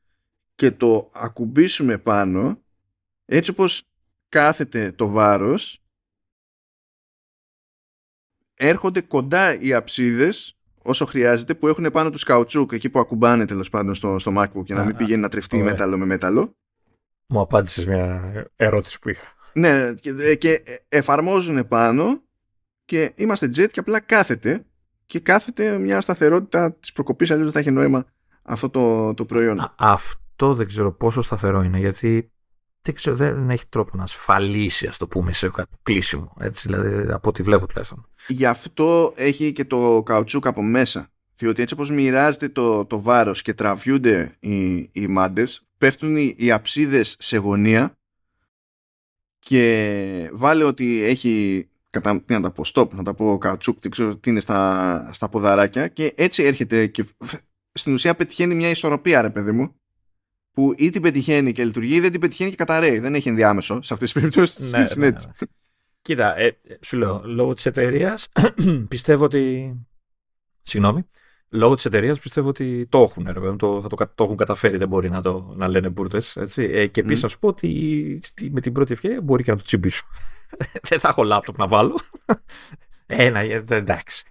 και το ακουμπήσουμε πάνω έτσι όπως κάθεται το βάρος έρχονται κοντά οι αψίδες όσο χρειάζεται που έχουν πάνω τους καουτσούκ εκεί που ακουμπάνε τέλος πάντων στο, στο MacBook και να μην πηγαίνει να τρεφτεί μέταλλο με μέταλλο. Μου απάντησες μια ερώτηση που είχα. Ναι, και, και εφαρμόζουν πάνω και είμαστε jet και απλά κάθεται και κάθεται μια σταθερότητα της προκοπής αλλιώς δεν θα έχει νόημα αυτό το, το προϊόν. Α, αυτό δεν ξέρω πόσο σταθερό είναι γιατί δεν, ξέρω, δεν έχει τρόπο να ασφαλίσει, ας το πούμε, σε κλείσιμο. Έτσι, δηλαδή, από ό,τι βλέπω τουλάχιστον. Γι' αυτό έχει και το καουτσούκ από μέσα. Διότι έτσι όπως μοιράζεται το, το βάρος και τραβιούνται οι, οι μάντες, πέφτουν οι, οι αψίδες σε γωνία και βάλε ότι έχει κατά, τι να τα πω, stop, να τα πω καουτσούκ, δεν ξέρω τι είναι στα, στα ποδαράκια και έτσι έρχεται και στην ουσία πετυχαίνει μια ισορροπία ρε παιδί μου που ή την πετυχαίνει και λειτουργεί ή δεν την πετυχαίνει και καταραίει. Δεν έχει ενδιάμεσο σε αυτές τις περιπτώσεις. Ναι, ναι, ναι, Κοίτα, ε, σου λέω, λόγω της εταιρείας πιστεύω ότι. Συγγνώμη. Λόγω της εταιρείας πιστεύω ότι το έχουν, ρε, το, θα το, το, έχουν καταφέρει, δεν μπορεί να, το, να λένε μπουρδες. Ε, και επίσης mm. να σου πω ότι με την πρώτη ευκαιρία μπορεί και να το τσιμπήσω. δεν θα έχω λάπτοπ να βάλω. Ένα, ε, εντάξει.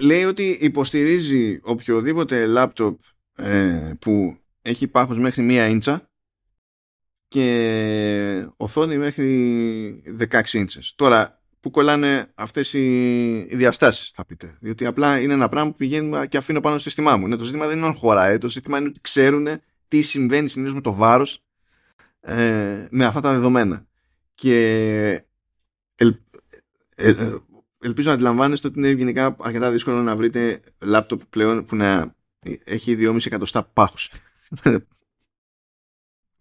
λέει ότι υποστηρίζει οποιοδήποτε λάπτοπ ε, που έχει πάχος μέχρι μία ίντσα και οθόνη μέχρι 16 ίντσες. Τώρα, που κολλάνε αυτές οι διαστάσεις θα πείτε. Διότι απλά είναι ένα πράγμα που πηγαίνει και αφήνω πάνω στο σύστημά μου. Ναι, το ζήτημα δεν είναι αν χωράει. Το ζήτημα είναι ότι ξέρουν τι συμβαίνει συνήθως με το βάρος ε, με αυτά τα δεδομένα. Και ελ, ε, ε, ελπίζω να αντιλαμβάνεστε ότι είναι γενικά αρκετά δύσκολο να βρείτε λάπτοπ πλέον που να έχει 2,5 εκατοστά πάχους.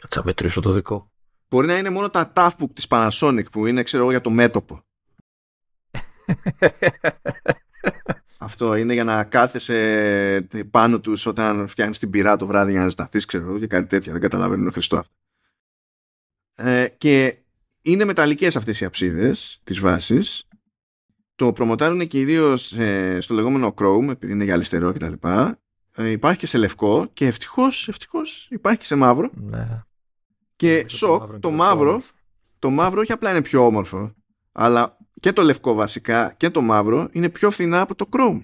Κάτσα μετρήσω το δικό. Μπορεί να είναι μόνο τα TAFBOOK της Panasonic που είναι ξέρω εγώ για το μέτωπο. Αυτό είναι για να κάθεσαι πάνω τους όταν φτιάχνεις την πυρά το βράδυ για να ζεσταθείς ξέρω και κάτι τέτοια. Δεν καταλαβαίνω Χριστό αυτό. Ε, και είναι μεταλλικές αυτές οι αψίδες της βάσης. Το προμοτάρουν κυρίως ε, στο λεγόμενο Chrome επειδή είναι για αριστερό κτλ. Ε, υπάρχει και σε λευκό και ευτυχώς, ευτυχώς υπάρχει και σε μαύρο. Ναι. Και σοκ, το, μαύρο, το μαύρο όχι απλά είναι πιο όμορφο, αλλά και το λευκό βασικά και το μαύρο είναι πιο φθηνά από το Chrome.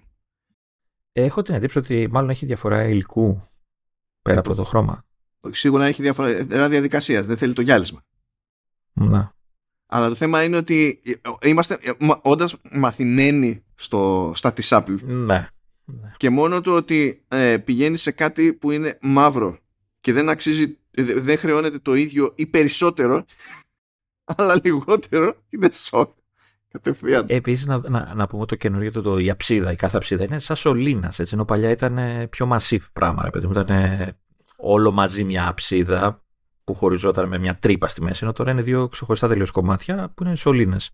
Έχω την εντύπωση ότι μάλλον έχει διαφορά υλικού πέρα ε, από το χρώμα. Σίγουρα έχει διαφορά διαδικασίας, δεν θέλει το γυάλισμα. Ναι. Αλλά το θέμα είναι ότι είμαστε όντας μαθημένοι στο, στα της Apple. Ναι. Ναι. Και μόνο το ότι ε, πηγαίνει σε κάτι που είναι μαύρο και δεν αξίζει, ε, δεν χρεώνεται το ίδιο ή περισσότερο, αλλά λιγότερο, είναι σοκ. Κατευθείαν. Επίσης, να, να, να, πούμε το καινούργιο, το, το, η αψίδα, η κάθε αψίδα είναι σαν σωλήνας. Ενώ παλιά ήταν πιο massive πράγμα, ρε παιδί μου. Ήταν όλο μαζί μια αψίδα που χωριζόταν με μια τρύπα στη μέση. Ενώ τώρα είναι δύο ξεχωριστά τελείως κομμάτια που είναι σωλήνες.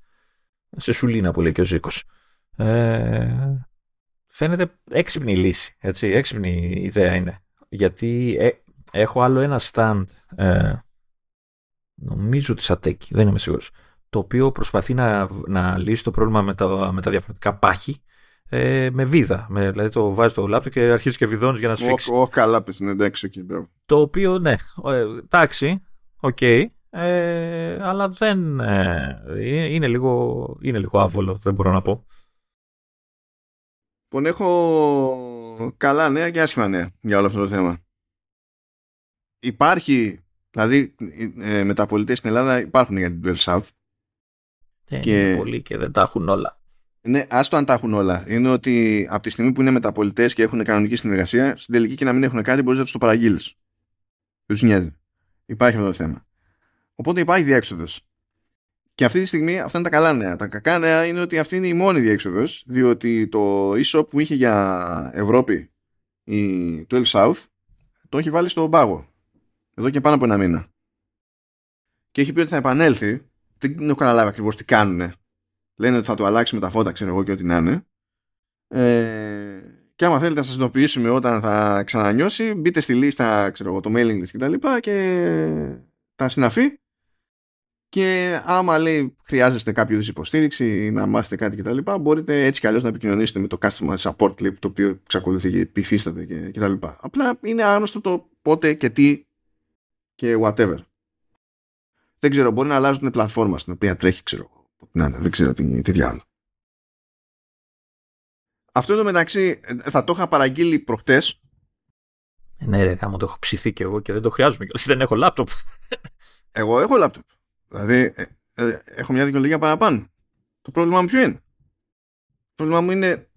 σε σουλίνα που λέει και ο Ζήκος. Ε, φαίνεται έξυπνη λύση, έτσι, έξυπνη ιδέα είναι. Γιατί ε, έχω άλλο ένα stand, ε, νομίζω τη Ατέκη, δεν είμαι σίγουρος, το οποίο προσπαθεί να, να λύσει το πρόβλημα με τα, με τα διαφορετικά πάχη ε, με βίδα. Με, δηλαδή το βάζεις στο λάπτο και αρχίζεις και βιδώνεις για να σφίξει. Όχι, καλά πες, ναι, εντάξει, okay, Το οποίο, ναι, ε, εντάξει, OK, okay, ε, αλλά δεν, ε, είναι, λίγο, είναι λίγο άβολο, δεν μπορώ να πω. Λοιπόν, έχω καλά νέα και άσχημα νέα για όλο αυτό το θέμα. Υπάρχει, δηλαδή ε, μεταπωλητές στην Ελλάδα υπάρχουν για την 12 South. Δεν και... είναι πολλοί και δεν τα έχουν όλα. Ναι, άστο αν τα έχουν όλα. Είναι ότι από τη στιγμή που είναι μεταπολιτές και έχουν κανονική συνεργασία, στην τελική και να μην έχουν κάτι, μπορείς να τους το παραγγείλεις. Δεν τους νοιάζει. Υπάρχει αυτό το θέμα. Οπότε υπάρχει διέξοδος. Και αυτή τη στιγμή αυτά είναι τα καλά νέα. Τα κακά νέα είναι ότι αυτή είναι η μόνη διέξοδος, διότι το e-shop που είχε για Ευρώπη η 12 South το έχει βάλει στον πάγο. Εδώ και πάνω από ένα μήνα. Και έχει πει ότι θα επανέλθει. Δεν έχω καταλάβει ακριβώς τι κάνουν λένε ότι θα το αλλάξει με τα φώτα, ξέρω εγώ και ό,τι να είναι. Ε, και άμα θέλετε να σας ειδοποιήσουμε όταν θα ξανανιώσει, μπείτε στη λίστα, ξέρω εγώ, το mailing list και τα λοιπά και τα συναφή. Και άμα λέει χρειάζεστε κάποιο είδους υποστήριξη ή να μάθετε κάτι και τα λοιπά, μπορείτε έτσι κι αλλιώς να επικοινωνήσετε με το customer support clip το οποίο εξακολουθεί και επιφίσταται και, και τα λοιπά. Απλά είναι άγνωστο το πότε και τι και whatever. Δεν ξέρω, μπορεί να αλλάζουν την πλατφόρμα στην οποία τρέχει, ξέρω εγώ να, ναι, δεν ξέρω τι, τι διάλογο. Αυτό το μεταξύ θα το είχα παραγγείλει προχτές. Ναι ρε, άμα το έχω ψηθεί και εγώ και δεν το χρειάζομαι και δεν έχω λάπτοπ. Εγώ έχω λάπτοπ. Δηλαδή ε, ε, έχω μια δικαιολογία παραπάνω. Το πρόβλημά μου ποιο είναι; Το πρόβλημά μου είναι,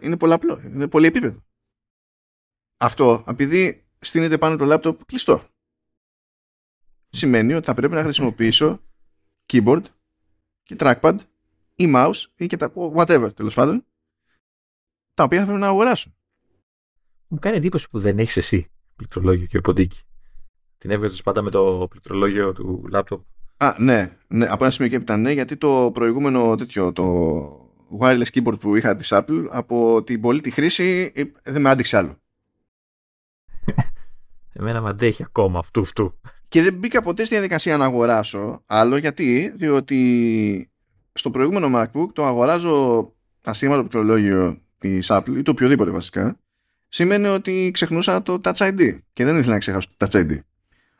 είναι πολλαπλό, είναι πολύ επίπεδο. Αυτό επειδή στείνεται πάνω το λάπτοπ κλειστό. Σημαίνει ότι θα πρέπει να χρησιμοποιήσω keyboard και trackpad ή mouse ή και τα whatever τέλος πάντων τα οποία θα πρέπει να αγοράσω. Μου κάνει εντύπωση που δεν έχεις εσύ πληκτρολόγιο και ποντίκι. Την έβγαζες πάντα με το πληκτρολόγιο του laptop. Α, ναι, ναι. Από ένα σημείο και έπειτα ναι, γιατί το προηγούμενο τέτοιο, το wireless keyboard που είχα της Apple, από την πολύ τη χρήση ε, δεν με άντυξε άλλο. Εμένα με αντέχει ακόμα αυτού αυτού. Και δεν μπήκα ποτέ στη διαδικασία να αγοράσω άλλο γιατί, διότι στο προηγούμενο MacBook το αγοράζω ασήμαντο πληκτρολόγιο της Apple ή το οποιοδήποτε βασικά σημαίνει ότι ξεχνούσα το Touch ID και δεν ήθελα να ξεχάσω το Touch ID.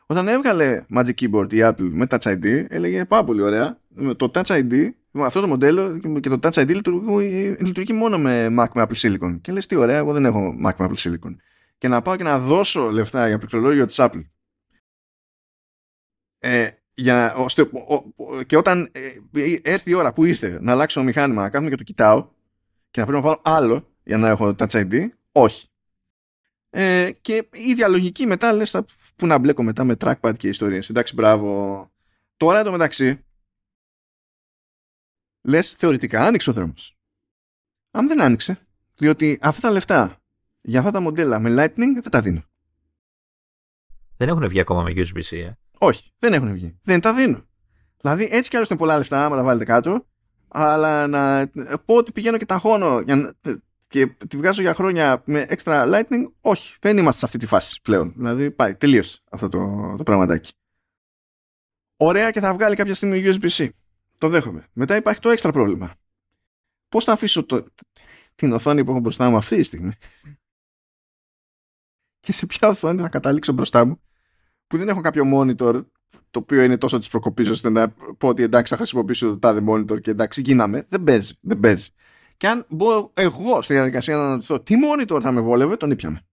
Όταν έβγαλε Magic Keyboard η Apple με Touch ID έλεγε πάρα πολύ ωραία το Touch ID αυτό το μοντέλο και το Touch ID λειτουργεί, λειτουργεί μόνο με Mac με Apple Silicon. Και λες τι ωραία εγώ δεν έχω Mac με Apple Silicon και να πάω και να δώσω λεφτά για πληκτρολόγιο της Apple. Ε, για, ώστε, και όταν ε, έρθει η ώρα που ήρθε να αλλάξω το μηχάνημα, να κάθομαι και το κοιτάω και να πρέπει να βάλω άλλο για να έχω Touch ID, όχι. Ε, και η διαλογική μετά λες που να μπλέκω μετά με trackpad και ιστορίες. Εντάξει, μπράβο. Τώρα το μεταξύ λες θεωρητικά άνοιξε ο δρόμος. Αν δεν άνοιξε, διότι αυτά τα λεφτά για αυτά τα μοντέλα με Lightning δεν τα δίνω. Δεν έχουν βγει ακόμα με USB-C, ε; Όχι, δεν έχουν βγει. Δεν τα δίνω. Δηλαδή έτσι κι άλλως είναι πολλά λεφτά, άμα τα βάλετε κάτω, αλλά να πω ότι πηγαίνω και τα χώνω για και τη βγάζω για χρόνια με extra lightning, όχι, δεν είμαστε σε αυτή τη φάση πλέον. Δηλαδή πάει, τελείωσε αυτό το, το πραγματάκι. Ωραία και θα βγάλει κάποια στιγμή USB-C. Το δέχομαι. Μετά υπάρχει το έξτρα πρόβλημα. Πώς θα αφήσω το, την οθόνη που έχω μπροστά μου αυτή τη στιγμή; Και σε ποια οθόνη θα καταλήξω μπροστά μου; Που δεν έχω κάποιο monitor το οποίο είναι τόσο της προκοπής ώστε να πω ότι εντάξει θα χρησιμοποιήσω το τάδε monitor και εντάξει γίναμε. Δεν παίζει. Δεν παίζει. Και αν μπω εγώ στη διαδικασία να αναρωτηθώ τι monitor θα με βόλευε, τον ήπιαμε.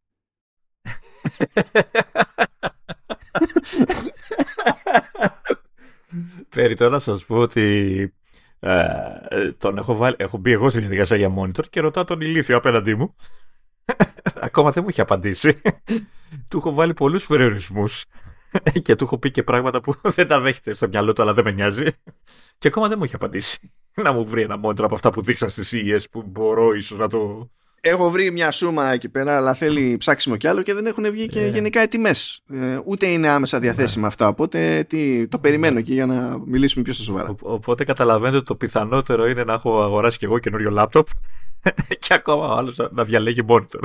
Πέρι τώρα να σας πω ότι ε, τον έχω, βάλει, έχω μπει εγώ στη διαδικασία για monitor και ρωτάω τον ηλίθιο απέναντί μου. Ακόμα δεν μου έχει απαντήσει. του έχω βάλει πολλούς περιορισμούς και του έχω πει και πράγματα που δεν τα δέχεται στο μυαλό του, αλλά δεν με νοιάζει. Και ακόμα δεν μου έχει απαντήσει. Να μου βρει ένα monitor από αυτά που δείξα στις CES που μπορώ ίσως να το. έχω βρει μια σούμα εκεί πέρα, αλλά θέλει ψάξιμο κι άλλο και δεν έχουν βγει και γενικά οι τιμές. Ε, ούτε είναι άμεσα διαθέσιμα αυτά. Οπότε τι, το περιμένω εκεί για να μιλήσουμε πιο σοβαρά. οπότε καταλαβαίνετε ότι το πιθανότερο είναι να έχω αγοράσει κι εγώ καινούριο λάπτοπ και ακόμα ο άλλος να διαλέγει monitor.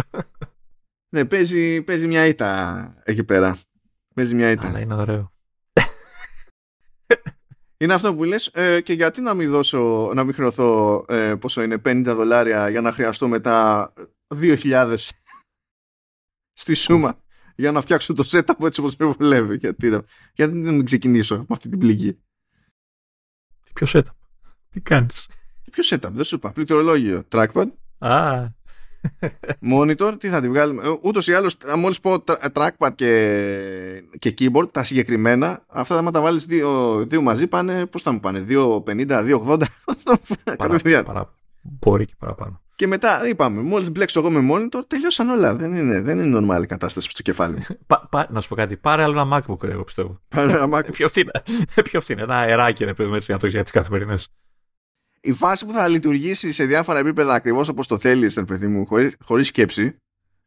Ναι, παίζει, παίζει μια ήττα εκεί πέρα. Παίζει μια ήττα. Αλλά είναι ωραίο. Είναι αυτό που λες ε, και γιατί να μην δώσω, να μην χρεωθώ ε, πόσο είναι 50 δολάρια για να χρειαστώ μετά 2.000 στη σούμα για να φτιάξω το setup έτσι όπως με βολεύει. Γιατί, γιατί δεν ξεκινήσω με αυτή την πληγή; Ποιο setup, τι κάνεις; Ποιο setup, δεν σου είπα. Πληκτρολόγιο, trackpad. Α, Monitor, τι θα τη βγάλουμε. Ε, Ούτως ή άλλως, μόλις πω trackpad και, και keyboard, τα συγκεκριμένα, αυτά θα τα βάλεις δύο, δύο μαζί πάνε. Πώς θα μου πάνε, 2,50, 2,80. Παρα, παρα, μπορεί και παραπάνω. Και μετά είπαμε, μόλις μπλέξω εγώ με monitor, τελειώσαν όλα. Δεν είναι, δεν είναι normal η κατάσταση στο κεφάλι μου. πα, πα, να σου πω κάτι, πάρε άλλο ένα MacBook, εγώ πιστεύω. Πάρε ένα MacBook. πιο φθηνά. πιο φθηνά. Ένα αεράκι, ρε παιδί έτσι, για το για τις καθημερινές η φάση που θα λειτουργήσει σε διάφορα επίπεδα ακριβώς όπως το θέλεις, ρε παιδί μου, χωρίς σκέψη,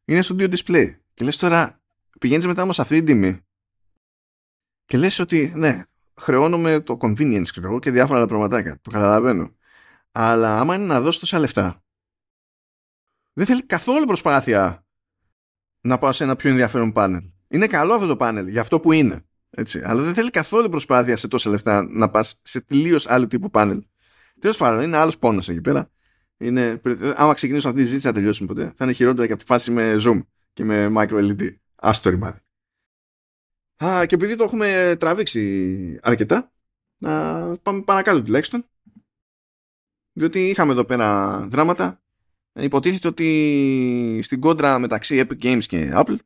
είναι στο δύο display. Και λες τώρα, πηγαίνεις μετά όμως αυτή την τιμή. Και λες ότι, ναι, χρεώνομαι το convenience ξέρω, και διάφορα άλλα πραγματάκια. Το καταλαβαίνω. Αλλά άμα είναι να δώσει τόσα λεφτά, δεν θέλει καθόλου προσπάθεια να πάω σε ένα πιο ενδιαφέρον πάνελ. Είναι καλό αυτό το πάνελ για αυτό που είναι. Έτσι. Αλλά δεν θέλει καθόλου προσπάθεια σε τόσα λεφτά να πας σε τελείως άλλο τύπου πάνελ. Τέλος πάντων, είναι άλλος πόνος εκεί πέρα. Είναι, άμα ξεκινήσω αυτή τη συζήτηση, θα τελειώσουμε ποτέ. Θα είναι χειρότερα και από τη φάση με Zoom και με Micro LED. Άστο ρημάδι. Α, και επειδή το έχουμε τραβήξει αρκετά, να πάμε παρακάτω τουλάχιστον. Διότι είχαμε εδώ πέρα δράματα. Υποτίθεται ότι στην κόντρα μεταξύ Epic Games και Apple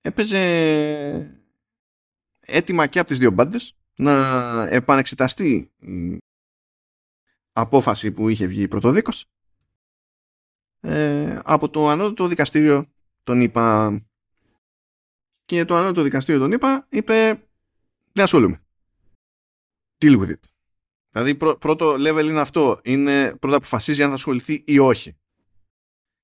έπαιζε έτοιμα και από τις δύο μπάντες να επανεξεταστεί απόφαση που είχε βγει πρωτοδίκως ε, από το ανώτατο δικαστήριο τον είπα. Και το ανώτατο δικαστήριο τον είπα είπε δεν ασχολούμαι. Deal with it δηλαδή πρώτο level είναι αυτό. Είναι πρώτα αποφασίζει αν θα ασχοληθεί ή όχι.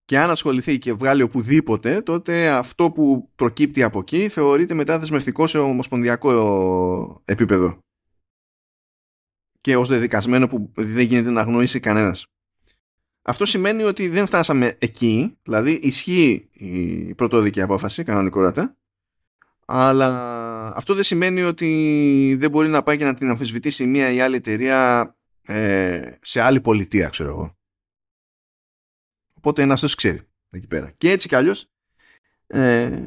Και αν ασχοληθεί και βγάλει οπουδήποτε τότε αυτό που προκύπτει από εκεί θεωρείται μετά δεσμευτικό σε ομοσπονδιακό επίπεδο και ως δεδικασμένο που δεν γίνεται να γνωρίσει κανένας. Αυτό σημαίνει ότι δεν φτάσαμε εκεί, δηλαδή ισχύει η πρωτόδικη απόφαση κανονικότατα, αλλά αυτό δεν σημαίνει ότι δεν μπορεί να πάει και να την αμφισβητήσει μία ή άλλη εταιρεία ε, σε άλλη πολιτεία, ξέρω εγώ. Οπότε ένας σας ξέρει εκεί πέρα. Και έτσι κι αλλιώς ε,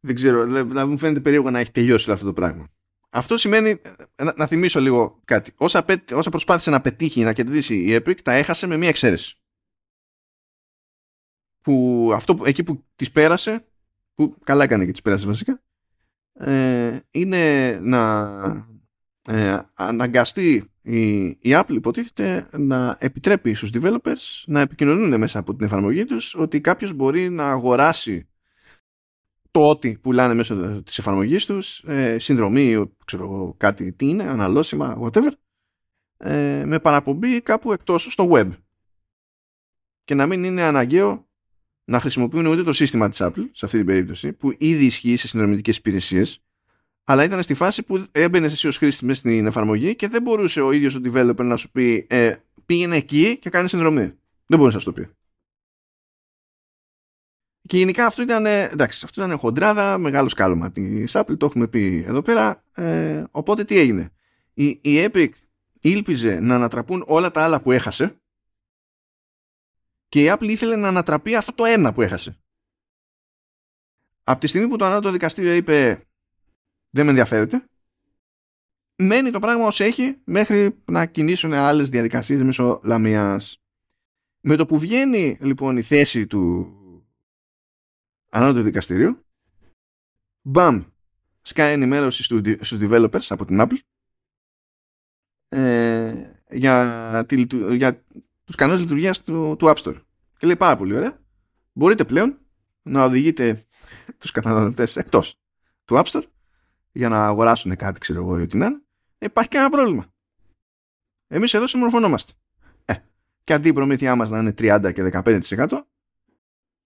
δεν ξέρω, δηλαδή μου φαίνεται περίεργο να έχει τελειώσει αυτό το πράγμα. Αυτό σημαίνει, να, να θυμίσω λίγο κάτι. Όσα, όσα προσπάθησε να πετύχει να κερδίσει η Epic, τα έχασε με μία εξαίρεση. Που αυτό, εκεί που τις πέρασε, που καλά έκανε και τις πέρασε βασικά, ε, είναι να ε, αναγκαστεί η, η Apple υποτίθεται να επιτρέπει στους developers να επικοινωνούν μέσα από την εφαρμογή τους ότι κάποιος μπορεί να αγοράσει το ότι πουλάνε μέσω της εφαρμογής τους, ε, συνδρομή, ξέρω κάτι τι είναι, αναλώσιμα, whatever, ε, με παραπομπή κάπου εκτός στο web. Και να μην είναι αναγκαίο να χρησιμοποιούν ούτε το σύστημα της Apple, σε αυτή την περίπτωση, που ήδη ισχύει σε συνδρομητικές υπηρεσίες, αλλά ήταν στη φάση που έμπαινε εσύ ως χρήστη μέσα στην εφαρμογή και δεν μπορούσε ο ίδιος ο developer να σου πει ε, πήγαινε εκεί και κάνει συνδρομή. Δεν μπορούσε να σου το πει. Και γενικά αυτό ήταν, εντάξει, αυτό ήταν χοντράδα, μεγάλο σκάλωμα τη Apple, το έχουμε πει εδώ πέρα. Ε, οπότε τι έγινε. Η, η Epic ήλπιζε να ανατραπούν όλα τα άλλα που έχασε και η Apple ήθελε να ανατραπεί αυτό το ένα που έχασε. Από τη στιγμή που το ανώτατο δικαστήριο είπε δεν με ενδιαφέρεται, μένει το πράγμα ως έχει μέχρι να κινήσουν άλλες διαδικασίες μέσω λαμίας. Με το που βγαίνει λοιπόν η θέση του ανώτατο δικαστήριο. Μπαμ, σκάει ενημέρωση στους developers από την Apple ε, για, τη, για τους κανόνες λειτουργίας του, του App Store. Και λέει πάρα πολύ ωραία. Μπορείτε πλέον να οδηγείτε τους καταναλωτές εκτός του App Store για να αγοράσουν κάτι, ξέρω εγώ, ή ό,τι να είναι. Υπάρχει κανένα πρόβλημα. Εμείς εδώ συμμορφωνόμαστε. Ε, και αντί η προμήθειά μας να είναι 30 και 15%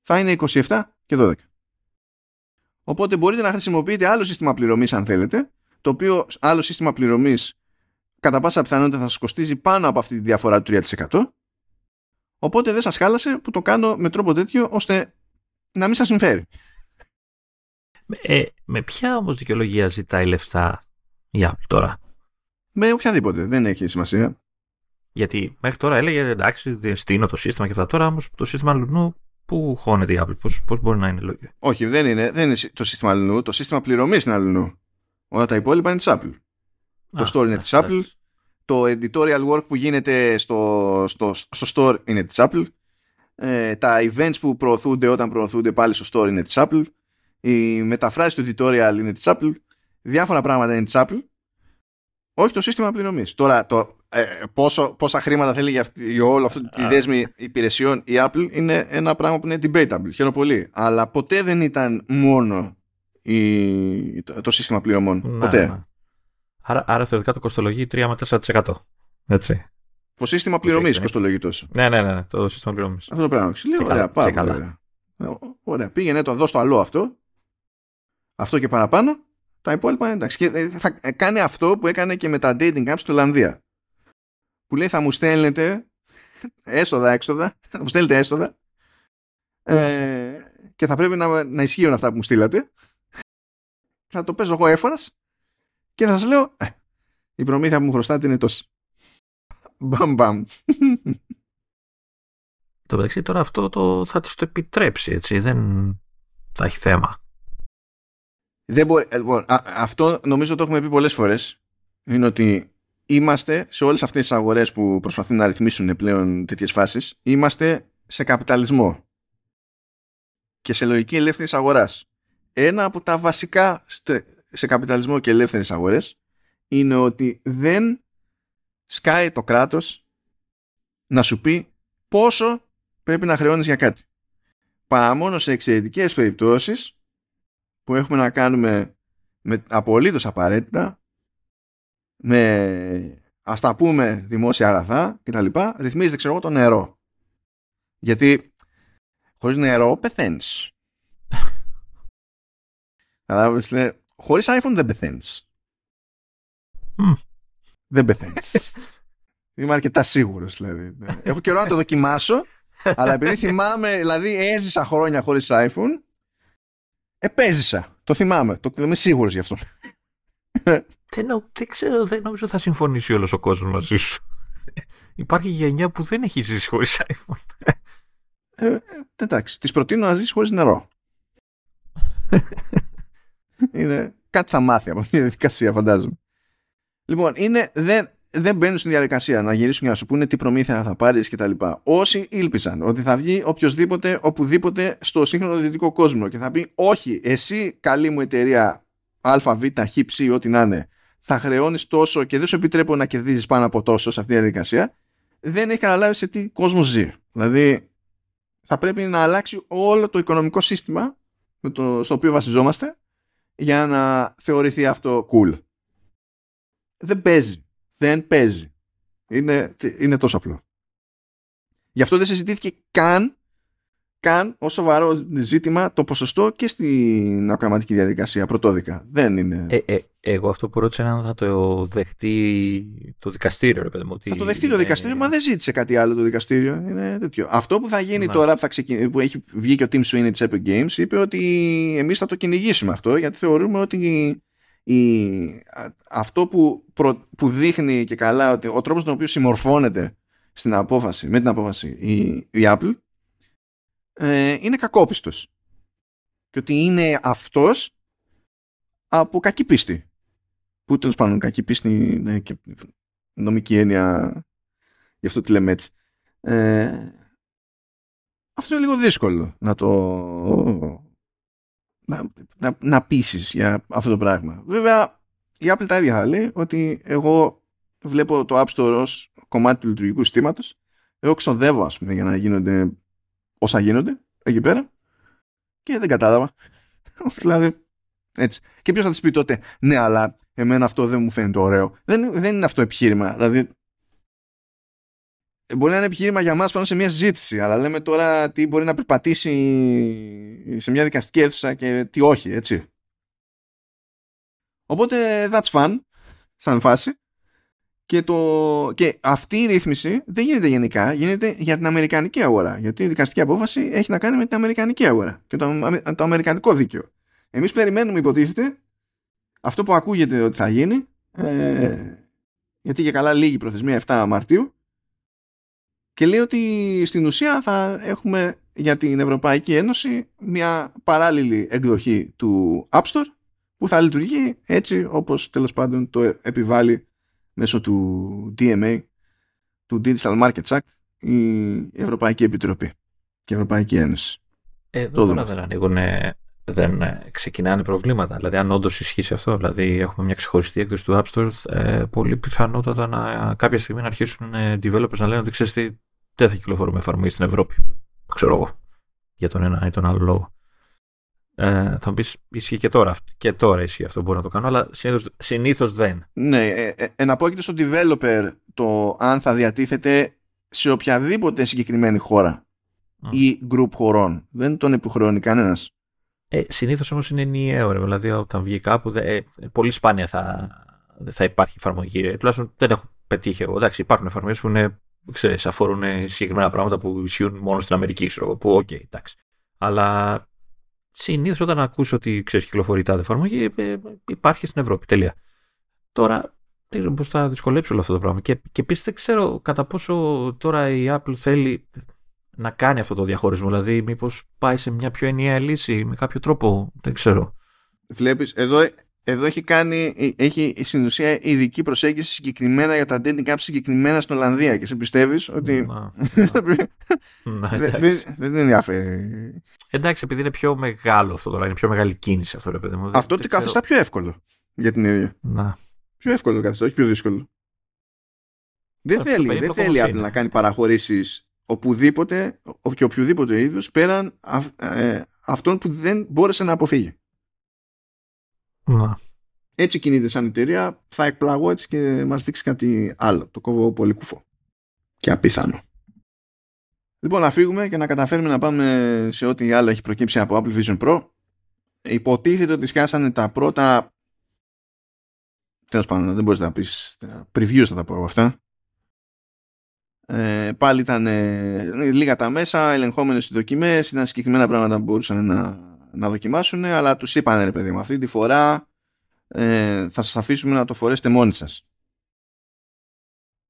θα είναι 27 και 12. Οπότε μπορείτε να χρησιμοποιείτε άλλο σύστημα πληρωμής αν θέλετε, το οποίο άλλο σύστημα πληρωμής κατά πάσα πιθανότητα θα σας κοστίζει πάνω από αυτή τη διαφορά του 3%. Οπότε δεν σας χάλασε που το κάνω με τρόπο τέτοιο ώστε να μην σας συμφέρει. Ε, με ποια όμως δικαιολογία ζητάει λεφτά η Apple τώρα; Με οποιαδήποτε, δεν έχει σημασία. Γιατί μέχρι τώρα έλεγε εντάξει, στείνω το σύστημα και αυτά. Τώρα όμως το σύστημα Λουνού πού χώνεται η Apple, πώς, μπορεί να είναι λόγια; Όχι, δεν είναι, δεν είναι το σύστημα Λουνού, το σύστημα πληρωμής είναι Λουνού. Όλα τα υπόλοιπα είναι της Apple. το store είναι της Apple. Το editorial work που γίνεται στο, στο, στο store είναι της Apple. Ε, τα events που προωθούνται όταν προωθούνται πάλι στο store είναι της Apple. Η μεταφράση του editorial είναι της Apple. Διάφορα πράγματα είναι της Apple. Όχι το σύστημα πληρωμής. Τώρα, το, ε, πόσο, πόσα χρήματα θέλει για, αυτή, για όλο αυτό τη δέσμη υπηρεσιών η Apple είναι ένα πράγμα που είναι debatable. Χαίρομαι πολύ. Αλλά ποτέ δεν ήταν μόνο η, το, το, σύστημα πληρωμών. Να, ποτέ. Ναι. Άρα, άρα θεωρητικά το κοστολογεί 3 με 4%. Έτσι. Το σύστημα πληρωμής κοστολογεί τόσο. Ναι, ναι, ναι, ναι, το σύστημα πληρωμής. Αυτό το πράγμα. Λέω, ωραία, πάρα πολύ ωραία. Ωραία, πήγαινε το δω στο άλλο αυτό. Αυτό και παραπάνω. Τα υπόλοιπα εντάξει. Και ε, θα κάνει αυτό που έκανε και με τα dating apps στην Ολλανδία που λέει θα μου στέλνετε έσοδα, έξοδα, θα μου στέλνετε έσοδα ε, και θα πρέπει να, να ισχύουν αυτά που μου στείλατε. Θα το παίζω εγώ έφορας και θα σας λέω ε, η προμήθεια που μου χρωστάτε είναι τόση. Μπαμ μπαμ. Το μεταξύ τώρα αυτό το, θα της το επιτρέψει έτσι, δεν θα έχει θέμα. Δεν μπορεί, ε, λοιπόν, αυτό νομίζω το έχουμε πει πολλές φορές είναι ότι είμαστε σε όλες αυτές τις αγορές που προσπαθούν να ρυθμίσουν πλέον τέτοιες φάσεις είμαστε σε καπιταλισμό και σε λογική ελεύθερης αγοράς. Ένα από τα βασικά σε καπιταλισμό και ελεύθερες αγορές είναι ότι δεν σκάει το κράτος να σου πει πόσο πρέπει να χρεώνεις για κάτι. Παρά μόνο σε εξαιρετικές περιπτώσεις που έχουμε να κάνουμε με απολύτως απαραίτητα με ας τα πούμε δημόσια αγαθά και τα λοιπά, ρυθμίζεται ξέρω εγώ το νερό. Γιατί χωρίς νερό πεθαίνεις. Κατάλαβες, λέει, χωρίς iPhone δεν πεθαίνεις. Δεν πεθαίνεις. Είμαι αρκετά σίγουρος δηλαδή. Έχω καιρό να το δοκιμάσω, αλλά επειδή θυμάμαι, δηλαδή έζησα χρόνια χωρίς iPhone, επέζησα. Το θυμάμαι. Το, είμαι σίγουρος γι' αυτό. Δεν, δεν ξέρω, δεν νομίζω θα συμφωνήσει όλος ο κόσμος μαζί σου. Υπάρχει γενιά που δεν έχει ζήσει χωρίς iPhone. Ε, ε, εντάξει, τη προτείνω να ζήσει χωρίς νερό. είναι, κάτι θα μάθει από αυτή τη διαδικασία, φαντάζομαι. Λοιπόν, είναι, δεν, δεν μπαίνουν στην διαδικασία να γυρίσουν για να σου πούνε τι προμήθεια θα πάρεις κτλ. Όσοι ήλπιζαν ότι θα βγει οποιοδήποτε, οπουδήποτε στο σύγχρονο δυτικό κόσμο και θα πει, Όχι, εσύ, καλή μου εταιρεία Α, Β, Χ, Ψ, ό,τι να είναι, θα χρεώνεις τόσο και δεν σου επιτρέπω να κερδίζεις πάνω από τόσο σε αυτή τη διαδικασία, δεν έχει καταλάβει σε τι κόσμο ζει. Δηλαδή, θα πρέπει να αλλάξει όλο το οικονομικό σύστημα το, στο οποίο βασιζόμαστε για να θεωρηθεί αυτό cool. Δεν παίζει. Δεν παίζει. Είναι, είναι τόσο απλό. Γι' αυτό δεν συζητήθηκε καν καν ω σοβαρό ζήτημα το ποσοστό και στην ακροματική διαδικασία πρωτόδικα. Δεν είναι. Ε, ε, εγώ αυτό που ρώτησα είναι αν θα το δεχτεί το δικαστήριο, ρε παιδί μου. Θα το δεχτεί το δικαστήριο, μα δεν ζήτησε κάτι άλλο το δικαστήριο. Είναι τέτοιο. Αυτό που θα γίνει τώρα που, θα ξεκι... που έχει βγει και ο Tim Sweeney της Epic Games είπε ότι εμείς θα το κυνηγήσουμε αυτό γιατί θεωρούμε ότι η... αυτό που, προ... που δείχνει και καλά ότι ο τρόπος τον οποίο συμμορφώνεται στην απόφαση, με την απόφαση η, η Apple ε, είναι κακόπιστος. Και ότι είναι αυτός από κακή πίστη. Που τέλος πάντων κακή πίστη είναι και νομική έννοια γι' αυτό τη λέμε έτσι. Ε, αυτό είναι λίγο δύσκολο να το να, να, να πείσεις για αυτό το πράγμα. Βέβαια η Apple τα ίδια θα λέει ότι εγώ βλέπω το App Store ως κομμάτι του λειτουργικού συστήματος εγώ ξοδεύω ας πούμε για να γίνονται όσα γίνονται εκεί πέρα και δεν κατάλαβα. δηλαδή, έτσι. Και ποιος θα της πει τότε, ναι, αλλά εμένα αυτό δεν μου φαίνεται ωραίο. Δεν, δεν είναι αυτό επιχείρημα. Δηλαδή, μπορεί να είναι επιχείρημα για μας πάνω σε μια συζήτηση, αλλά λέμε τώρα τι μπορεί να περπατήσει σε μια δικαστική αίθουσα και τι όχι, έτσι. Οπότε that's fun, σαν φάση. Και, το... και αυτή η ρύθμιση δεν γίνεται γενικά, γίνεται για την Αμερικανική αγορά. Γιατί η δικαστική απόφαση έχει να κάνει με την Αμερικανική αγορά και το, το Αμερικανικό δίκαιο. Εμείς περιμένουμε, υποτίθεται, αυτό που ακούγεται ότι θα γίνει, ε, γιατί για καλά λίγη προθεσμία 7 Μαρτίου, και λέει ότι στην ουσία θα έχουμε για την Ευρωπαϊκή Ένωση μια παράλληλη εκδοχή του App Store που θα λειτουργεί έτσι όπως τέλος πάντων το επιβάλλει μέσω του DMA, του Digital Markets Act, η Ευρωπαϊκή Επιτροπή και η Ευρωπαϊκή Ένωση. Εδώ τώρα δεν ανοίγουν, δεν ξεκινάνε προβλήματα. Δηλαδή, αν όντως ισχύσει αυτό, δηλαδή έχουμε μια ξεχωριστή έκδοση του App Store, ε, πολύ πιθανότατα να κάποια στιγμή να αρχίσουν ε, developers να λένε ότι ξέρεις τι, δεν θα κυκλοφορούμε εφαρμογή στην Ευρώπη. Ξέρω εγώ. Για τον ένα ή τον άλλο λόγο. Ε, θα μου πεις ισχύει και τώρα. Και τώρα ισχύει αυτό μπορώ να το κάνω, αλλά συνήθως δεν. Ναι, ε, ε, εναπόκειται στο developer το αν θα διατίθεται σε οποιαδήποτε συγκεκριμένη χώρα ή group χωρών. Δεν τον υποχρεώνει κανένας. Ε, Συνήθως όμως είναι ενιαίο. Δηλαδή, όταν βγει κάπου, δε, ε, πολύ σπάνια θα, θα υπάρχει εφαρμογή. Ε, τουλάχιστον δεν έχω πετύχει εγώ. Εντάξει, υπάρχουν εφαρμογές που είναι, ξέρεις, αφορούν συγκεκριμένα πράγματα που ισχύουν μόνο στην Αμερική, ξέρω Που, OK, okay, εντάξει. Αλλά συνήθως όταν ακούσω ότι ξέρεις κυκλοφορεί τάδε εφαρμογή, ε, υπάρχει στην Ευρώπη. Τελεία. Τώρα δεν ξέρω πώς θα δυσκολέψει όλο αυτό το πράγμα. Και, και επίσης δεν ξέρω κατά πόσο τώρα η Apple θέλει να κάνει αυτό το διαχωρισμό. Δηλαδή, μήπως πάει σε μια πιο ενιαία λύση με κάποιο τρόπο. Δεν ξέρω. Βλέπεις, εδώ εδώ έχει κάνει, έχει στην ουσία ειδική προσέγγιση συγκεκριμένα για τα dating apps συγκεκριμένα στην Ολλανδία και σε πιστεύεις ότι δεν την ενδιαφέρει. Εντάξει, επειδή είναι πιο μεγάλο αυτό τώρα, είναι πιο μεγάλη κίνηση αυτό ρε παιδί μου. Αυτό τι καθιστά πιο εύκολο για την ίδια. Να. Πιο εύκολο καθιστά, όχι πιο δύσκολο. Δεν θέλει, δεν θέλει απλά να κάνει παραχωρήσεις οπουδήποτε και οποιοδήποτε είδους πέραν ε, αυτών που δεν μπόρεσε να αποφύγει. Να. Έτσι κινείται σαν εταιρεία, θα εκπλαγώ έτσι και μας δείξει κάτι άλλο. Το κόβω πολύ κουφό. Και απίθανο. Λοιπόν, να φύγουμε και να καταφέρουμε να πάμε σε ό,τι άλλο έχει προκύψει από Apple Vision Pro. Υποτίθεται ότι σκάσανε τα πρώτα. Τέλος πάντων, δεν μπορείς να πεις. Previews θα τα πω αυτά. Ε, πάλι ήταν ε, λίγα τα μέσα, ελεγχόμενες οι δοκιμές, ήταν συγκεκριμένα πράγματα που μπορούσαν να, να δοκιμάσουν, αλλά τους είπαν ρε παιδί μου, αυτή τη φορά ε, θα σας αφήσουμε να το φορέσετε μόνοι σας.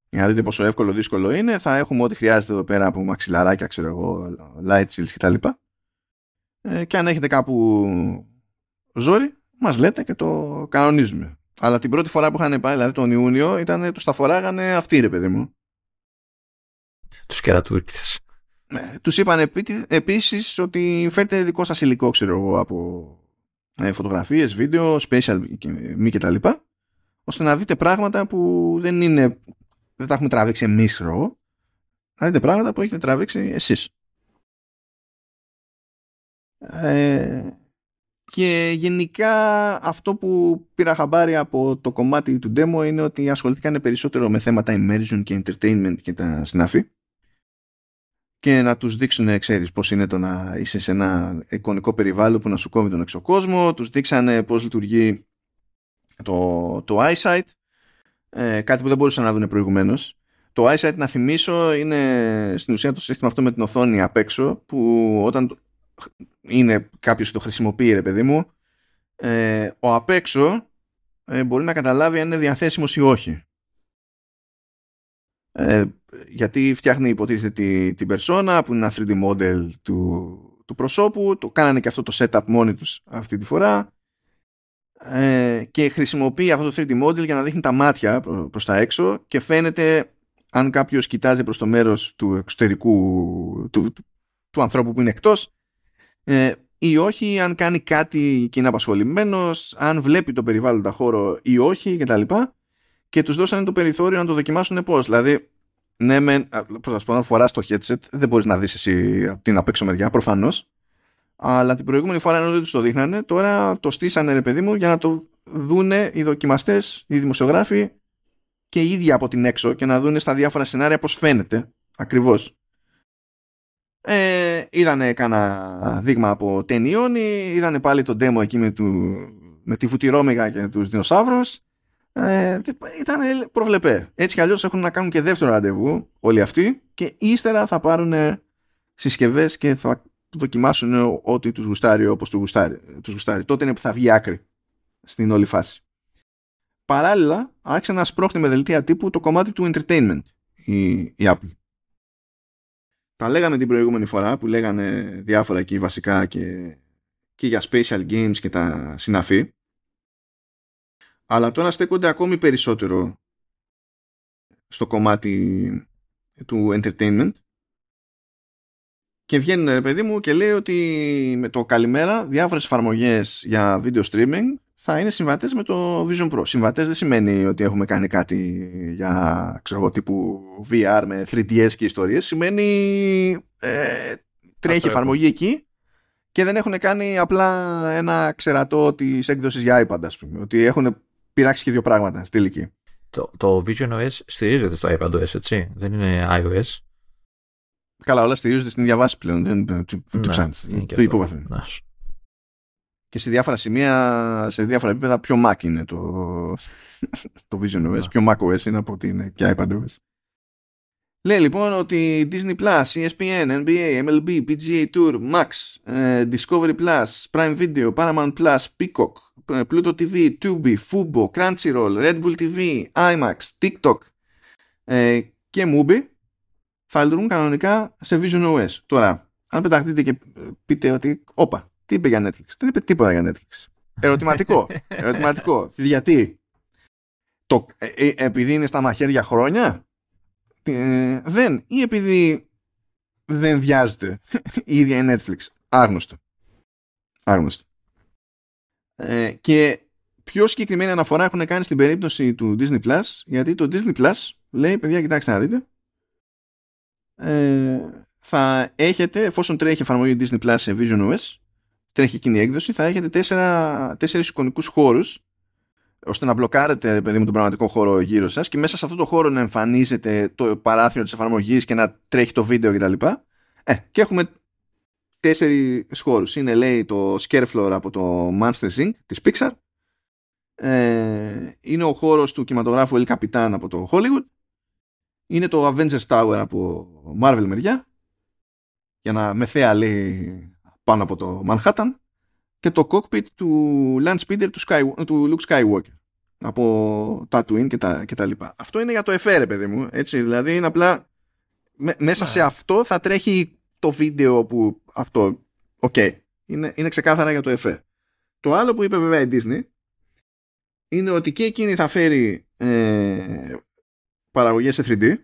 Για να δείτε πόσο εύκολο δύσκολο είναι, θα έχουμε ό,τι χρειάζεται εδώ πέρα από μαξιλαράκια, ξέρω εγώ, light shields κτλ. Ε, και αν έχετε κάπου ζόρι, μας λέτε και το κανονίζουμε. Αλλά την πρώτη φορά που είχαν πάει, δηλαδή τον Ιούνιο, ήταν, τους τα φοράγανε αυτοί ρε παιδί μου. Τους κερατούρκες. Ναι, τους είπαν επίσης ότι φέρτε δικό σας υλικό ξέρω εγώ από ε, φωτογραφίες, βίντεο, special μη και τα λοιπά ώστε να δείτε πράγματα που δεν είναι δεν τα έχουμε τραβήξει εμείς ξέρω εγώ. Να δείτε πράγματα που έχετε τραβήξει εσείς. Ε, και γενικά αυτό που πήρα χαμπάρι από το κομμάτι του demo είναι ότι ασχοληθήκαν περισσότερο με θέματα immersion και entertainment και τα συναφή και να τους δείξουν, ξέρεις, πώς είναι το να είσαι σε ένα εικονικό περιβάλλον που να σου κόβει τον εξωκόσμο, τους δείξανε πώς λειτουργεί το, το eyesight, ε, κάτι που δεν μπορούσαν να δουν προηγουμένως. Το eyesight, να θυμίσω, είναι στην ουσία το σύστημα αυτό με την οθόνη απ' έξω, που όταν είναι κάποιος το χρησιμοποιεί, ρε παιδί μου, ε, ο απ' έξω ε, μπορεί να καταλάβει αν είναι διαθέσιμος ή όχι. Ε, γιατί φτιάχνει υποτίθεται την περσόνα που είναι ένα 3D model του, του προσώπου το κάνανε και αυτό το setup μόνοι τους αυτή τη φορά ε, και χρησιμοποιεί αυτό το 3D model για να δείχνει τα μάτια προς τα έξω και φαίνεται αν κάποιος κοιτάζει προς το μέρος του εξωτερικού του, του, ανθρώπου που είναι εκτός ε, ή όχι, αν κάνει κάτι και είναι απασχολημένος, αν βλέπει το περιβάλλοντα χώρο ή όχι κτλ. Και, και τους δώσανε το περιθώριο να το δοκιμάσουν πώς. Δηλαδή, ναι, με, πώς να σου φοράς το headset, δεν μπορείς να δεις εσύ την απ' έξω μεριά, προφανώς. Αλλά την προηγούμενη φορά ενώ δεν τους το δείχνανε, τώρα το στήσανε ρε παιδί μου για να το δούνε οι δοκιμαστές, οι δημοσιογράφοι και οι ίδιοι από την έξω και να δούνε στα διάφορα σενάρια πώς φαίνεται ακριβώς. Ε, είδανε κάνα δείγμα από ταινιών, είδανε πάλι το demo εκεί με, του, με τη βουτυρόμεγα και τους δεινοσαύρους. Ε, ήταν προβλεπέ. Έτσι κι αλλιώς έχουν να κάνουν και δεύτερο ραντεβού όλοι αυτοί και ύστερα θα πάρουν συσκευές και θα δοκιμάσουν ό,τι τους γουστάρει όπως τους γουστάρει, τους γουστάρει. Τότε είναι που θα βγει άκρη στην όλη φάση. Παράλληλα, άρχισε να σπρώχνει με δελτία τύπου το κομμάτι του entertainment η, η Apple. Τα λέγαμε την προηγούμενη φορά που λέγανε διάφορα εκεί βασικά και, και για special games και τα συναφή. Αλλά τώρα στέκονται ακόμη περισσότερο στο κομμάτι του entertainment και βγαίνει ρε παιδί μου και λέει ότι με το καλημέρα διάφορες εφαρμογές για video streaming θα είναι συμβατές με το Vision Pro. Συμβατές δεν σημαίνει ότι έχουμε κάνει κάτι για ξέρω τύπου VR με 3DS και ιστορίες. Σημαίνει ε, τρέχει εφαρμογή εκεί και δεν έχουν κάνει απλά ένα ξερατό της έκδοσης για iPad ας πούμε. Ότι έχουν πειράξει και δύο πράγματα στη τελική. Το, το Vision OS στηρίζεται στο iPadOS έτσι. Δεν είναι iOS. Καλά, όλα στηρίζονται στην ίδια βάση πλέον. Δεν το, το, το υπόβαθρο. Και σε διάφορα σημεία, σε διάφορα επίπεδα, πιο Mac είναι το, το Vision OS. Πιο Mac OS είναι από ότι είναι και iPad OS. Λέει λοιπόν ότι Disney Plus, ESPN, NBA, MLB, PGA Tour, Max, Discovery Plus, Prime Video, Paramount Plus, Peacock, Pluto TV, Tubi, Fubo, Crunchyroll, Red Bull TV, IMAX, TikTok και Mubi θα λειτουργούν κανονικά σε Vision OS. Τώρα, αν πεταχτείτε και πείτε ότι, όπα, τι είπε για Netflix; Δεν είπε τίποτα για Netflix. Ερωτηματικό. Ερωτηματικό. Γιατί; Το, ε, ε, επειδή είναι στα μαχαίρια χρόνια; Ε, δεν. Ή επειδή δεν βιάζεται η ίδια η Netflix. Άγνωστο. Άγνωστο. Ε, και πιο συγκεκριμένη αναφορά έχουν κάνει στην περίπτωση του Disney Plus γιατί το Disney Plus λέει παιδιά κοιτάξτε να δείτε ε, θα έχετε εφόσον τρέχει εφαρμογή Disney Plus σε Vision OS τρέχει εκείνη η έκδοση θα έχετε τέσσερα, τέσσερις εικονικούς χώρους ώστε να μπλοκάρετε παιδί μου τον πραγματικό χώρο γύρω σας και μέσα σε αυτό το χώρο να εμφανίζεται το παράθυρο της εφαρμογής και να τρέχει το βίντεο κτλ. Ε, και έχουμε τέσσερις χώρους. Είναι λέει το Scarefloor από το Monster Inc. της Pixar. Ε, είναι ο χώρος του κινηματογράφου El Capitan από το Hollywood. Είναι το Avengers Tower από Marvel μεριά. Για να μεθέα λέει πάνω από το Manhattan. Και το cockpit του Land Speeder του, Sky, του Luke Skywalker. Από Tatooine και τα, και τα λοιπά. Αυτό είναι για το εφέ παιδί μου. Έτσι, δηλαδή είναι απλά μέσα σε αυτό θα τρέχει το βίντεο που αυτό, OK, okay, είναι, είναι ξεκάθαρα για το εφέ. Το άλλο που είπε βέβαια η Disney είναι ότι και εκείνη θα φέρει ε, παραγωγές σε 3D.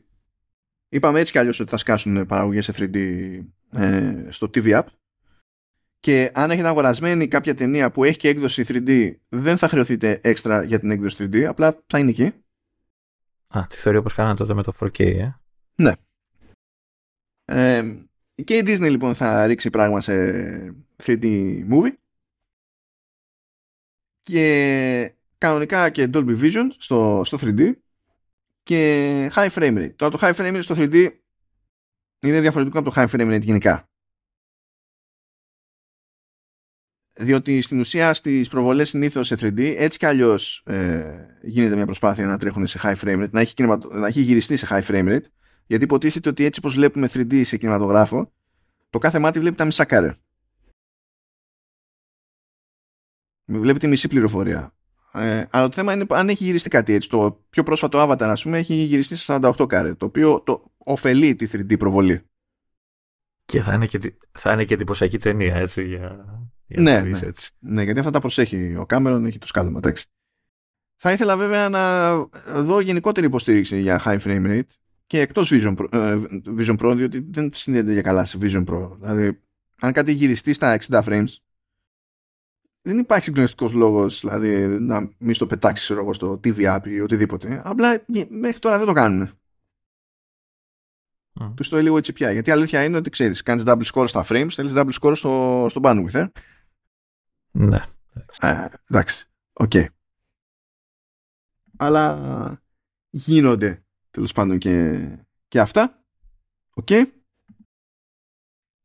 Είπαμε έτσι κι αλλιώς ότι θα σκάσουν παραγωγές σε 3D ε, στο TV App. Και αν έχετε αγορασμένη κάποια ταινία που έχει και έκδοση 3D, δεν θα χρεωθείτε έξτρα για την έκδοση 3D, απλά θα είναι εκεί. Α, τη θεωρεί όπως κάνανε τότε με το 4K, ε. Ναι. Ε, και η Disney λοιπόν θα ρίξει πράγμα σε 3D movie και κανονικά και Dolby Vision στο, στο 3D και high frame rate. Τώρα το high frame rate στο 3D είναι διαφορετικό από το high frame rate γενικά. Διότι στην ουσία στις προβολές συνήθως σε 3D έτσι κι αλλιώς ε, γίνεται μια προσπάθεια να τρέχουν σε high frame rate, να έχει, να έχει γυριστεί σε high frame rate γιατί υποτίθεται ότι έτσι όπως βλέπουμε 3D σε κινηματογράφο το κάθε μάτι βλέπει τα μισά κάρε. Βλέπει τη μισή πληροφορία. Ε, αλλά το θέμα είναι αν έχει γυριστεί κάτι έτσι. Το πιο πρόσφατο avatar, ας πούμε, έχει γυριστεί σε 48 κάρε. Το οποίο το ωφελεί τη 3D προβολή. Και θα είναι και, θα είναι και εντυπωσιακή ταινία, έτσι. Για, για ναι, ναι. Έτσι. ναι, γιατί αυτά τα προσέχει. Ο Κάμερον έχει το σκάλωμα, εντάξει. Θα ήθελα βέβαια να δω γενικότερη υποστήριξη για high frame rate και εκτός Vision Pro, ε, Vision Pro διότι δεν συνδέεται για καλά σε Vision Pro. Δηλαδή, αν κάτι γυριστεί στα 60 frames, δεν υπάρχει συγκλονιστικός λόγος δηλαδή, να μην στο πετάξεις εγώ, στο TV app ή οτιδήποτε. Απλά μέχρι τώρα δεν το κάνουν. Mm. Του το λίγο έτσι πια. Γιατί η αλήθεια είναι ότι ξέρεις, κάνεις double score στα frames, θέλεις double score στο, στο bandwidth. Ε; Ναι. Ε, εντάξει. OK. Okay. Αλλά γίνονται τέλος πάντων και, και αυτά. Οκ.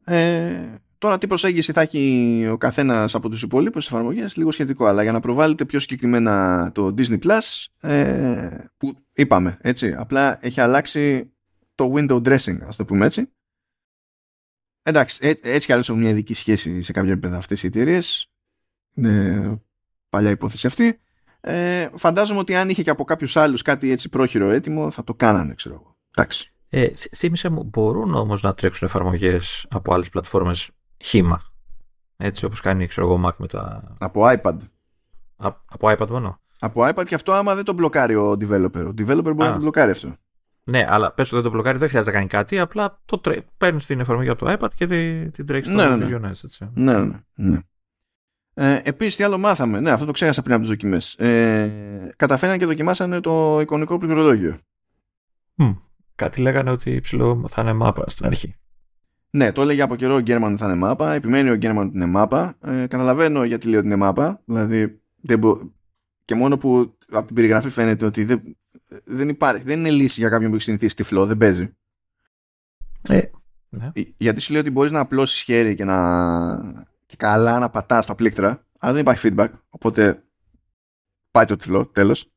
Ε, τώρα τι προσέγγιση θα έχει ο καθένας από τους υπόλοιπους εφαρμογές, λίγο σχετικό, αλλά για να προβάλλετε πιο συγκεκριμένα το Disney Plus, ε, που είπαμε, έτσι, απλά έχει αλλάξει το window dressing, ας το πούμε έτσι. Εντάξει, ε, έτσι κι άλλως έχουν μια ειδική σχέση σε κάποια επίπεδα αυτές οι εταιρείες. Είναι παλιά υπόθεση αυτή. Ε, φαντάζομαι ότι αν είχε και από κάποιους άλλους κάτι έτσι πρόχειρο έτοιμο θα το κάνανε, ξέρω εγώ. Εντάξει. Ε, θύμισε μου, μπορούν όμως να τρέξουν εφαρμογές από άλλες πλατφόρμες χήμα; Έτσι όπως κάνει ξέρω εγώ Mac με τα... Από iPad. Α, από iPad μόνο; Από iPad και αυτό άμα δεν το μπλοκάρει ο developer. Ο developer μπορεί να το μπλοκάρει αυτό. Ναι, αλλά πες ότι δεν το μπλοκάρει, δεν χρειάζεται να κάνει κάτι. Απλά το τρέ... παίρνεις την εφαρμογή από το iPad και την τρέχεις στο ναι, ναι. Vision S. Ναι, ναι, ναι. Ε, Επίσης, τι άλλο μάθαμε; Ναι, αυτό το ξέχασα πριν από τις δοκιμές. Ε, καταφέραν και δοκιμάσανε το εικονικό πληκτρολόγιο. Mm. Κάτι λέγανε ότι ψηλό θα είναι μάπα στην αρχή. Ναι, το έλεγε από καιρό ο Γκέρμαν ότι θα είναι μάπα. Επιμένει ο Γκέρμαν ότι είναι μάπα. Ε, καταλαβαίνω γιατί λέει ότι είναι μάπα. Δηλαδή, δεν μπο... και μόνο που από την περιγραφή φαίνεται ότι δεν, δεν υπάρχει, δεν είναι λύση για κάποιον που έχει συνηθίσει τυφλό, δεν παίζει. Ε, ναι. Ε, γιατί σου λέει ότι μπορείς να απλώσεις χέρι και, να... και καλά να πατάς τα πλήκτρα, αλλά δεν υπάρχει feedback. Οπότε πάει το τυφλό, τέλος.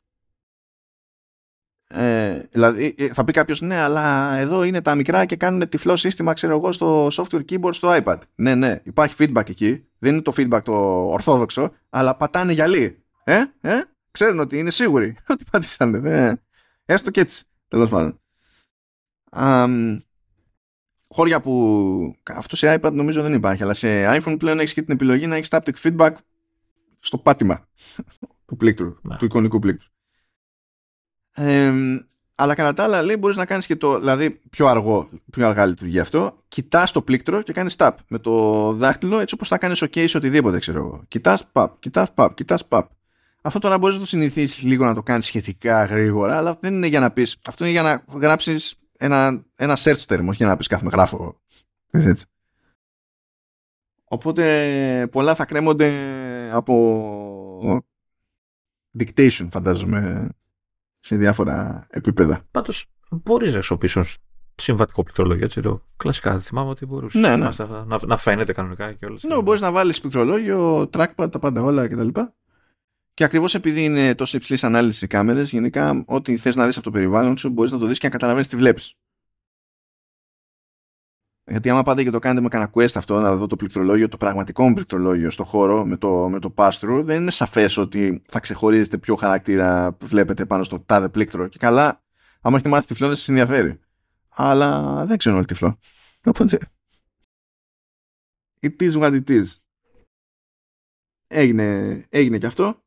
Ε, δηλαδή ε, θα πει κάποιος ναι αλλά εδώ είναι τα μικρά και κάνουν τυφλό σύστημα ξέρω εγώ στο software keyboard στο iPad ναι ναι υπάρχει feedback εκεί δεν είναι το feedback το ορθόδοξο αλλά πατάνε γυαλί ε, ε, ξέρουν ότι είναι σίγουροι ότι πατήσανε ε, έστω και έτσι τέλος πάντων χώρια που αυτό σε iPad νομίζω δεν υπάρχει αλλά σε iPhone πλέον έχεις και την επιλογή να έχεις taptic feedback στο πάτημα του πλήκτρου, ναι. του εικονικού πλήκτρου. Αλλά κατά τα άλλα λέει μπορείς να κάνεις και το δηλαδή πιο αργό πιο αργά λειτουργεί αυτό. Κοιτάς το πλήκτρο και κάνεις tap με το δάχτυλο έτσι όπως θα κάνεις ok σε οτιδήποτε ξέρω εγώ. Κοιτάς pap, κοιτάς pap, κοιτάς pap αυτό τώρα μπορείς να το συνηθίσεις λίγο να το κάνεις σχετικά γρήγορα αλλά δεν είναι για να πεις αυτό είναι για να γράψεις ένα, ένα search term όχι για να πεις κάθομαι γράφω έτσι. Οπότε πολλά θα κρέμονται από dictation φαντάζομαι σε διάφορα επίπεδα. Πάντως μπορείς να χρησιμοποιήσεις συμβατικό πληκτρολόγιο, έτσι το κλασικά. Θυμάμαι ότι μπορούσες ναι, ναι. Να, να, φαίνεται κανονικά και όλα. Ναι, μπορείς να βάλεις πληκτρολόγιο, trackpad, τα πάντα όλα κτλ. Και ακριβώς επειδή είναι τόσο υψηλής ανάλυσης οι κάμερες, γενικά ό,τι θες να δεις από το περιβάλλον σου μπορείς να το δεις και να καταλαβαίνεις τι βλέπεις. Γιατί άμα πάτε και το κάνετε με κανένα quest αυτό, να δω το πληκτρολόγιο, το πραγματικό μου πληκτρολόγιο στο χώρο με το, με το pass-through, δεν είναι σαφές ότι θα ξεχωρίζετε ποιο χαρακτήρα βλέπετε πάνω στο τάδε πλήκτρο. Και καλά, άμα έχετε μάθει τυφλό, δεν σας ενδιαφέρει. Αλλά δεν ξέρω όλοι τυφλό. Οπότε. It is what it is. Έγινε, έγινε και αυτό.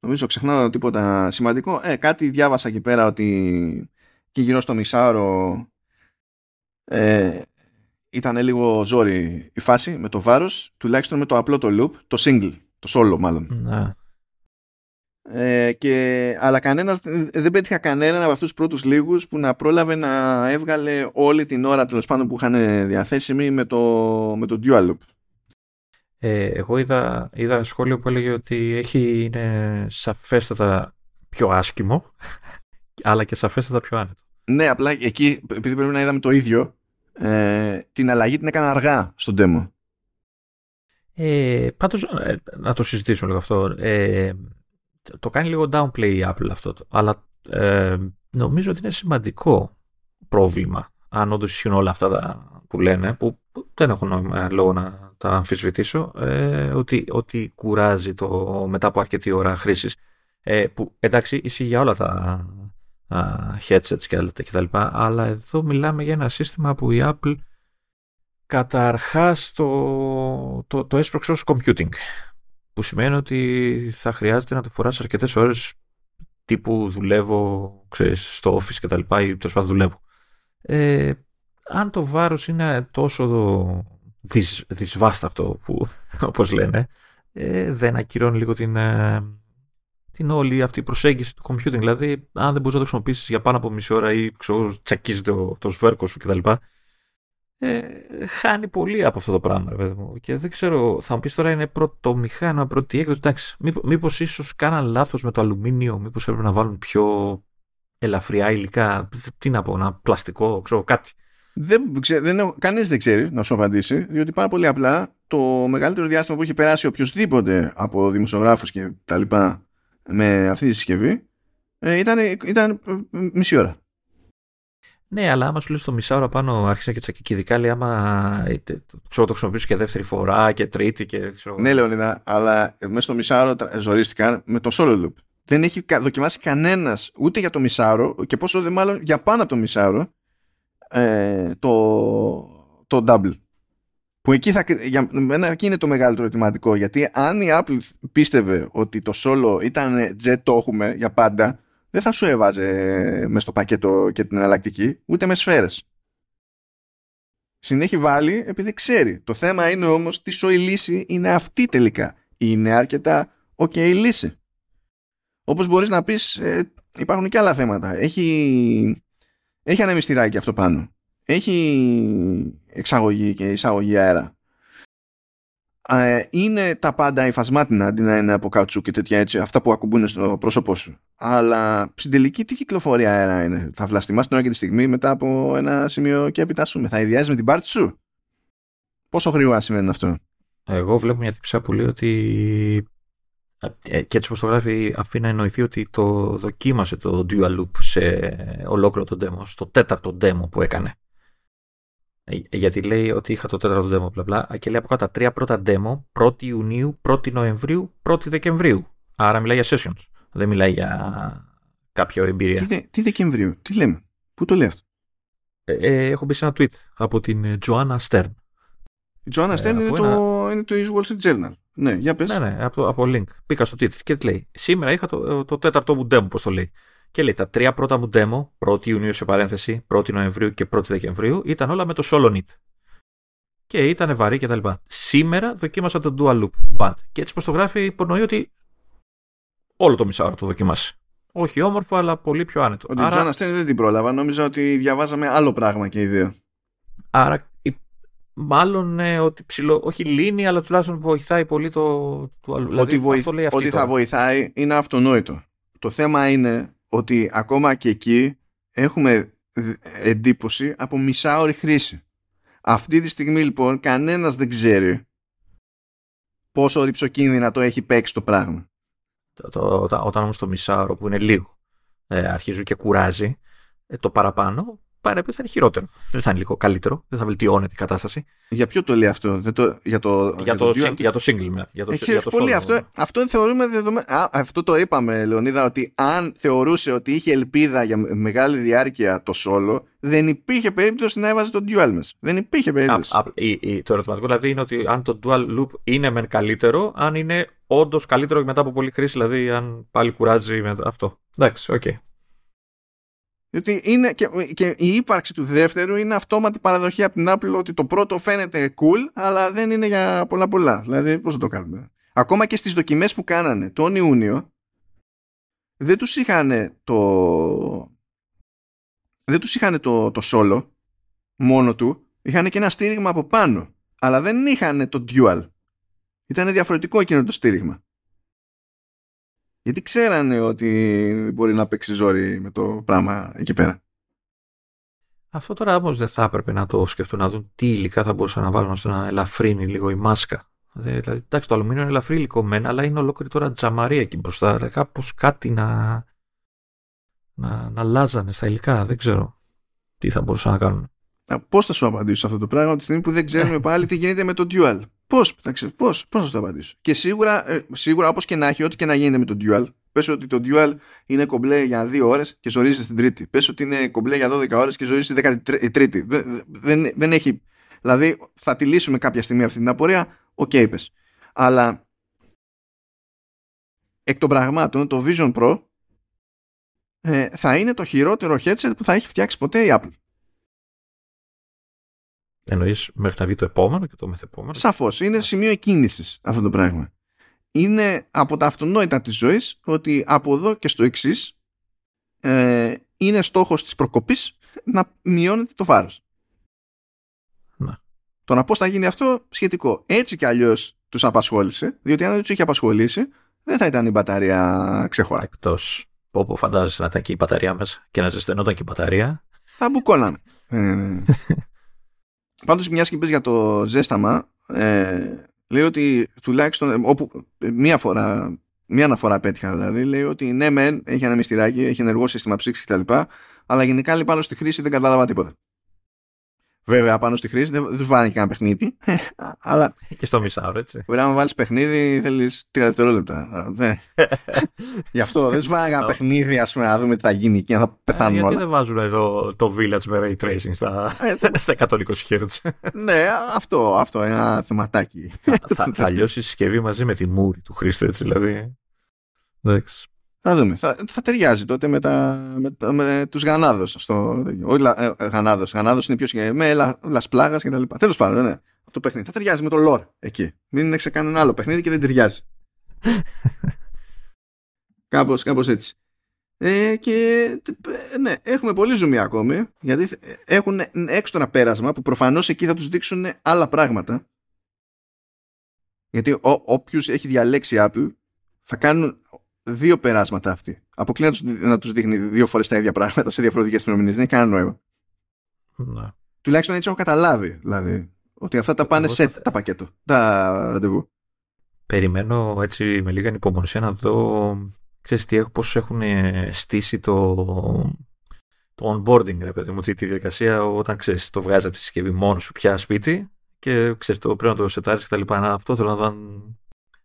Νομίζω ξεχνάω τίποτα σημαντικό. Ε, κάτι διάβασα εκεί πέρα ότι και γύρω στο μισάωρο ε, ήταν λίγο ζόρι η φάση με το βάρος, τουλάχιστον με το απλό το loop, το single, το solo μάλλον. Ναι. Ε, και, αλλά κανένας, δεν πέτυχα κανέναν από αυτούς τους πρώτους λίγους που να πρόλαβε να έβγαλε όλη την ώρα τέλος πάντων που είχαν διαθέσιμη με το, με το dual loop. Ε, εγώ είδα, είδα σχόλιο που έλεγε ότι έχει, είναι σαφέστατα πιο άσχημο αλλά και σαφέστατα πιο άνετο. Ναι, απλά εκεί επειδή πρέπει να είδαμε το ίδιο ε, την αλλαγή την έκανα αργά στον demo. Ε, πάντως, ε, να το συζητήσω λίγο αυτό. Ε, το κάνει λίγο downplay η Apple αυτό. Αλλά ε, νομίζω ότι είναι σημαντικό πρόβλημα. Αν όντως ισχύουν όλα αυτά τα που λένε, που, δεν έχω λόγο να τα αμφισβητήσω, ε, ότι, ότι κουράζει το μετά από αρκετή ώρα χρήσης. Ε, που εντάξει, ισχύει για όλα τα, headsets και τα λοιπά, αλλά εδώ μιλάμε για ένα σύστημα που η Apple καταρχάς το, το, το έσπρωξε ως computing που σημαίνει ότι θα χρειάζεται να το φοράς αρκετές ώρες τύπου δουλεύω ξέρεις, στο office και τα λοιπά ή τέλος πάντων δουλεύω. Ε, αν το βάρος είναι τόσο δυσ, δυσβάστακτο που όπως λένε ε, δεν ακυρώνει λίγο την, ε, την όλη αυτή η προσέγγιση του computing. Δηλαδή, αν δεν μπορείς να το χρησιμοποιήσεις για πάνω από μισή ώρα ή ξέρω, τσακίζει το, το σβέρκο σου κτλ. Ε, χάνει πολύ από αυτό το πράγμα, βέβαια μου. Και δεν ξέρω, θα μου πεις τώρα είναι πρώτο μηχάνημα, πρώτη έκδοση. Εντάξει, μήπως ίσως κάναν λάθος με το αλουμίνιο, μήπως έπρεπε να βάλουν πιο ελαφριά υλικά. Τι να πω, ένα πλαστικό, ξέρω κάτι. Δεν, ξέ, δεν έχω, κανείς δεν ξέρει να σου απαντήσει, διότι πάρα πολύ απλά το μεγαλύτερο διάστημα που έχει περάσει οποιοδήποτε από δημοσιογράφους και τα λοιπά με αυτή τη συσκευή ε, ήταν, ήταν ε, μισή ώρα. Ναι, αλλά άμα σου λέει στο μισάωρο πάνω άρχισα και τσακί, ειδικά λέει άμα ξέρω, το χρησιμοποιήσω και δεύτερη φορά και τρίτη και ξέρω. Ναι, Λεωνίδα, αλλά μέσα στο μισάωρο ζορίστηκαν με το solo loop. Δεν έχει δοκιμάσει κανένας ούτε για το μισάωρο και πόσο δε μάλλον για πάνω από το μισάωρο ε, το, το double. Που εκεί, θα, για μένα εκεί είναι το μεγαλύτερο ερωτηματικό γιατί αν η Apple πίστευε ότι το solo ήταν jet το έχουμε για πάντα δεν θα σου έβαζε μες στο πακέτο και την εναλλακτική ούτε μες σφαίρες. Συνέχει βάλει επειδή ξέρει. Το θέμα είναι όμως τι σοή λύση είναι αυτή τελικά. Είναι αρκετά ok λύση. Όπως μπορείς να πεις ε, υπάρχουν και άλλα θέματα. Έχει, έχει ανεμιστηράκι αυτό πάνω. Έχει εξαγωγή και εισαγωγή αέρα. Ε, είναι τα πάντα υφασμάτινα αντί να είναι από κάτσου και τέτοια έτσι, αυτά που ακουμπούν στο πρόσωπό σου. Αλλά στην τελική τι κυκλοφορία αέρα είναι; Θα βλαστημάς την ώρα και τη στιγμή μετά από ένα σημείο και επιτάσσουμε. Θα ιδιάζεις με την πάρτι σου; Πόσο γρήγορα σημαίνει αυτό; Εγώ βλέπω μια τυψά που λέει ότι ε, και έτσι όπως το γράφει αφήνει να εννοηθεί ότι το δοκίμασε το dual loop σε ολόκληρο το demo, στο τέταρτο demo που έκανε. Ε, γιατί λέει ότι είχα το τέταρτο demo, μπλα και λέει από κάτω τα τρία πρώτα demo, 1η Ιουνίου, 1η Νοεμβρίου, 1η Δεκεμβρίου. Άρα μιλάει για sessions. Δεν μιλάει για κάποια εμπειρία. Τι, τι Δεκεμβρίου, τι λέμε, πού το λέει αυτό; Ε, ε, έχω μπει σε ένα tweet από την Joanna Stern. Η Joanna Stern είναι, το, είναι το Wall Street Journal. Ναι, για πες. Ναι, ναι, από, από link. Πήγα στο tweet και λέει, σήμερα είχα το, το τέταρτο μου demo, πώς το λέει. Και λέει, τα τρία πρώτα μου demo, 1η Ιουνίου σε παρένθεση, 1η Νοεμβρίου και 1η Δεκεμβρίου, ήταν όλα με το Solo Knit. Και ήταν βαρύ και τα λοιπά. Σήμερα δοκίμασα το Dual Loop Band. Και έτσι πως το γράφει, υπονοεί ότι όλο το μισάωρο το δοκιμάσει. Όχι όμορφο, αλλά πολύ πιο άνετο. Ότι Άρα... Τζον δεν την πρόλαβα. Νόμιζα ότι διαβάζαμε άλλο πράγμα και οι δύο. Άρα μάλλον ναι, ότι ψηλό, όχι λύνει, αλλά τουλάχιστον βοηθάει πολύ το, το άλλο. Δηλαδή, ότι, ότι θα βοηθάει είναι αυτονόητο. Το θέμα είναι ότι ακόμα και εκεί έχουμε εντύπωση από μισάωρη χρήση. Αυτή τη στιγμή λοιπόν κανένας δεν ξέρει πόσο ρηψοκίνδυνα το έχει παίξει το πράγμα. Το, το, όταν, όταν όμως το μισάωρο που είναι λίγο ε, αρχίζει και κουράζει ε, το παραπάνω παρέπειτα θα είναι χειρότερο. Δεν θα είναι λίγο καλύτερο, δεν θα βελτιώνεται η κατάσταση. Για ποιο το λέει αυτό, δεν το, για το, για, το, για, το, για το single. Για το, Έχει για το πολύ αυτό, αυτό θεωρούμε δεδομένο. Α, αυτό το είπαμε, Λεωνίδα, ότι αν θεωρούσε ότι είχε ελπίδα για μεγάλη διάρκεια το solo, δεν υπήρχε περίπτωση να έβαζε το dual μέσα. Δεν υπήρχε περίπτωση. Α, α, η, η, το ερωτηματικό δηλαδή είναι ότι αν το dual loop είναι μεν καλύτερο, αν είναι όντως καλύτερο μετά από πολύ χρήση, δηλαδή αν πάλι κουράζει με αυτό. Εντάξει, OK. Okay. Διότι είναι και, και η ύπαρξη του δεύτερου είναι αυτόματη παραδοχή από την Apple ότι το πρώτο φαίνεται cool, αλλά δεν είναι για πολλά πολλά. Δηλαδή, πώς θα το κάνουμε. Ακόμα και στις δοκιμές που κάνανε τον Ιούνιο, δεν τους είχαν το... Δεν τους είχαν το, το solo μόνο του, είχαν και ένα στήριγμα από πάνω, αλλά δεν είχαν το dual. Ήταν διαφορετικό εκείνο το στήριγμα. Γιατί ξέρανε ότι μπορεί να παίξει ζόρι με το πράγμα εκεί πέρα. Αυτό τώρα όμως δεν θα έπρεπε να το σκεφτούν να δουν τι υλικά θα μπορούσαν να βάλουν ώστε να ελαφρύνει λίγο η μάσκα. Δηλαδή, εντάξει, το αλουμίνιο είναι ελαφρύ υλικό μεν, αλλά είναι ολόκληρη τώρα τζαμαρία εκεί μπροστά. Δηλαδή, κάπως κάτι να, να, να αλλάζανε στα υλικά. Δεν ξέρω τι θα μπορούσαν να κάνουν. Πώς θα σου απαντήσω αυτό το πράγμα τη στιγμή που δεν ξέρουμε πάλι τι γίνεται με το dual. Πώς, πώς, πώς θα σου το απαντήσω. Και σίγουρα, ε, σίγουρα όπως και να έχει, ό,τι και να γίνεται με το dual, πες ότι το dual είναι κομπλέ για δύο ώρες και ζορίζει στην τρίτη. Πες ότι είναι κομπλέ για 12 ώρες και ζορίζει στην 13η. Δεν, δεν, δεν έχει... Δηλαδή θα τη λύσουμε κάποια στιγμή αυτή την απορία, OK okay, πες. Αλλά εκ των πραγμάτων το Vision Pro ε, θα είναι το χειρότερο headset που θα έχει φτιάξει ποτέ η Apple. Εννοείς μέχρι να βγει το επόμενο και το μεθεπόμενο. Σαφώς. Είναι σημείο εκκίνησης αυτό το πράγμα. Είναι από τα αυτονόητα της ζωής ότι από εδώ και στο εξής ε, είναι στόχος της προκοπής να μειώνεται το βάρο. Ναι. Το να πώς θα γίνει αυτό σχετικό. Έτσι κι αλλιώς τους απασχόλησε, διότι αν δεν τους είχε απασχολήσει, δεν θα ήταν η μπαταρία ξεχωρά. Εκτός. Πω, πω φαντάζεσαι να ήταν και η μπαταρία μέσα και να ζεσθενόταν και η μπαταρία. θα μπουκώναμε. Ε, Πάντως μιας και για το ζέσταμα, ε, λέει ότι τουλάχιστον ε, όπου, μία φορά, μία αναφορά πέτυχα δηλαδή, λέει ότι ναι μεν έχει ένα μυστηράκι, έχει ενεργό σύστημα ψήξης κτλ. Αλλά γενικά λέει πάνω στη χρήση δεν κατάλαβα τίποτα. Βέβαια, πάνω στη χρήση δεν, δεν τους βάλανε και ένα παιχνίδι. αλλά... Και στο μισάωρο, έτσι. Μπορεί να βάλεις παιχνίδι, θέλεις τρία δευτερόλεπτα. Γι' αυτό δεν τους βάλανε ένα παιχνίδι, ας πούμε, να δούμε τι θα γίνει και να θα πεθάνουν όλα. Γιατί δεν βάζουν εδώ το Village με ray tracing στα, ε, στα 120 Hz. ναι, αυτό, αυτό ένα θεματάκι. θα, θα λιώσεις η συσκευή μαζί με τη μούρη του χρήστη, έτσι δηλαδή. Εντάξει. Θα δούμε. Θα, θα ταιριάζει τότε με, τα, με, με τους γανάδος. Στο, όχι ε, γανάδος. Γανάδος είναι πιο με λα, λασπλάγας και τα λοιπά. Τέλος πάντων, ναι. Αυτό το παιχνίδι. Θα ταιριάζει με το lore εκεί. Μην έχει κανένα άλλο παιχνίδι και δεν ταιριάζει. κάπως, κάπως έτσι. Ε, και ναι, έχουμε πολύ ζουμί ακόμη γιατί έχουν έξτρα πέρασμα που προφανώς εκεί θα τους δείξουν άλλα πράγματα γιατί όποιος έχει διαλέξει Apple θα κάνουν δύο περάσματα αυτοί. Αποκλεί να τους δείχνει δύο φορές τα ίδια πράγματα σε διαφορετικές ημερομηνίε. Δεν έχει κανένα νόημα. Ναι. Τουλάχιστον έτσι έχω καταλάβει. Δηλαδή, ότι αυτά τα πάνε σε τα πακέτο. Τα ραντεβού. Περιμένω έτσι με λίγα ανυπομονησία να δω ξέρεις τι, πώς έχουν στήσει το, το onboarding, ρε παιδί μου, τη, τη διαδικασία όταν ξέρεις, το βγάζεις από τη συσκευή μόνο σου πια σπίτι και ξέρεις, το, πρέπει να το σετάρεις και τα λοιπά. Αυτό θέλω να δω αν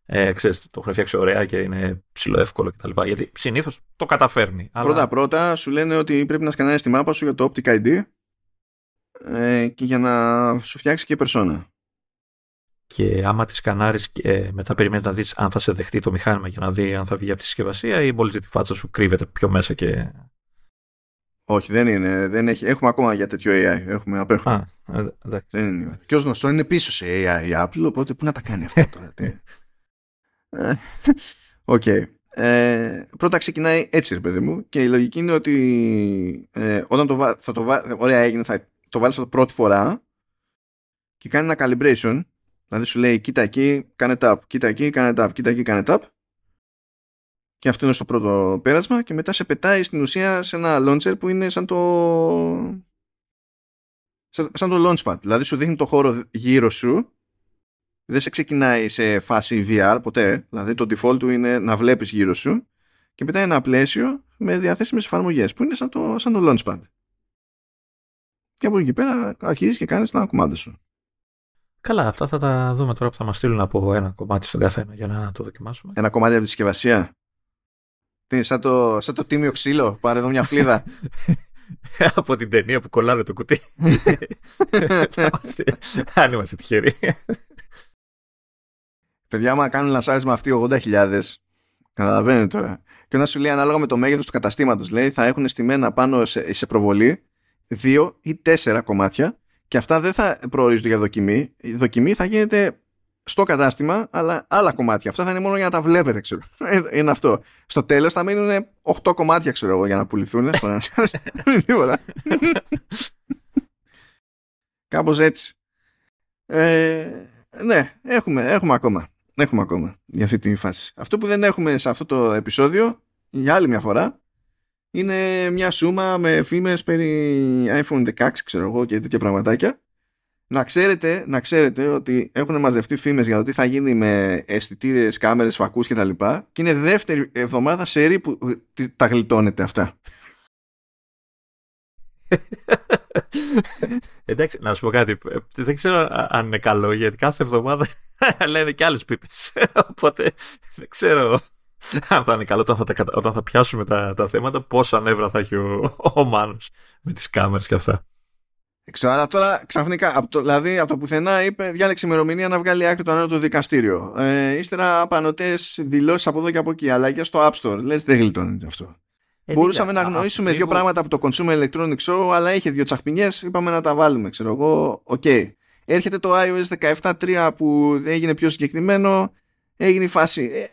ε, ξέρεις, το έχουν φτιάξει ωραία και είναι ψηλό εύκολο κτλ. Γιατί συνήθως το καταφέρνει. Πρώτα-πρώτα σου λένε ότι πρέπει να σκανάρεις τη μάπα σου για το Optic ID ε, και για να σου φτιάξει και περσόνα. Και άμα τη σκανάρεις και μετά περιμένεις να δεις αν θα σε δεχτεί το μηχάνημα για να δει αν θα βγει από τη συσκευασία ή μόλις δει τη φάτσα σου κρύβεται πιο μέσα και. Όχι, δεν είναι. Δεν έχει, έχουμε ακόμα για τέτοιο AI. Έχουμε απέχουμε. Α, ε, δεν είναι. Και ως γνωστόν είναι πίσω σε AI η Apple, οπότε πού να τα κάνει αυτό τώρα. OK. Okay. Ε, πρώτα ξεκινάει έτσι, ρε παιδί μου, και η λογική είναι ότι ε, όταν το, θα το βάλει, ωραία έγινε, θα το βάλεις αυτό πρώτη φορά και κάνει ένα calibration, δηλαδή σου λέει κοίτα εκεί, κάνε tap, κοίτα εκεί, κάνε tap, κοίτα εκεί, κάνε tap και αυτό είναι στο πρώτο πέρασμα και μετά σε πετάει στην ουσία σε ένα launcher που είναι σαν το σαν το launchpad, δηλαδή σου δείχνει το χώρο γύρω σου δεν σε ξεκινάει σε φάση VR ποτέ. Δηλαδή το default του είναι να βλέπεις γύρω σου και μετά ένα πλαίσιο με διαθέσιμες εφαρμογές που είναι σαν το, σαν το Launchpad. Και από εκεί πέρα αρχίζεις και κάνεις τα κομμάτια σου. Καλά, αυτά θα τα δούμε τώρα που θα μας στείλουν από ένα κομμάτι στον καθένα για να το δοκιμάσουμε. Ένα κομμάτι από τη συσκευασία. Τι είναι σαν το, σαν το τίμιο ξύλο. Πάρε εδώ μια φλίδα. από την ταινία που κολλάνε το κουτί. Αν είμαστε τυχεροί. Παιδιά, άμα κάνουν λανσάρισμα αυτοί 80.000, καταλαβαίνετε τώρα. Και όταν σου λέει ανάλογα με το μέγεθος του καταστήματος, λέει θα έχουν στημένα πάνω σε, σε προβολή δύο ή τέσσερα κομμάτια και αυτά δεν θα προορίζονται για δοκιμή. Η δοκιμή θα γίνεται στο κατάστημα, αλλά άλλα κομμάτια. Αυτά θα είναι μόνο για να τα βλέπετε, ξέρω. Ε, είναι αυτό. Στο τέλος θα μείνουν 8 κομμάτια, ξέρω εγώ, για να πουληθούν. Τίποτα. Κάπως έτσι. Ε, ναι, έχουμε, έχουμε ακόμα. Έχουμε ακόμα για αυτή τη φάση. Αυτό που δεν έχουμε σε αυτό το επεισόδιο, για άλλη μια φορά, είναι μια σούμα με φήμες περί iPhone 16, ξέρω εγώ, και τέτοια πραγματάκια. Να ξέρετε, να ξέρετε ότι έχουν μαζευτεί φήμες για το τι θα γίνει με αισθητήρες, κάμερες, φακούς κτλ. Και, και είναι δεύτερη εβδομάδα σερή που τα γλιτώνετε αυτά. Εντάξει, να σου πω κάτι. Δεν ξέρω αν είναι καλό, γιατί κάθε εβδομάδα λένε και άλλες πίπες. Οπότε δεν ξέρω αν θα είναι καλό όταν θα, όταν θα πιάσουμε τα, τα θέματα, πόσα νεύρα θα έχει ο, ο Μάνος με τις κάμερες και αυτά. Ξέρω, αλλά τώρα ξαφνικά, από το, δηλαδή από το πουθενά είπε διάλεξε ημερομηνία να βγάλει άκρη το ανώτατο δικαστήριο. Ε, ύστερα απανωτές δηλώσεις από εδώ και από εκεί, αλλαγές στο App Store. Λες, δεν γλιτώνεται αυτό. Ε, Μπορούσαμε να γνωρίσουμε δύο πράγματα από το Consumer Electronics Show, αλλά είχε δύο τσαχπινιές. Είπαμε να τα βάλουμε, ξέρω εγώ. OK. Okay. Έρχεται το iOS 17.3 που έγινε πιο συγκεκριμένο. Έγινε η φάση. Ε,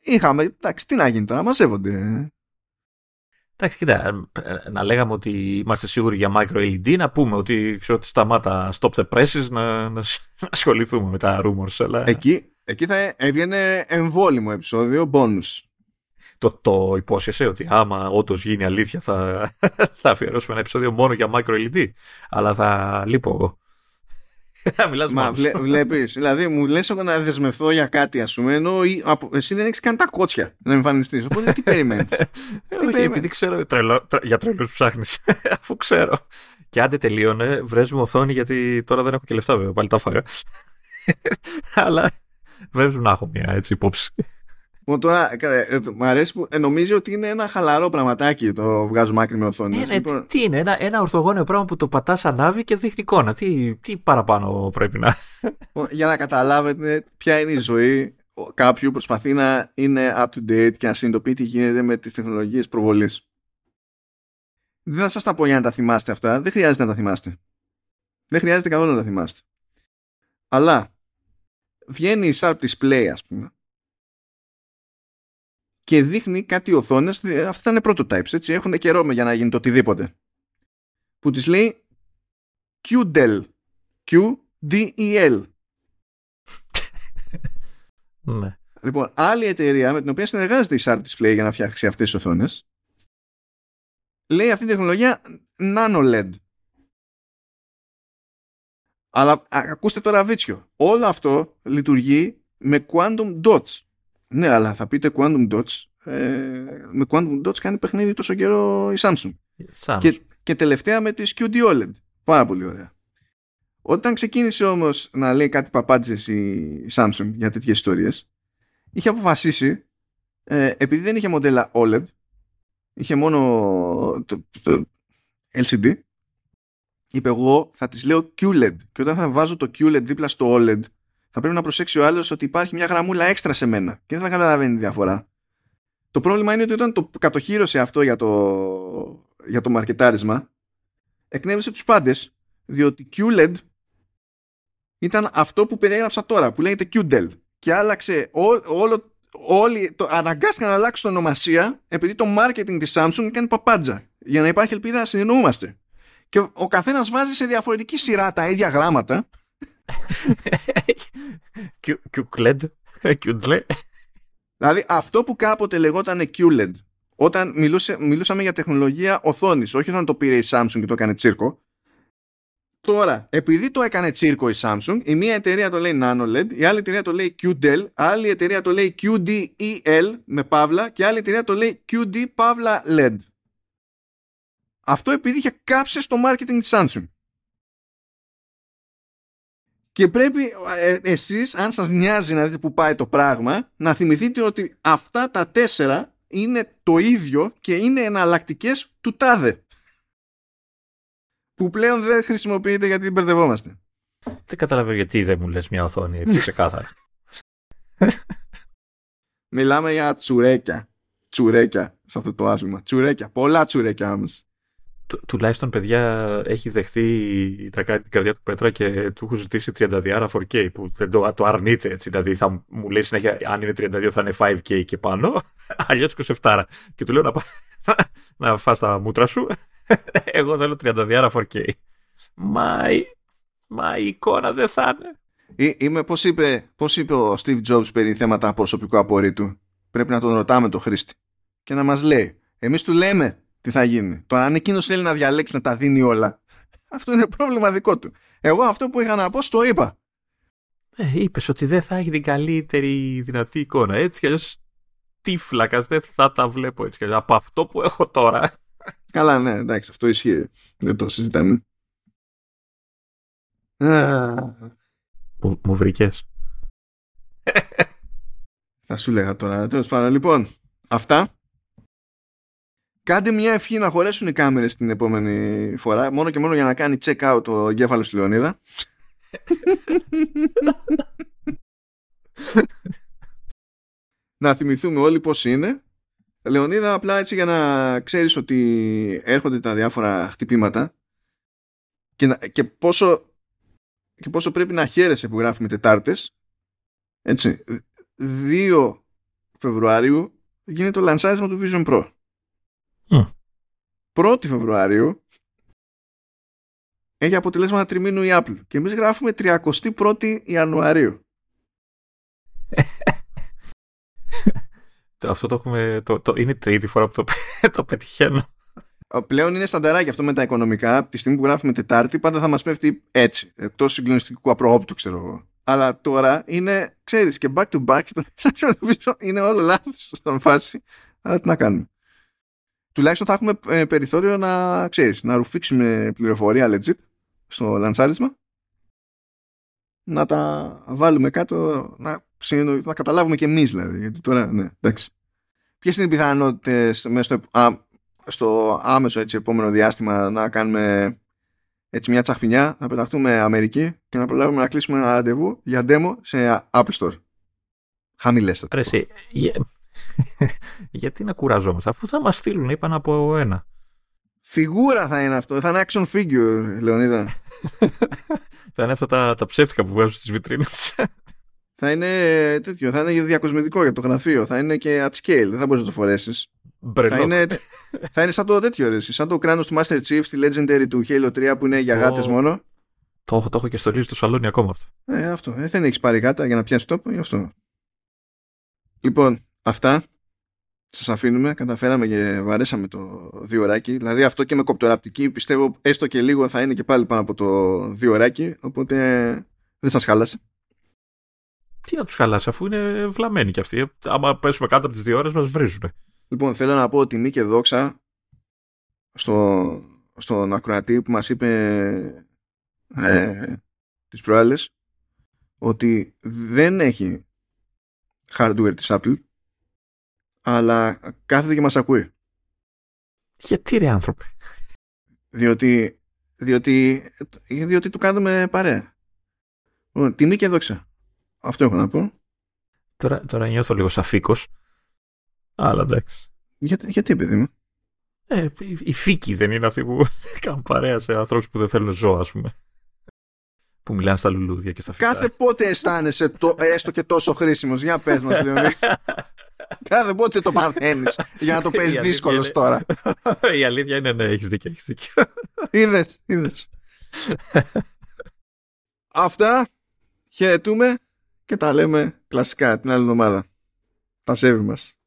είχαμε. Εντάξει, τι να γίνει τώρα, μαζεύονται. Εντάξει, κοίτα, να λέγαμε ότι είμαστε σίγουροι για micro LED, να πούμε ότι, ξέρω, ότι σταμάτα stop the presses να, να, ασχοληθούμε με τα rumors. Αλλά... Εκεί, εκεί θα έβγαινε εμβόλυμο επεισόδιο, bonus. το, το υπόσχεσαι ότι άμα όντως γίνει αλήθεια θα, θα αφιερώσουμε ένα επεισόδιο μόνο για micro LED. Αλλά θα λείπω εγώ. Μιλάς Μα βλέ, βλέπεις, δηλαδή μου λες εγώ να δεσμευθώ για κάτι ας πούμε ενώ εσύ δεν έχεις καν τα κότσια να εμφανιστείς. Οπότε τι περιμένεις; Τι Όχι, επειδή ξέρω τρελό, τρε, για τρελούς ψάχνεις. Αφού ξέρω. Και άντε τελείωνε βρέζουμε οθόνη γιατί τώρα δεν έχω και λεφτά βέβαια πάλι τα φάγα αλλά βρέζουν να έχω μια έτσι υπόψη Μου τώρα, ε, μου αρέσει που ε, νομίζει ότι είναι ένα χαλαρό πραγματάκι το βγάζουμε άκρη με οθόνη. Ε, λοιπόν... Τι είναι, ένα, ένα ορθογώνιο πράγμα που το πατάς ανάβει και δείχνει εικόνα. Τι, τι παραπάνω πρέπει να. Για να καταλάβετε ποια είναι η ζωή κάποιου που προσπαθεί να είναι up to date και να συνειδητοποιεί τι γίνεται με τις τεχνολογίες προβολής. Δεν θα σας τα πω για να τα θυμάστε αυτά. Δεν χρειάζεται να τα θυμάστε. Δεν χρειάζεται καθόλου να τα θυμάστε. Αλλά βγαίνει η Sharp Display, ας πούμε, και δείχνει κάτι οθόνες. Αυτά είναι prototypes, έτσι. Έχουν καιρό για να γίνει το οτιδήποτε. Που της λέει QDEL. QDEL. Ναι. Λοιπόν, άλλη εταιρεία με την οποία συνεργάζεται η Sharp Display για να φτιάξει αυτές τις οθόνες λέει αυτή τη τεχνολογία NanoLED. Αλλά ακούστε τώρα βίτσιο. Όλο αυτό λειτουργεί με Quantum Dots. Ναι, αλλά θα πείτε Quantum Dots. Ε, με Quantum Dots κάνει παιχνίδι τόσο καιρό η Samsung. Samsung. Και, και τελευταία με τη QD OLED. Πάρα πολύ ωραία. Όταν ξεκίνησε όμως να λέει κάτι παπάντζες η Samsung για τέτοιες ιστορίες, είχε αποφασίσει, ε, επειδή δεν είχε μοντέλα OLED, είχε μόνο το, το LCD, είπε εγώ θα τις λέω QLED και όταν θα βάζω το QLED δίπλα στο OLED θα πρέπει να προσέξει ο άλλος ότι υπάρχει μια γραμμούλα έξτρα σε μένα και δεν θα καταλαβαίνει τη διαφορά. Το πρόβλημα είναι ότι όταν το κατοχύρωσε αυτό για το, για το μαρκετάρισμα, εκνεύρισε τους πάντες, διότι QLED ήταν αυτό που περιέγραψα τώρα, που λέγεται QDEL. Και άλλαξε όλο, όλοι, το, αναγκάστηκαν να αλλάξουν την ονομασία επειδή το marketing της Samsung έκανε παπάντζα για να υπάρχει ελπίδα να συνεννοούμαστε. Και ο καθένας βάζει σε διαφορετική σειρά τα ίδια γράμματα QLED. Δηλαδή αυτό που κάποτε λεγόταν QLED όταν μιλούσε, μιλούσαμε για τεχνολογία οθόνης όχι όταν το πήρε η Samsung και το έκανε τσίρκο Τώρα, επειδή το έκανε τσίρκο η Samsung, η μία εταιρεία το λέει NanoLED, η άλλη εταιρεία το λέει QDEL, άλλη εταιρεία το λέει QDEL με παύλα και άλλη εταιρεία το λέει QD παύλα LED. Αυτό επειδή είχε κάψει στο marketing της Samsung. Και πρέπει ε, εσείς, αν σας νοιάζει να δείτε που πάει το πράγμα, να θυμηθείτε ότι αυτά τα τέσσερα είναι το ίδιο και είναι εναλλακτικές του τάδε. Που πλέον δεν χρησιμοποιείται γιατί μπερδευόμαστε. Δεν καταλαβαίνω γιατί δεν μου λες μια οθόνη έτσι ξεκάθαρα. Μιλάμε για τσουρέκια. Τσουρέκια σε αυτό το άθλημα. Τσουρέκια. Πολλά τσουρέκια όμως τουλάχιστον παιδιά έχει δεχθεί τα την καρδιά του Πέτρα και του έχω ζητήσει 32 4K που δεν το, το αρνείται έτσι. Δηλαδή θα μου λέει συνέχεια αν είναι 32 θα είναι 5K και πάνω, αλλιώς 27. Και του λέω να, να φας τα μούτρα σου. Εγώ θέλω 32 4K. Μα, μα η εικόνα δεν θα είναι. Είμαι, πώς, είπε, πώς είπε ο Steve Jobs περί θέματα προσωπικού απορρίτου; Πρέπει να τον ρωτάμε το χρήστη και να μας λέει. Εμείς του λέμε τι θα γίνει. Τώρα, αν εκείνος θέλει να διαλέξει να τα δίνει όλα, αυτό είναι πρόβλημα δικό του. Εγώ αυτό που είχα να πω, το είπα. Ε, Είπες ότι δεν θα έχει την καλύτερη δυνατή εικόνα. Έτσι κι αλλιώς τι φλακα, δεν θα τα βλέπω έτσι κι αλλιώς. Από αυτό που έχω τώρα. Καλά, ναι, εντάξει, αυτό ισχύει. Δεν το συζητάμε. Μου, μου βρήκες. θα σου λέγα τώρα. Τέλος πάντων, λοιπόν, αυτά. Κάντε μια ευχή να χωρέσουν οι κάμερες την επόμενη φορά, μόνο και μόνο για να κάνει check out το εγκέφαλο στη Λεωνίδα. να θυμηθούμε όλοι πώς είναι. Λεωνίδα, απλά έτσι για να ξέρεις ότι έρχονται τα διάφορα χτυπήματα και, και, πόσο, και πόσο πρέπει να χαίρεσαι που γράφουμε Τετάρτες. Έτσι, 2 Φεβρουαρίου γίνεται το λανσάρισμα του Vision Pro. 1η Φεβρουαρίου έχει αποτελέσματα τριμήνου η Apple και εμείς γράφουμε 31η Ιανουαρίου. αυτό το έχουμε. Το, το, είναι η τρίτη φορά που το, το πετυχαίνω. Πλέον είναι στανταράκι αυτό με τα οικονομικά. Από τη στιγμή που γράφουμε Τετάρτη, πάντα θα μας πέφτει έτσι. Εκτός συγκλονιστικού απρόοπτου, ξέρω εγώ. Αλλά τώρα είναι, ξέρεις, και back to back. είναι όλο λάθος στην φάση. Αλλά τι να κάνουμε. Τουλάχιστον θα έχουμε ε, περιθώριο να, ξέρεις, να ρουφήξουμε πληροφορία legit στο λανσάρισμα να τα βάλουμε κάτω, να, να καταλάβουμε και εμείς δηλαδή. Γιατί τώρα, ναι, εντάξει. Ποιες είναι οι πιθανότητες στο, στο άμεσο έτσι, επόμενο διάστημα να κάνουμε έτσι μια τσαχπινιά, να πεταχτούμε Αμερική και να προλάβουμε να κλείσουμε ένα ραντεβού για demo σε Apple Store; Χαμηλέστατα. Ρε, για... γιατί να κουραζόμαστε, αφού θα μας στείλουν, είπαν από ένα. Φιγούρα θα είναι αυτό. Θα είναι action figure, Λεωνίδα. θα είναι αυτά τα, τα ψεύτικα που βγάζουν στις βιτρίνες. θα είναι τέτοιο. Θα είναι διακοσμητικό για το γραφείο. Θα είναι και at scale. Δεν θα μπορείς να το φορέσεις. Θα είναι, θα είναι σαν το τέτοιο. Ρε, σαν το κράνος του Master Chief στη Legendary του Halo 3 που είναι για γάτες μόνο. Το, το έχω και στολίσει στο σαλόνι ακόμα αυτό. Ε, αυτό. Ε, δεν έχεις πάρει γάτα για να πιάσεις τόπο, γι' αυτό. Λοιπόν, αυτά σας αφήνουμε, καταφέραμε και βαρέσαμε το δύο ωράκι. Δηλαδή αυτό και με κοπτοραπτική πιστεύω έστω και λίγο θα είναι και πάλι πάνω από το δύο ωράκι, οπότε δεν σας χάλασε. Τι να τους χαλάσει αφού είναι βλαμμένοι κι αυτοί. Άμα πέσουμε κάτω από τις δύο ώρες μας βρίζουν. Λοιπόν θέλω να πω τιμή και δόξα στο, στον ακροατή που μας είπε ε, τις προάλλες ότι δεν έχει hardware της Apple αλλά κάθεται και μας ακούει. Γιατί ρε άνθρωπε. Διότι, διότι, διότι του κάνουμε παρέα. Τιμή και δόξα. Αυτό έχω να πω. Τώρα, τώρα νιώθω λίγο σαφίκος. Αλλά εντάξει. Για, γιατί παιδί μου; Ε, οι φύκοι δεν είναι αυτοί που κάνουν παρέα σε ανθρώπους που δεν θέλουν ζώα, ας πούμε. Που μιλάνε στα λουλούδια και στα φυτά. Κάθε πότε αισθάνεσαι το, έστω και τόσο χρήσιμος. Για πες μας, Λεωνί. Κάθε πότε το παθαίνει για να το παίζεις δύσκολος τώρα. Η αλήθεια είναι ναι, έχεις δίκιο. Έχεις δίκιο. Είδες, είδες. Αυτά. Χαιρετούμε και τα λέμε κλασικά την άλλη εβδομάδα. Τα σέβη μας.